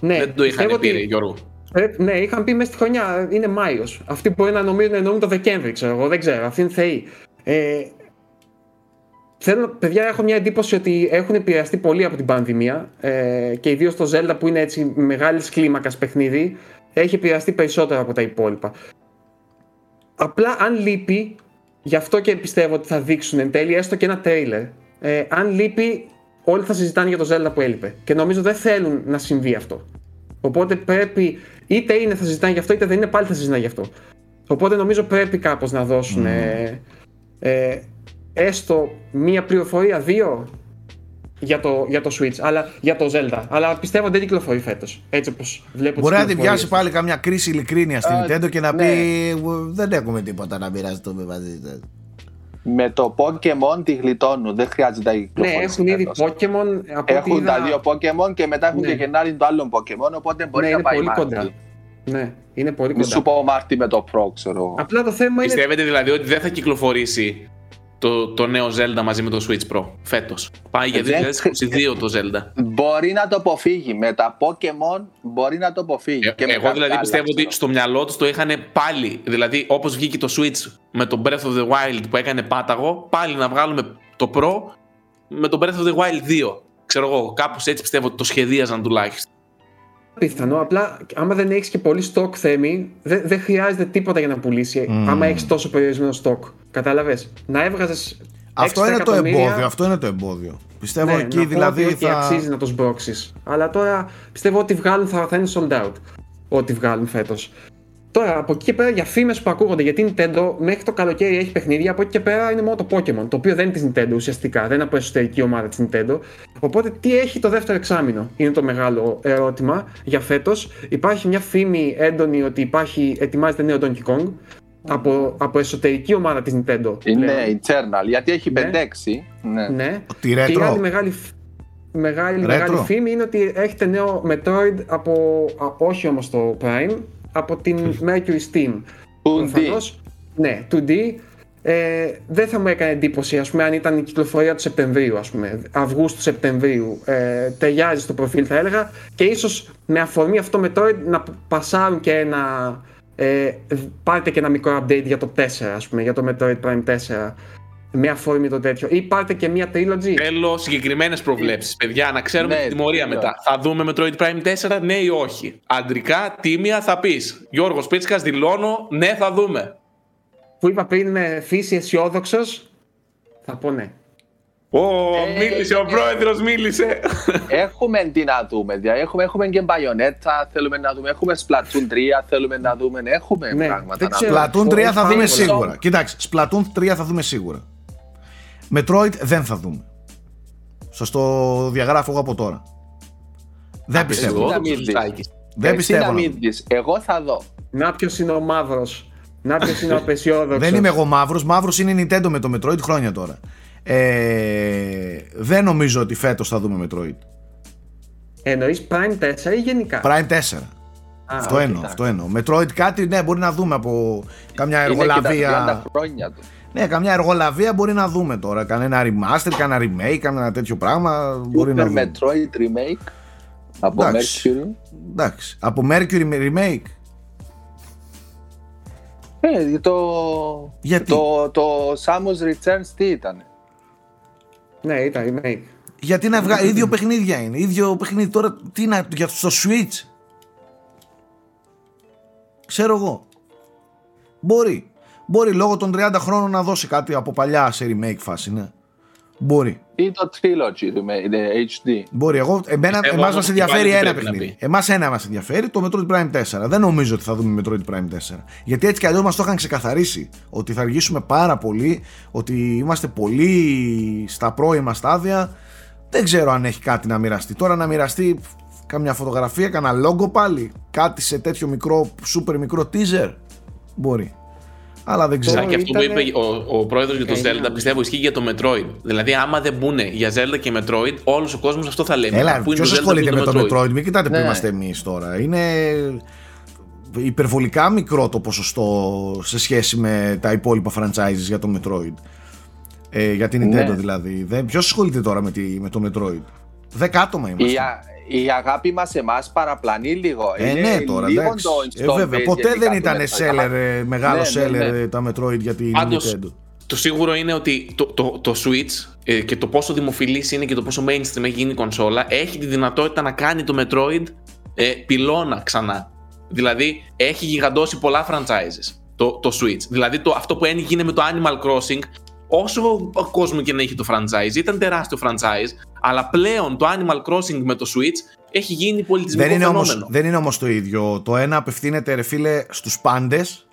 Ναι, δεν το είχαν πει, ότι... Γιώργο. Ε, ναι, είχαν πει μέσα στη χρονιά, είναι Μάιος. Αυτοί μπορεί να νομίζουν εννοούν το Δεκέμβρη, ξέρω εγώ, δεν ξέρω. Αυτή είναι θεή. Ε, θέλω, παιδιά, έχω μια εντύπωση ότι έχουν επηρεαστεί πολύ από την πανδημία ε, και ιδίως το Zelda που είναι έτσι μεγάλης κλίμακας παιχνίδι, έχει επηρεαστεί περισσότερο από τα υπόλοιπα. Απλά αν λείπει, γι' αυτό και πιστεύω ότι θα δείξουν εν τέλει έστω και ένα τρέιλερ. Ε, αν λείπει, όλοι θα συζητάνε για το Zelda που έλειπε. Και νομίζω δεν θέλουν να συμβεί αυτό. Οπότε πρέπει, είτε είναι θα συζητάνε γι' αυτό, είτε δεν είναι πάλι θα συζητάνε γι' αυτό. Οπότε νομίζω πρέπει κάπως να δώσουν ε, ε, έστω μία πληροφορία, δύο για το, για το Switch, αλλά για το Zelda. Αλλά πιστεύω δεν κυκλοφορεί φέτος. Έτσι όπως βλέπω Μπορεί να την πιάσει πάλι καμιά κρίση ειλικρίνεια στην Nintendo και να ναι. πει Δεν έχουμε τίποτα να μοιραστούμε μαζί σα με το Pokemon τη γλιτώνουν. Δεν χρειάζεται να κυκλοφορήσει. Ναι, έχουν ήδη Pokemon. Από έχουν είδα... τα δύο Pokemon και μετά έχουν ναι. και Γενάρη το άλλο Pokemon. Οπότε μπορεί ναι, να πάει πολύ κοντά. Ναι, είναι πολύ κοντά. Μη σου πω Μάρτι με το Pro, ξέρω. Απλά το θέμα είναι. Πιστεύετε δηλαδή ότι δεν θα κυκλοφορήσει το, το νέο Zelda μαζί με το Switch Pro φέτος. Πάει για 2022 το Zelda. Μπορεί να το αποφύγει. Με τα Pokemon μπορεί να το αποφύγει. Ε, και εγώ δηλαδή πιστεύω ότι στο μυαλό τους το είχαν πάλι. Δηλαδή όπως βγήκε το Switch με το Breath of the Wild που έκανε πάταγο, πάλι να βγάλουμε το Pro με το Breath of the Wild 2. Ξέρω εγώ, κάπως έτσι πιστεύω ότι το σχεδίαζαν τουλάχιστον. Πιθανό. Απλά άμα δεν έχεις και πολύ stock θέμη, δεν, δεν χρειάζεται τίποτα για να πουλήσει. Mm. Άμα έχεις τόσο περιορισμένο stock. Κατάλαβες; Να έβγαζες. Αυτό είναι το εμπόδιο. Αυτό είναι το εμπόδιο. Πιστεύω ναι, εκεί να δηλαδή. Ότι θα... αξίζει να το σμπρώξει. Αλλά τώρα πιστεύω ότι βγάλουν θα, θα είναι sold out. Ό,τι βγάλουν φέτος. Τώρα από εκεί και πέρα για φήμες που ακούγονται γιατί η Nintendo μέχρι το καλοκαίρι έχει παιχνίδια, από εκεί και πέρα είναι μόνο το Pokémon. Το οποίο δεν είναι της Nintendo ουσιαστικά, δεν είναι από εσωτερική ομάδα της Nintendo. Οπότε τι έχει το δεύτερο εξάμεινο είναι το μεγάλο ερώτημα για φέτος. Υπάρχει μια φήμη έντονη ότι υπάρχει, ετοιμάζεται νέο Donkey Kong από, από εσωτερική ομάδα της Nintendo. Είναι internal, γιατί έχει ναι. 5-6. Ναι. ναι. Και η άλλη μεγάλη, μεγάλη, μεγάλη φήμη είναι ότι έχετε νέο Metroid από, όχι όμως το Prime, από την (laughs) Mercury Steam. 2D. Ναι, 2D. Ε, δεν θα μου έκανε εντύπωση ας πούμε, αν ήταν η κυκλοφορία του Σεπτεμβρίου, ας πούμε, Αυγούστου-Σεπτεμβρίου. Ε, ταιριάζει στο προφίλ, θα έλεγα. Και ίσως με αφορμή αυτό Metroid να πασάρουν και ένα ε, πάρτε και ένα μικρό update για το 4, ας πούμε, για το Metroid Prime 4 με αφορμή το τέτοιο. Ή πάρτε και μία trilogy. Θέλω συγκεκριμένες προβλέψεις, παιδιά, να ξέρουμε ναι, την τιμωρία μετά. Θα δούμε Metroid Prime 4, ναι ή όχι. Αντρικά, τίμια θα πεις. Γιώργος Πίτσκα, δηλώνω, ναι, θα δούμε. Που είπα πριν με φύση αισιόδοξος, θα πω ναι. Ω, ε, μίλησε, ο ε, πρόεδρος μίλησε. Έχουμε τι να δούμε. Δηλαδή, έχουμε, έχουμε και μπαϊονέτα, θέλουμε να δούμε. Έχουμε Splatoon 3, θέλουμε να δούμε. Έχουμε ναι, πράγματα να δούμε. Splatoon 3 θα δούμε σίγουρα. Κοιτάξτε, Splatoon 3 θα δούμε σίγουρα. Metroid δεν θα δούμε. Σα το διαγράφω εγώ από τώρα. Δεν πιστεύω. Δεν πιστεύω. Εγώ θα δω. Να ποιος είναι ο μαύρος. Να ποιος είναι ο (laughs) απεσιόδοξος. Δεν είμαι εγώ μαύρος. Μαύρος είναι η Nintendo με το Metroid χρόνια τώρα. Ε, δεν νομίζω ότι φέτος θα δούμε Metroid. Εννοείς Prime 4 ή γενικά; Prime 4. Α, αυτό, εννοώ, αυτό εννοώ. Metroid κάτι, ναι, μπορεί να δούμε από καμιά εργολαβία. Ναι, καμιά εργολαβία μπορεί να δούμε τώρα. Κανένα remaster, κανένα remake, κανένα τέτοιο πράγμα. Super μπορεί να δούμε. Metroid remake από Mercury. Εντάξει. Από Mercury remake. Ε, το, Γιατί; το, το Samus Returns τι ήταν. Ναι, ήταν remake. Γιατί να βγάλει, ίδιο παιχνίδια είναι. ίδιο παιχνίδι τώρα, τι να, για στο Switch. Ξέρω εγώ. Μπορεί. Μπορεί λόγω των 30 χρόνων να δώσει κάτι από παλιά σε remake φάση, ναι. Μπορεί. Ή το Trilogy, το HD. Μπορεί. Εγώ, εμένα, εμάς μας ενδιαφέρει ένα παιχνίδι. Εμάς ένα μας ενδιαφέρει, το Metroid Prime 4. Δεν νομίζω ότι θα δούμε Metroid Prime 4. Γιατί έτσι κι αλλιώς μας το είχαν ξεκαθαρίσει. Ότι θα αργήσουμε πάρα πολύ, ότι είμαστε πολύ στα πρώιμα στάδια. Δεν ξέρω αν έχει κάτι να μοιραστεί. Τώρα να μοιραστεί κάμια φωτογραφία, κανένα λόγο πάλι. Κάτι σε τέτοιο μικρό, super μικρό teaser. Μπορεί. Αλλά δεν ξέρω. Και αυτό που είπε ο, ο πρόεδρος για το Zelda πιστεύω ισχύει για το Metroid. Δηλαδή, άμα δεν μπουν για Zelda και Metroid, όλος ο κόσμος αυτό θα λέει. Έλα, ποιος ασχολείται με το Metroid, μην κοιτάτε ναι. που είμαστε εμείς τώρα. Είναι υπερβολικά μικρό το ποσοστό σε σχέση με τα υπόλοιπα franchises για το Metroid. Ε, για την Nintendo ναι. δηλαδή. Ποιος ασχολείται τώρα με, τη, με το Metroid; Δέκα άτομα είμαστε η αγάπη μας εμάς παραπλανεί λίγο. Ε, ναι, τώρα, λίγο το ε, βέβαια, ποτέ δεν ήταν seller, ε, μεγάλο ναι, seller ναι, ναι. τα Metroid για την Πάντως, Nintendo. Το σίγουρο είναι ότι το, το, το Switch ε, και το πόσο δημοφιλής είναι και το πόσο mainstream έχει γίνει η κονσόλα έχει τη δυνατότητα να κάνει το Metroid ε, πυλώνα ξανά. Δηλαδή έχει γιγαντώσει πολλά franchises το, το Switch. Δηλαδή το, αυτό που έγινε με το Animal Crossing όσο κόσμο και να έχει το franchise, ήταν τεράστιο franchise, αλλά πλέον το Animal Crossing με το Switch έχει γίνει πολιτισμικό δεν είναι φαινόμενο. Όμως, δεν είναι όμως το ίδιο. Το ένα απευθύνεται, ρε φίλε, στους πάντες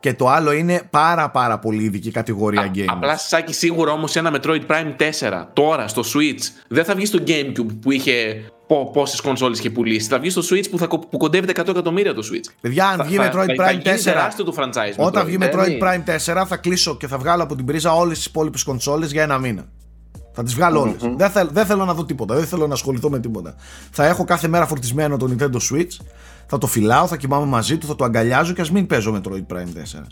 και το άλλο είναι πάρα πάρα πολύ ειδική κατηγορία Α, games. Απλά Σάκη σίγουρα όμως ένα Metroid Prime 4 τώρα στο Switch δεν θα βγει στο Gamecube που είχε πόσες κονσόλες είχε πουλήσει. Θα βγει στο Switch που, θα, που κοντεύει 100 εκατομμύρια το Switch. Παιδιά, αν βγει Metroid Prime 4. το franchise. Όταν βγει Metroid Prime 4, θα κλείσω και θα βγάλω από την πρίζα όλες τις υπόλοιπες κονσόλες για ένα μήνα. Θα τις βγάλω όλες. Mm-hmm. Δεν, θέλ, δεν θέλω να δω τίποτα. Δεν θέλω να ασχοληθώ με τίποτα. Θα έχω κάθε μέρα φορτισμένο το Nintendo Switch. Θα το φυλάω, θα κοιμάμαι μαζί του, θα το αγκαλιάζω και ας μην παίζω Metroid Prime 4.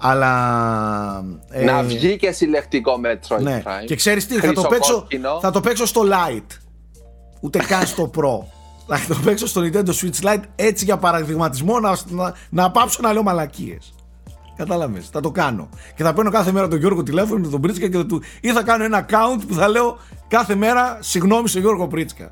Αλλά. Ε, να βγει και συλλεκτικό Metroid ναι. Prime. Και ξέρεις τι, θα το, παίξω, θα το παίξω στο Lite ούτε καν στο Pro. Θα το παίξω στο Nintendo Switch Lite έτσι για παραδειγματισμό να, να, να πάψω να λέω μαλακίες. Κατάλαβες. Θα το κάνω. Και θα παίρνω κάθε μέρα τον Γιώργο τηλέφωνο, τον Πρίτσκα και θα του. ή θα κάνω ένα account που θα λέω κάθε μέρα συγγνώμη στον Γιώργο Πρίτσκα.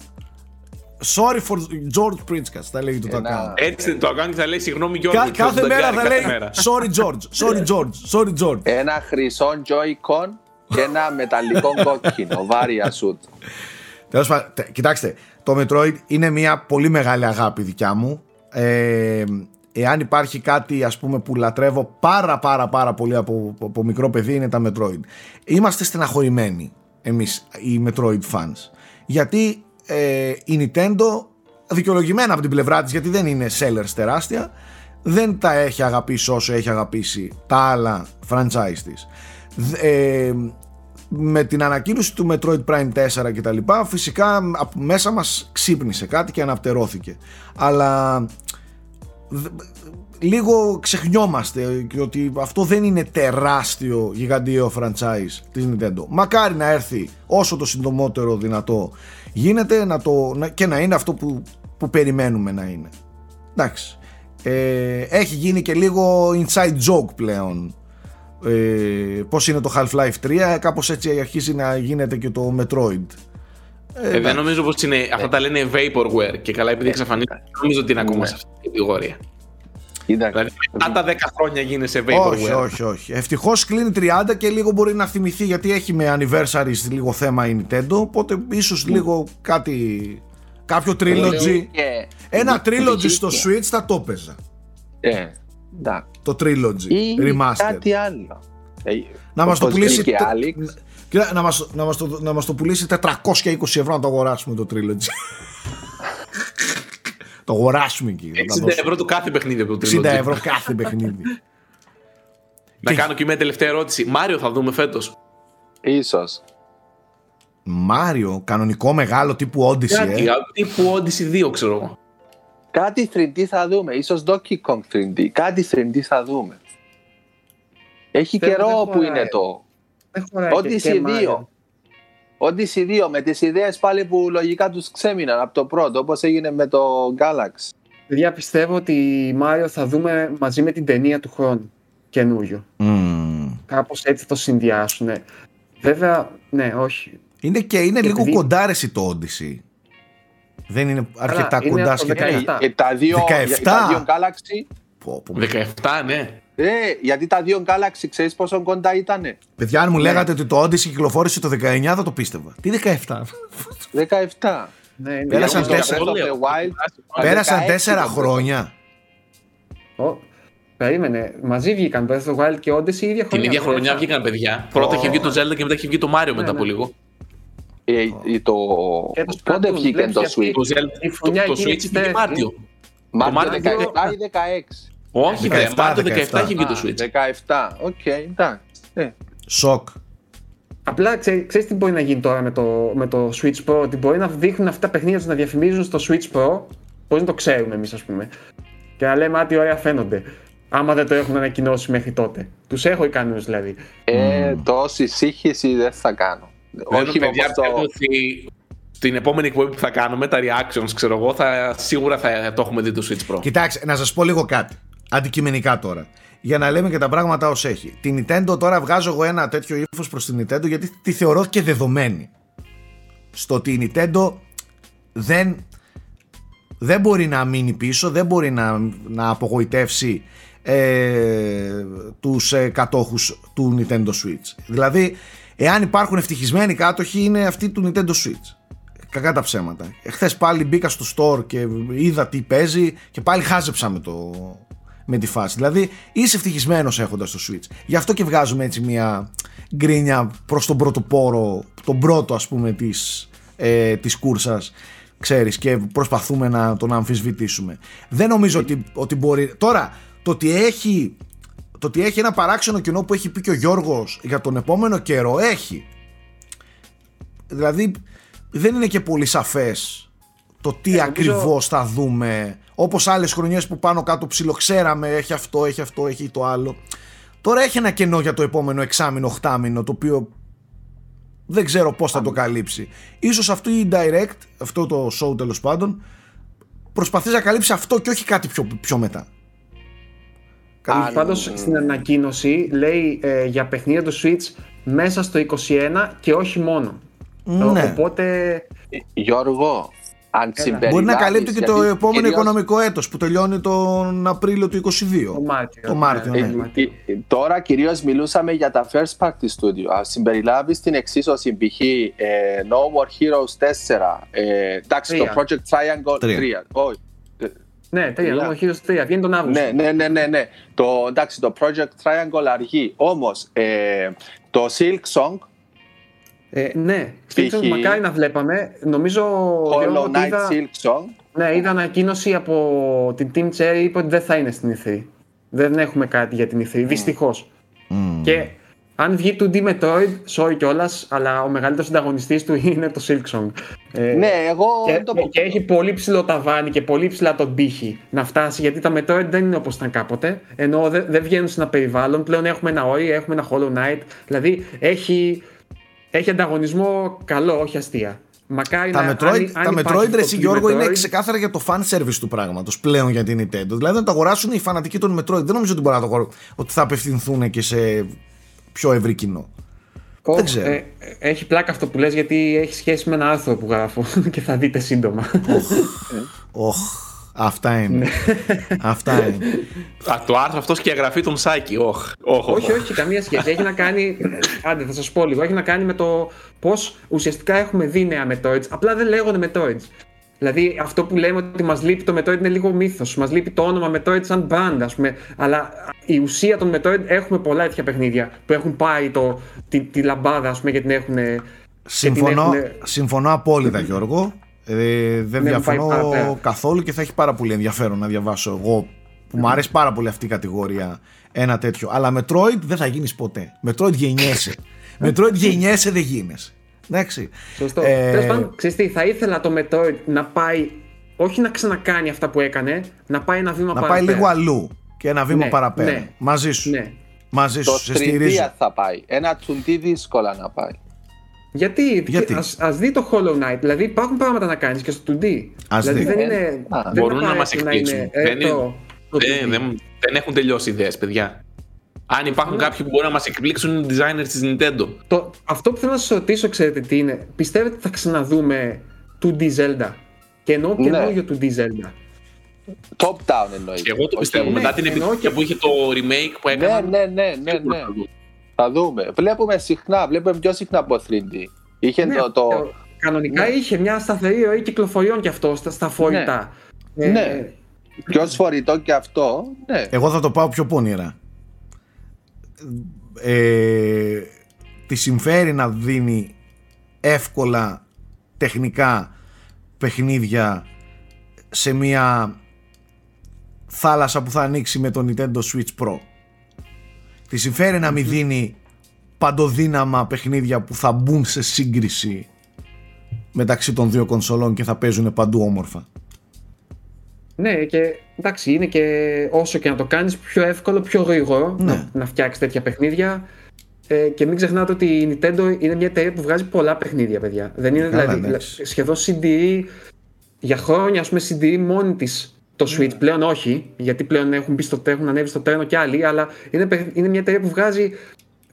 Sorry for George Pritzkas, θα λέει το account. Έτσι το account θα λέει συγγνώμη Γιώργο. Κα, κάθε μέρα θα λέει sorry George, sorry George, sorry George. Ένα χρυσό Joy-Con και ένα μεταλλικό κόκκινο, βάρια σουτ. Κοιτάξτε, το Metroid είναι μια πολύ μεγάλη αγάπη δικιά μου. Ε, εάν υπάρχει κάτι ας πούμε που λατρεύω πάρα πάρα πάρα πολύ από, από μικρό παιδί είναι τα Metroid. Είμαστε στεναχωρημένοι εμείς οι Metroid fans. Γιατί ε, η Nintendo δικαιολογημένα από την πλευρά της γιατί δεν είναι sellers τεράστια δεν τα έχει αγαπήσει όσο έχει αγαπήσει τα άλλα franchise της. Ε, με την ανακοίνωση του Metroid Prime 4 και τα λοιπά φυσικά μέσα μας ξύπνησε κάτι και αναπτερώθηκε. Αλλά λίγο ξεχνιόμαστε ότι αυτό δεν είναι τεράστιο γιγαντιαίο franchise της Nintendo. Μακάρι να έρθει όσο το συντομότερο δυνατό γίνεται να το, και να είναι αυτό που, που περιμένουμε να είναι. Εντάξει. Ε, έχει γίνει και λίγο inside joke πλέον ε, πώς είναι το Half-Life 3 κάπως έτσι αρχίζει να γίνεται και το Metroid ε, ε, δεν νομίζω πως είναι, αυτά τα λένε vaporware και καλά επειδή εξαφανίζεται δεν νομίζω ότι είναι ακόμα ναι. σε αυτή την κατηγορία Δηλαδή, μετά τα 10 χρόνια γίνεσαι vaporware. Όχι, όχι, όχι. Ευτυχώς κλείνει 30 και λίγο μπορεί να θυμηθεί γιατί έχει με anniversary λίγο θέμα η Nintendo. Οπότε ίσως λίγο κάτι. Κάποιο trilogy. Ένα trilogy στο Switch θα το έπαιζα. Ε, το trilogy. Ή remastered. κάτι άλλο. Ε, να μας το πουλήσει. να, μας, να, μας το, να μας το πουλήσει 420 ευρώ να το αγοράσουμε το trilogy. (laughs) το αγοράσουμε εκεί. 60 ευρώ το κάθε παιχνίδι από το trilogy. 60 ευρώ κάθε παιχνίδι. (laughs) να κάνω και μια τελευταία ερώτηση. Μάριο θα δούμε φέτος. Ίσως. Μάριο, κανονικό μεγάλο τύπου Odyssey. Κάτι, ε. τύπου Odyssey 2 ξέρω εγώ. Κάτι 3D θα δούμε, ίσως Donkey Kong 3D, κάτι 3D θα δούμε. Έχει δεν, καιρό δεν που είναι το. Odyssey 2. Odyssey 2 με τις ιδέες πάλι που λογικά τους ξέμειναν από το πρώτο, όπως έγινε με το Galaxy. Παιδιά, πιστεύω ότι Μάριο θα δούμε μαζί με την ταινία του χρόνου καινούριο. Mm. Κάπως έτσι το συνδυάσουν. Βέβαια, ναι, όχι. Είναι και είναι λίγο επειδή... κοντάρεση το Odyssey. Δεν είναι αρκετά είναι κοντά σχετικά. Και τα δύο, 17. Τα δύο Galaxy. 17, ναι. Ε, γιατί τα δύο Galaxy ξέρεις πόσο κοντά ήταν. Παιδιά, αν μου ναι. λέγατε ότι το Odyssey κυκλοφόρησε το 19, θα το πίστευα. Τι 17. 17. Ναι, ναι, Πέρασαν τέσσερα, Πέρασαν τέσσερα χρόνια. Περίμενε, μαζί βγήκαν Breath of the Wild και Odyssey η ίδια χρονιά. Την ίδια χρονιά βγήκαν παιδιά. Πρώτα είχε βγει το Zelda και μετά είχε βγει το Mario μετά από λίγο. Ε, το... Πότε βγήκε το Switch; Το Switch βγήκε Μάρτιο. Μάρτιο 17 ή 16. Όχι, 17, Μάρτιο 17 έχει βγει το Switch. 17, οκ, εντάξει. Ε. Σοκ. Απλά ξέρεις τι μπορεί να γίνει τώρα με το, με το Switch Pro, ότι μπορεί να δείχνουν αυτά τα παιχνίδια να διαφημίζουν στο Switch Pro, μπορεί να το ξέρουμε εμείς, ας πούμε. Και να λέμε, Α, τι ωραία φαίνονται. Άμα δεν το έχουν ανακοινώσει μέχρι τότε. Τους έχω ικανούς δηλαδή. Ε, mm. τόση σύγχυση δεν θα κάνω. Όχι, παιδιά, το... ότι στην επόμενη εκπομπή που θα κάνουμε, τα reactions, ξέρω εγώ, θα, σίγουρα θα το έχουμε δει το Switch Pro. Κοιτάξτε, να σας πω λίγο κάτι. Αντικειμενικά τώρα. Για να λέμε και τα πράγματα ως έχει. Την Nintendo τώρα βγάζω εγώ ένα τέτοιο ύφος προς την Nintendo γιατί τη θεωρώ και δεδομένη. Στο ότι η Nintendo δεν, δεν μπορεί να μείνει πίσω, δεν μπορεί να, να απογοητεύσει ε, τους ε, κατόχους του Nintendo Switch. Δηλαδή, εάν υπάρχουν ευτυχισμένοι κάτοχοι είναι αυτοί του Nintendo Switch. Κακά τα ψέματα. Εχθές πάλι μπήκα στο store και είδα τι παίζει και πάλι χάζεψα με, το, με τη φάση. Δηλαδή είσαι ευτυχισμένος έχοντας το Switch. Γι' αυτό και βγάζουμε έτσι μια γκρίνια προς τον πρώτο πόρο, τον πρώτο ας πούμε της ε, της κούρσας ξέρεις και προσπαθούμε να τον αμφισβητήσουμε δεν νομίζω ότι, ότι μπορεί τώρα το ότι έχει το ότι έχει ένα παράξενο κοινό που έχει πει και ο Γιώργος για τον επόμενο καιρό έχει. Δηλαδή δεν είναι και πολύ σαφές το τι ε, ακριβώς θα δούμε. Όπως άλλες χρονιές που πάνω κάτω ψιλοξέραμε έχει αυτό, έχει αυτό, έχει το άλλο. Τώρα έχει ένα κενό για το επόμενο εξάμηνο, οχτάμηνο το οποίο δεν ξέρω πώς θα το καλύψει. Ίσως αυτό η Direct αυτό το show τέλος πάντων προσπαθεί να καλύψει αυτό και όχι κάτι πιο, πιο μετά αν... Πάντως στην ανακοίνωση λέει ε, για παιχνίδια του Switch μέσα στο 21 και όχι μόνο. Ναι. Οπότε... Γιώργο, αν Μπορεί να καλύπτει και το επόμενο κυρίως... οικονομικό έτος που τελειώνει τον Απρίλιο του 22. Το Μάρτιο. Το Μάρτιο ναι. ναι. Ε, ε, τώρα κυρίως μιλούσαμε για τα first party studio. Α συμπεριλάβεις την εξίσωση π.χ. Ε, no More Heroes 4. Ε, εντάξει, το Project Triangle 3. Όχι. Ναι, τρία, λόγω χείρος τρία, βγαίνει τον Αύγουστο. Ναι, ναι, ναι, ναι, ναι. Το, εντάξει, το Project Triangle αργεί. Όμως, ε, το Silk Song ε, ναι, Silk Song μακάρι να βλέπαμε. Νομίζω... Hollow Knight είδα, Silk Song. Ναι, είδα ανακοίνωση από την Team Cherry, είπε ότι δεν θα είναι στην E3. Δεν έχουμε κάτι για την E3, mm. δυστυχώς. Mm. Και αν βγει του D Metroid, sorry κιόλας, αλλά ο μεγαλύτερος ανταγωνιστής του είναι το Silksong. Ε, ναι, εγώ. Και, το... και έχει πολύ ψηλό ταβάνι και πολύ ψηλά τον πύχη να φτάσει, γιατί τα Metroid δεν είναι όπως ήταν κάποτε. Ενώ δεν, δεν βγαίνουν σε ένα περιβάλλον. Πλέον έχουμε ένα Ori, έχουμε ένα Hollow Knight. Δηλαδή έχει, έχει ανταγωνισμό καλό, όχι αστεία. Μακάρι τα να, Metroid, αν, τα Metroid, ρε, Γιώργο, είναι ξεκάθαρα για το fan service του πράγματος πλέον για την Nintendo. Δηλαδή, να το αγοράσουν οι φανατικοί των Metroid, δεν νομίζω ότι μπορεί να το αγοράσουν, ότι θα απευθυνθούν και σε πιο ευρύ κοινό. Oh, δεν ξέρω. Ε, έχει πλάκα αυτό που λες γιατί έχει σχέση με ένα άρθρο που γράφω (laughs) και θα δείτε σύντομα. Οχ, αυτά είναι. Ναι. (laughs) αυτά είναι. Α, το άρθρο αυτό και η εγγραφή του Μσάκη. Οχ, όχι, όχι, καμία σχέση. Έχει να κάνει. Άντε, θα σας πω λίγο. Έχει να κάνει με το πώς ουσιαστικά έχουμε δει νέα Metroids. Απλά δεν λέγονται Metroids. Δηλαδή αυτό που λέμε ότι μας λείπει το Metroid είναι λίγο μύθος. Μας λείπει το όνομα Metroid σαν brand, ας πούμε. Αλλά η ουσία των Metroid έχουμε πολλά τέτοια παιχνίδια που έχουν πάρει το, τη, τη λαμπάδα, ας πούμε, και την έχουν. Συμφωνώ, έχουν... συμφωνώ απόλυτα, Γιώργο. Ε, δεν ναι, διαφωνώ καθόλου και θα έχει πάρα πολύ ενδιαφέρον να διαβάσω εγώ που μου αρέσει πάρα πολύ αυτή η κατηγορία ένα τέτοιο. Αλλά Metroid δεν θα γίνεις ποτέ. Metroid γεννιέσαι. (laughs) Metroid γεννιέσαι δεν γίνεσαι. Εντάξει. Σωστό. Ε... Τέλος πάντων, ξέρεις θα ήθελα το Metroid να πάει. Όχι να ξανακάνει αυτά που έκανε, να πάει ένα βήμα να παραπέρα. Να πάει λίγο αλλού και ένα βήμα ναι, παραπέρα. Ναι. Μαζί σου. Ναι. Μαζί σου. Το 3D θα πάει. Ένα 2D δύσκολα να πάει. Γιατί, Γιατί; Ας, ας δει το Hollow Knight, δηλαδή υπάρχουν πράγματα να κάνεις και στο 2D. Ας δηλαδή δει. δεν είναι, Α, μπορούν να μας εκπλήξουν. Ε, δεν, το, το δεν, δεν, δεν, έχουν τελειώσει ιδέες, παιδιά. Αν υπάρχουν ναι. κάποιοι που μπορούν να μας εκπλήξουν είναι designers της Nintendo. Το, αυτό που θέλω να σας ρωτήσω, ξέρετε τι είναι. Πιστεύετε ότι θα ξαναδούμε 2D Zelda; Και εννοώ και ναι. για 2D Zelda. Top down εννοείται. Και εγώ το πιστεύω. Μετά την επιτυχία που είχε το remake που έκανε. Ναι, ναι, ναι, ναι, ναι. Θα δούμε. Βλέπουμε συχνά, βλέπουμε πιο συχνά από 3D. Είχε ναι, το, το... Κανονικά ναι. είχε μια σταθερή ροή κυκλοφοριών και αυτό στα, στα φορητά. Ναι. Ε, ναι. Πιο σφορητό και αυτό. Ναι. Εγώ θα το πάω πιο πόνιρα. Ε, τη συμφέρει να δίνει εύκολα τεχνικά παιχνίδια σε μια θάλασσα που θα ανοίξει με το Nintendo Switch Pro. Τη συμφέρει να μην δίνει παντοδύναμα παιχνίδια που θα μπουν σε σύγκριση μεταξύ των δύο κονσολών και θα παίζουν παντού όμορφα. Ναι, και εντάξει, είναι και όσο και να το κάνεις πιο εύκολο, πιο γρήγορο ναι. να, να φτιάξεις τέτοια παιχνίδια. Ε, και μην ξεχνάτε ότι η Nintendo είναι μια εταιρεία που βγάζει πολλά παιχνίδια, παιδιά. Δεν είναι δηλαδή σχεδόν CDE για χρόνια, ας πούμε, CDE μόνη της το ναι. Switch. Πλέον όχι, γιατί πλέον έχουν, μπει στο, έχουν ανέβει στο τρένο και άλλοι, αλλά είναι, είναι μια εταιρεία που βγάζει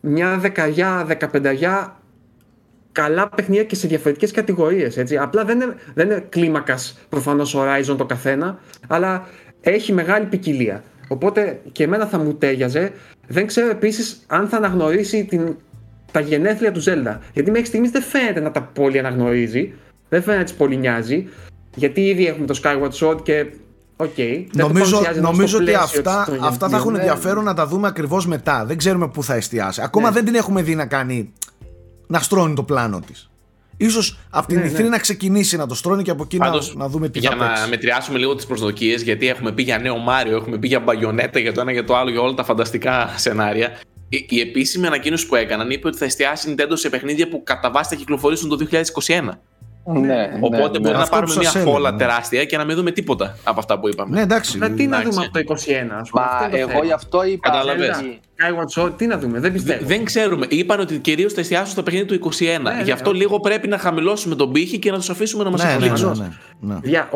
μια δεκαριά, δεκαπενταριά καλά παιχνίδια και σε διαφορετικές κατηγορίες. Έτσι. Απλά δεν είναι, δεν είναι κλίμακας προφανώς Horizon το καθένα, αλλά έχει μεγάλη ποικιλία. Οπότε και εμένα θα μου τέριαζε. Δεν ξέρω επίσης αν θα αναγνωρίσει την, τα γενέθλια του Zelda. Γιατί μέχρι στιγμής δεν φαίνεται να τα πολύ αναγνωρίζει. Δεν φαίνεται να τη πολύ νοιάζει. Γιατί ήδη έχουμε το Skyward Sword και Okay. Νομίζω, νομίζω ότι αυτά, αυτά θα έχουν ναι. ενδιαφέρον να τα δούμε ακριβώς μετά. Δεν ξέρουμε πού θα εστιάσει. Ακόμα ναι. δεν την έχουμε δει να κάνει. Να στρώνει το πλάνο της. σω από την ναι, ναι. να ξεκινήσει να το στρώνει και από εκεί να, δούμε τι για θα Για να μετριάσουμε λίγο τις προσδοκίες, γιατί έχουμε πει για νέο Μάριο, έχουμε πει για μπαγιονέτα, για το ένα για το άλλο, για όλα τα φανταστικά σενάρια. Η, η επίσημη ανακοίνωση που έκαναν είπε ότι θα εστιάσει η Nintendo σε παιχνίδια που κατά βάση θα κυκλοφορήσουν το 2021. Ναι, ναι, Οπότε ναι, μπορεί να πάρουμε μια φόλα ναι. τεράστια και να μην δούμε τίποτα από αυτά που είπαμε. Ναι, εντάξει. Να, τι να δούμε από το 2021, ας πούμε. Μα εγώ γι' αυτό είπα. Κατάλαβες. τι να δούμε, δεν πιστεύω. Δεν ξέρουμε. Είπαν ότι κυρίως θα εστιάσουν στο παιχνίδι του 2021. Ναι, Γι' αυτό λίγο πρέπει να χαμηλώσουμε τον πήχη και να τους αφήσουμε να μας ναι, εκπλήξουν. Ναι, ναι, ναι.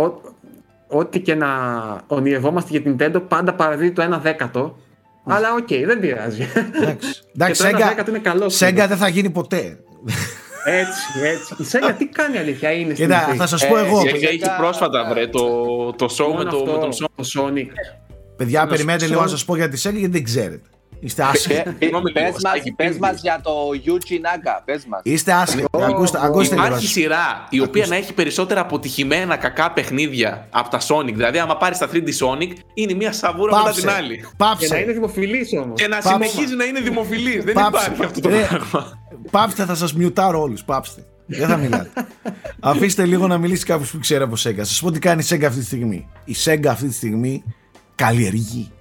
Ό,τι και να ονειρευόμαστε για την Nintendo, πάντα παραδίδει το 1 δέκατο. Αλλά οκ, δεν πειράζει. Εντάξει, Sega δεν θα γίνει ποτέ. Έτσι, έτσι. Η Sega τι κάνει αλήθεια είναι στην Κοίτα, θα σας πω ε, εγώ. Η Sega έχει πρόσφατα βρε το, το show με, το, με τον Sonic. Παιδιά, περιμένετε λίγο να σας πω για τη Sega γιατί δεν ξέρετε. Είστε άσχημοι. Πες μας για το Yuji Naga, πες μας. Είστε άσχημοι. Ακούστε Υπάρχει σειρά η οποία να έχει περισσότερα αποτυχημένα κακά παιχνίδια από τα Sonic. Δηλαδή, άμα πάρεις τα 3D Sonic, είναι μια σαβούρα μετά την άλλη. Πάψε. Και να είναι δημοφιλής όμως. Και να συνεχίζει να είναι δημοφιλής. Δεν υπάρχει αυτό το πράγμα. Πάψτε, θα σας μιουτάρω όλους. Πάψτε. Δεν θα μιλάτε. Αφήστε λίγο να μιλήσει κάποιος που ξέρει από Sega. Σας πω τι κάνει η Sega αυτή τη στιγμή. Η Sega αυτή τη στιγμή καλλιεργεί.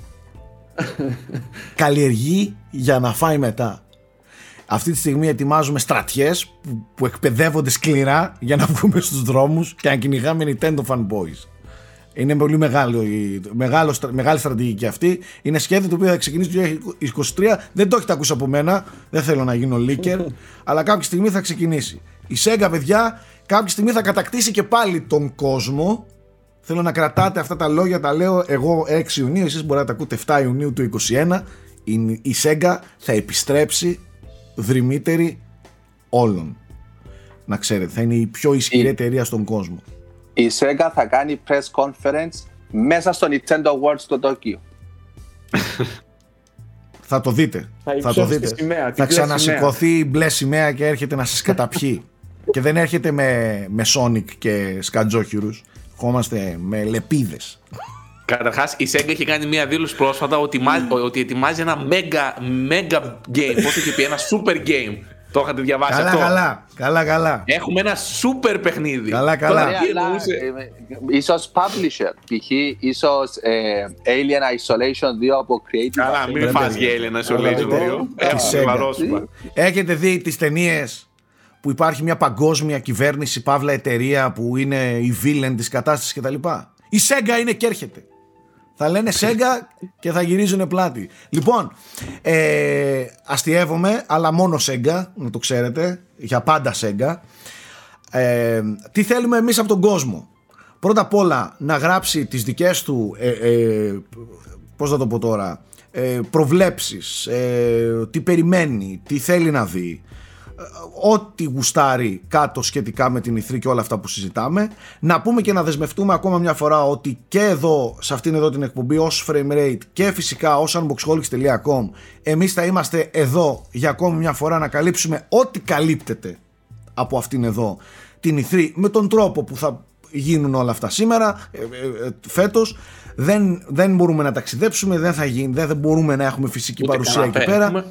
Καλλιεργεί για να φάει μετά. Αυτή τη στιγμή ετοιμάζουμε στρατιές που, που εκπαιδεύονται σκληρά για να βγούμε στους δρόμους και να κυνηγάμε Nintendo fanboys. Είναι πολύ μεγάλο, μεγάλο, μεγάλη στρατηγική αυτή. Είναι σχέδιο το οποίο θα ξεκινήσει το 2023. Δεν το έχετε ακούσει από μένα. Δεν θέλω να γίνω leaker. (laughs) αλλά κάποια στιγμή θα ξεκινήσει. Η Sega, παιδιά, κάποια στιγμή θα κατακτήσει και πάλι τον κόσμο. Θέλω να κρατάτε αυτά τα λόγια, τα λέω εγώ 6 Ιουνίου, εσείς μπορείτε να τα ακούτε 7 Ιουνίου του 2021. Η Sega θα επιστρέψει δρυμύτερη όλων. Να ξέρετε, θα είναι η πιο ισχυρή εταιρεία στον κόσμο η Sega θα κάνει press conference μέσα στο Nintendo World στο Τόκιο. θα το δείτε. Θα, θα το δείτε. Σημαία, θα ξανασηκωθεί η μπλε σημαία και έρχεται να σας καταπιεί. (laughs) και δεν έρχεται με, με Sonic και σκατζόχυρους. Ερχόμαστε με λεπίδες. Καταρχάς, η Sega έχει κάνει μια δήλωση πρόσφατα ότι, ότι ετοιμάζει ένα mega, mega game. Πώς το είχε πει, ένα super game το είχατε διαβάσει καλά, αυτό; Καλά, καλά, καλά. Έχουμε ένα σούπερ παιχνίδι. Καλά, καλά. Τώρα, ίσως publisher, π.χ. ίσως ε, Alien Isolation 2 από Creative Καλά, μην φας για Alien Isolation 2. Έχετε δει τις ταινίες που υπάρχει μια παγκόσμια κυβέρνηση, παύλα εταιρεία που είναι η villain της κατάστασης κτλ. Η Sega είναι και έρχεται. Θα λένε Σέγγα και θα γυρίζουν πλάτη. Λοιπόν, ε, αστειεύομαι, αλλά μόνο Σέγγα, να το ξέρετε, για πάντα Σέγγα. Ε, τι θέλουμε εμείς από τον κόσμο; Πρώτα απ' όλα να γράψει τις δικές του, ε, ε, πώς θα το πω τώρα, ε, προβλέψεις, ε, τι περιμένει, τι θέλει να δει, ό,τι γουστάρει κάτω σχετικά με την ηθρή και όλα αυτά που συζητάμε. Να πούμε και να δεσμευτούμε ακόμα μια φορά ότι και εδώ, σε αυτήν εδώ την εκπομπή, ως Framerate και φυσικά ως unboxholics.com εμείς θα είμαστε εδώ για ακόμη μια φορά να καλύψουμε ό,τι καλύπτεται από αυτήν εδώ την ηθρή με τον τρόπο που θα γίνουν όλα αυτά σήμερα, ε, ε, ε, φέτος. Δεν, δεν μπορούμε να ταξιδέψουμε, δεν, θα γίνει, δεν, μπορούμε να έχουμε φυσική παρουσία εκεί πέρα.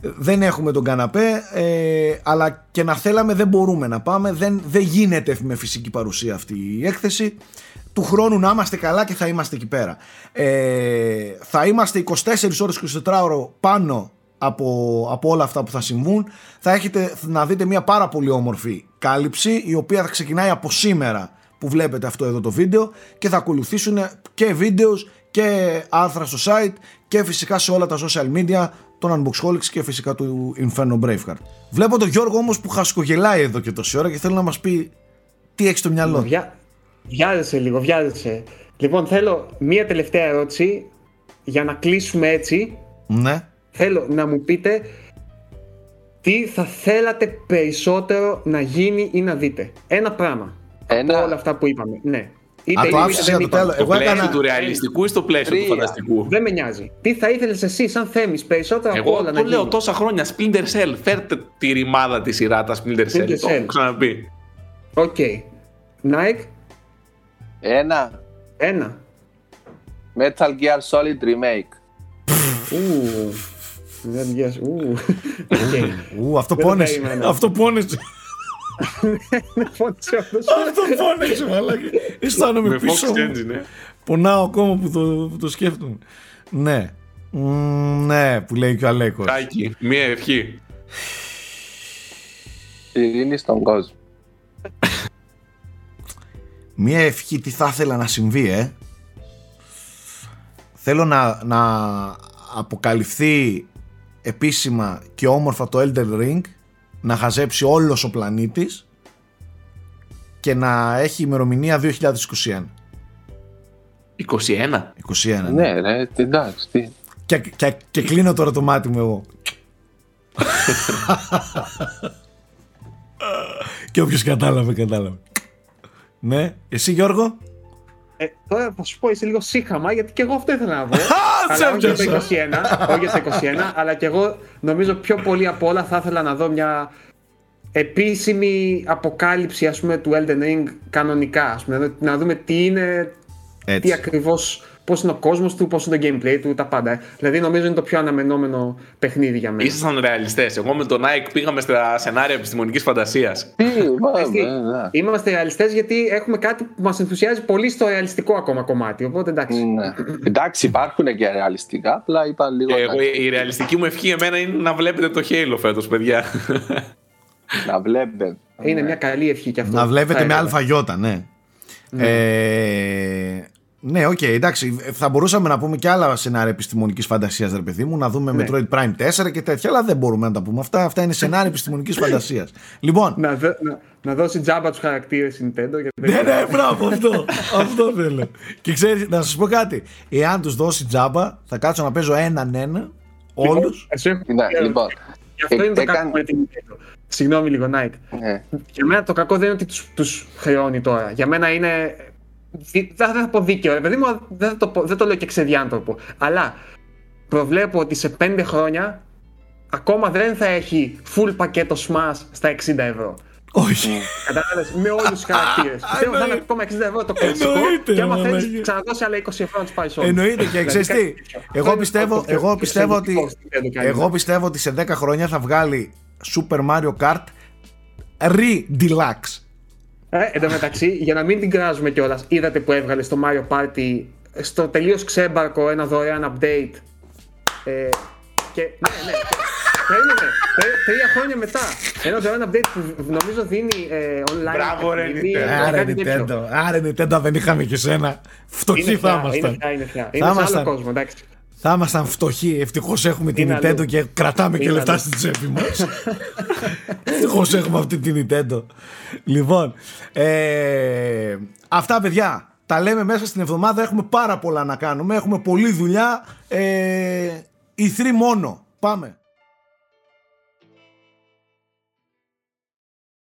δεν έχουμε τον καναπέ ε, αλλά και να θέλαμε δεν μπορούμε να πάμε. Δεν, δεν γίνεται με φυσική παρουσία αυτή η έκθεση. Του χρόνου να είμαστε καλά και θα είμαστε εκεί πέρα. Ε, θα είμαστε 24 ώρες 24 ώρο πάνω από, από όλα αυτά που θα συμβούν. Θα έχετε να δείτε μια πάρα πολύ όμορφη κάλυψη η οποία θα ξεκινάει από σήμερα που βλέπετε αυτό εδώ το βίντεο και θα ακολουθήσουν και βίντεος και άρθρα στο site και φυσικά σε όλα τα social media των Unboxholics και φυσικά του Inferno Braveheart. Βλέπω τον Γιώργο όμως που χασκογελάει εδώ και τόση ώρα και θέλω να μας πει τι έχει στο μυαλό. Βιά... Βιάζεσαι λίγο, βιάζεσαι. Λοιπόν, θέλω μία τελευταία ερώτηση για να κλείσουμε έτσι. Ναι. Θέλω να μου πείτε τι θα θέλατε περισσότερο να γίνει ή να δείτε. Ένα πράγμα. Ένα... Από όλα αυτά που είπαμε. Ναι. Είτε το άφησε για το τέλος. Εγώ έκανα. του ρεαλιστικού ή στο πλαίσιο του φανταστικού. Δεν με νοιάζει. Τι θα ήθελες εσύ, σαν Θέμης, περισσότερο από όλα να Εγώ το λέω τόσα χρόνια. Splinter Cell. Φέρτε τη ρημάδα της σειράς τα Splinter Cell. Το έχω ξαναπεί. OK. Nike. Ένα. Ένα. Metal Gear Solid Remake. Metal Gear. Ου, αυτό πόνεσαι. Αυτό πόνεσαι. Αυτό φώναξε μαλάκι. Αισθάνομαι πίσω ναι. Πονάω ακόμα που το, που το σκέφτομαι. Ναι. ναι, που λέει και ο Αλέκος. Κάκι, μία ευχή. Ειρήνη στον κόσμο. Μία ευχή τι θα ήθελα να συμβεί, ε. Θέλω να, να αποκαλυφθεί επίσημα και όμορφα το Elden Ring να χαζέψει όλος ο πλανήτης και να έχει ημερομηνία 2021. 21. 21. Ναι, ναι, εντάξει. Και, και, και κλείνω τώρα το μάτι μου εγώ. (laughs) και όποιος κατάλαβε, κατάλαβε. Ναι, εσύ Γιώργο; Ε, τώρα θα σου πω είσαι λίγο σύχαμα γιατί και εγώ αυτό ήθελα να (laughs) δω. αλλά όχι για το 21, όχι για το 21, αλλά και εγώ νομίζω πιο πολύ από όλα θα ήθελα να δω μια επίσημη αποκάλυψη ας πούμε του Elden Ring κανονικά, ας πούμε, να δούμε τι είναι, Έτσι. τι ακριβώς πώς είναι ο κόσμος του, πώς είναι το gameplay του, τα πάντα. Δηλαδή, νομίζω είναι το πιο αναμενόμενο παιχνίδι για μένα. Ήσασταν ρεαλιστές. Εγώ με τον Nike πήγαμε στα σενάρια επιστημονικής φαντασίας. Τι, ναι. Είμαστε ρεαλιστές γιατί έχουμε κάτι που μας ενθουσιάζει πολύ στο ρεαλιστικό ακόμα κομμάτι. Οπότε εντάξει. Ναι. εντάξει, υπάρχουν και ρεαλιστικά, απλά είπα λίγο. εγώ, η ρεαλιστική μου ευχή εμένα είναι να βλέπεται το Halo φέτος, παιδιά. να βλέπετε. Είναι μια καλή ευχή και αυτό. Να βλέπεται με άλφα γιώτα, ναι. ναι. Ε, ναι, OK, okay, εντάξει. Θα μπορούσαμε να πούμε και άλλα σενάρια επιστημονικής φαντασίας, ρε παιδί μου, να δούμε ναι. Metroid Prime 4 και τέτοια, αλλά δεν μπορούμε να τα πούμε αυτά. Αυτά είναι σενάρια επιστημονικής (laughs) φαντασίας. Λοιπόν. Να, να, να, δώσει τζάμπα τους χαρακτήρες Nintendo. Γιατί ναι, ναι, μπράβο, αυτό. αυτό θέλω. Και ξέρεις, να σας πω κάτι. Εάν τους δώσει τζάμπα, θα κάτσω να παίζω έναν ένα όλους. Ναι, λοιπόν. Γι' αυτό είναι το κακό με την Nintendo. Συγγνώμη λίγο, Nike. Ναι. Για μένα το κακό δεν είναι ότι τους χρεώνει τώρα. Για μένα είναι δεν θα πω δίκαιο, παιδί μου, δεν το, δεν το λέω και ξεδιάντροπο. Αλλά προβλέπω ότι σε 5 χρόνια ακόμα δεν θα έχει full πακέτο Smash στα 60 ευρώ. Όχι. Κατάλαβες με όλους τους χαρακτήρες. (laughs) Πιστεύω θα είναι ακόμα 60 ευρώ το κλασικό. Και άμα θέλεις, ξαναδώσει άλλα 20 ευρώ να τους πάει όλους. Εννοείται και ξέρεις τι. Εγώ πιστεύω, εγώ πιστεύω ότι. Εγώ πιστεύω ότι σε 10 χρόνια θα βγάλει Super Mario Kart Re-Deluxe. Ε, εν τω μεταξύ, για να μην την κράζουμε κιόλας, είδατε που έβγαλε στο Mario Party στο τελείως ξέμπαρκο ένα δωρεάν update. Ε, και ναι, ναι. Περίμενε, τρία χρόνια μετά. Ένα δωρεάν update που νομίζω δίνει ε, online. Μπράβο, ρε Άρε Nintendo. Άρε Nintendo, δεν είχαμε και σένα. Φτωχοί θα ήμασταν. Είναι είναι Είναι σε άλλο κόσμο, εντάξει. Θα ήμασταν φτωχοί. Ευτυχώς έχουμε την Nintendo και κρατάμε και λεφτά στην τσέπη μας. Ευτυχώς έχουμε αυτή την Nintendo. Λοιπόν, ε, αυτά παιδιά. Τα λέμε μέσα στην εβδομάδα. Έχουμε πάρα πολλά να κάνουμε. Έχουμε πολλή δουλειά. Ε, η μόνο. Πάμε.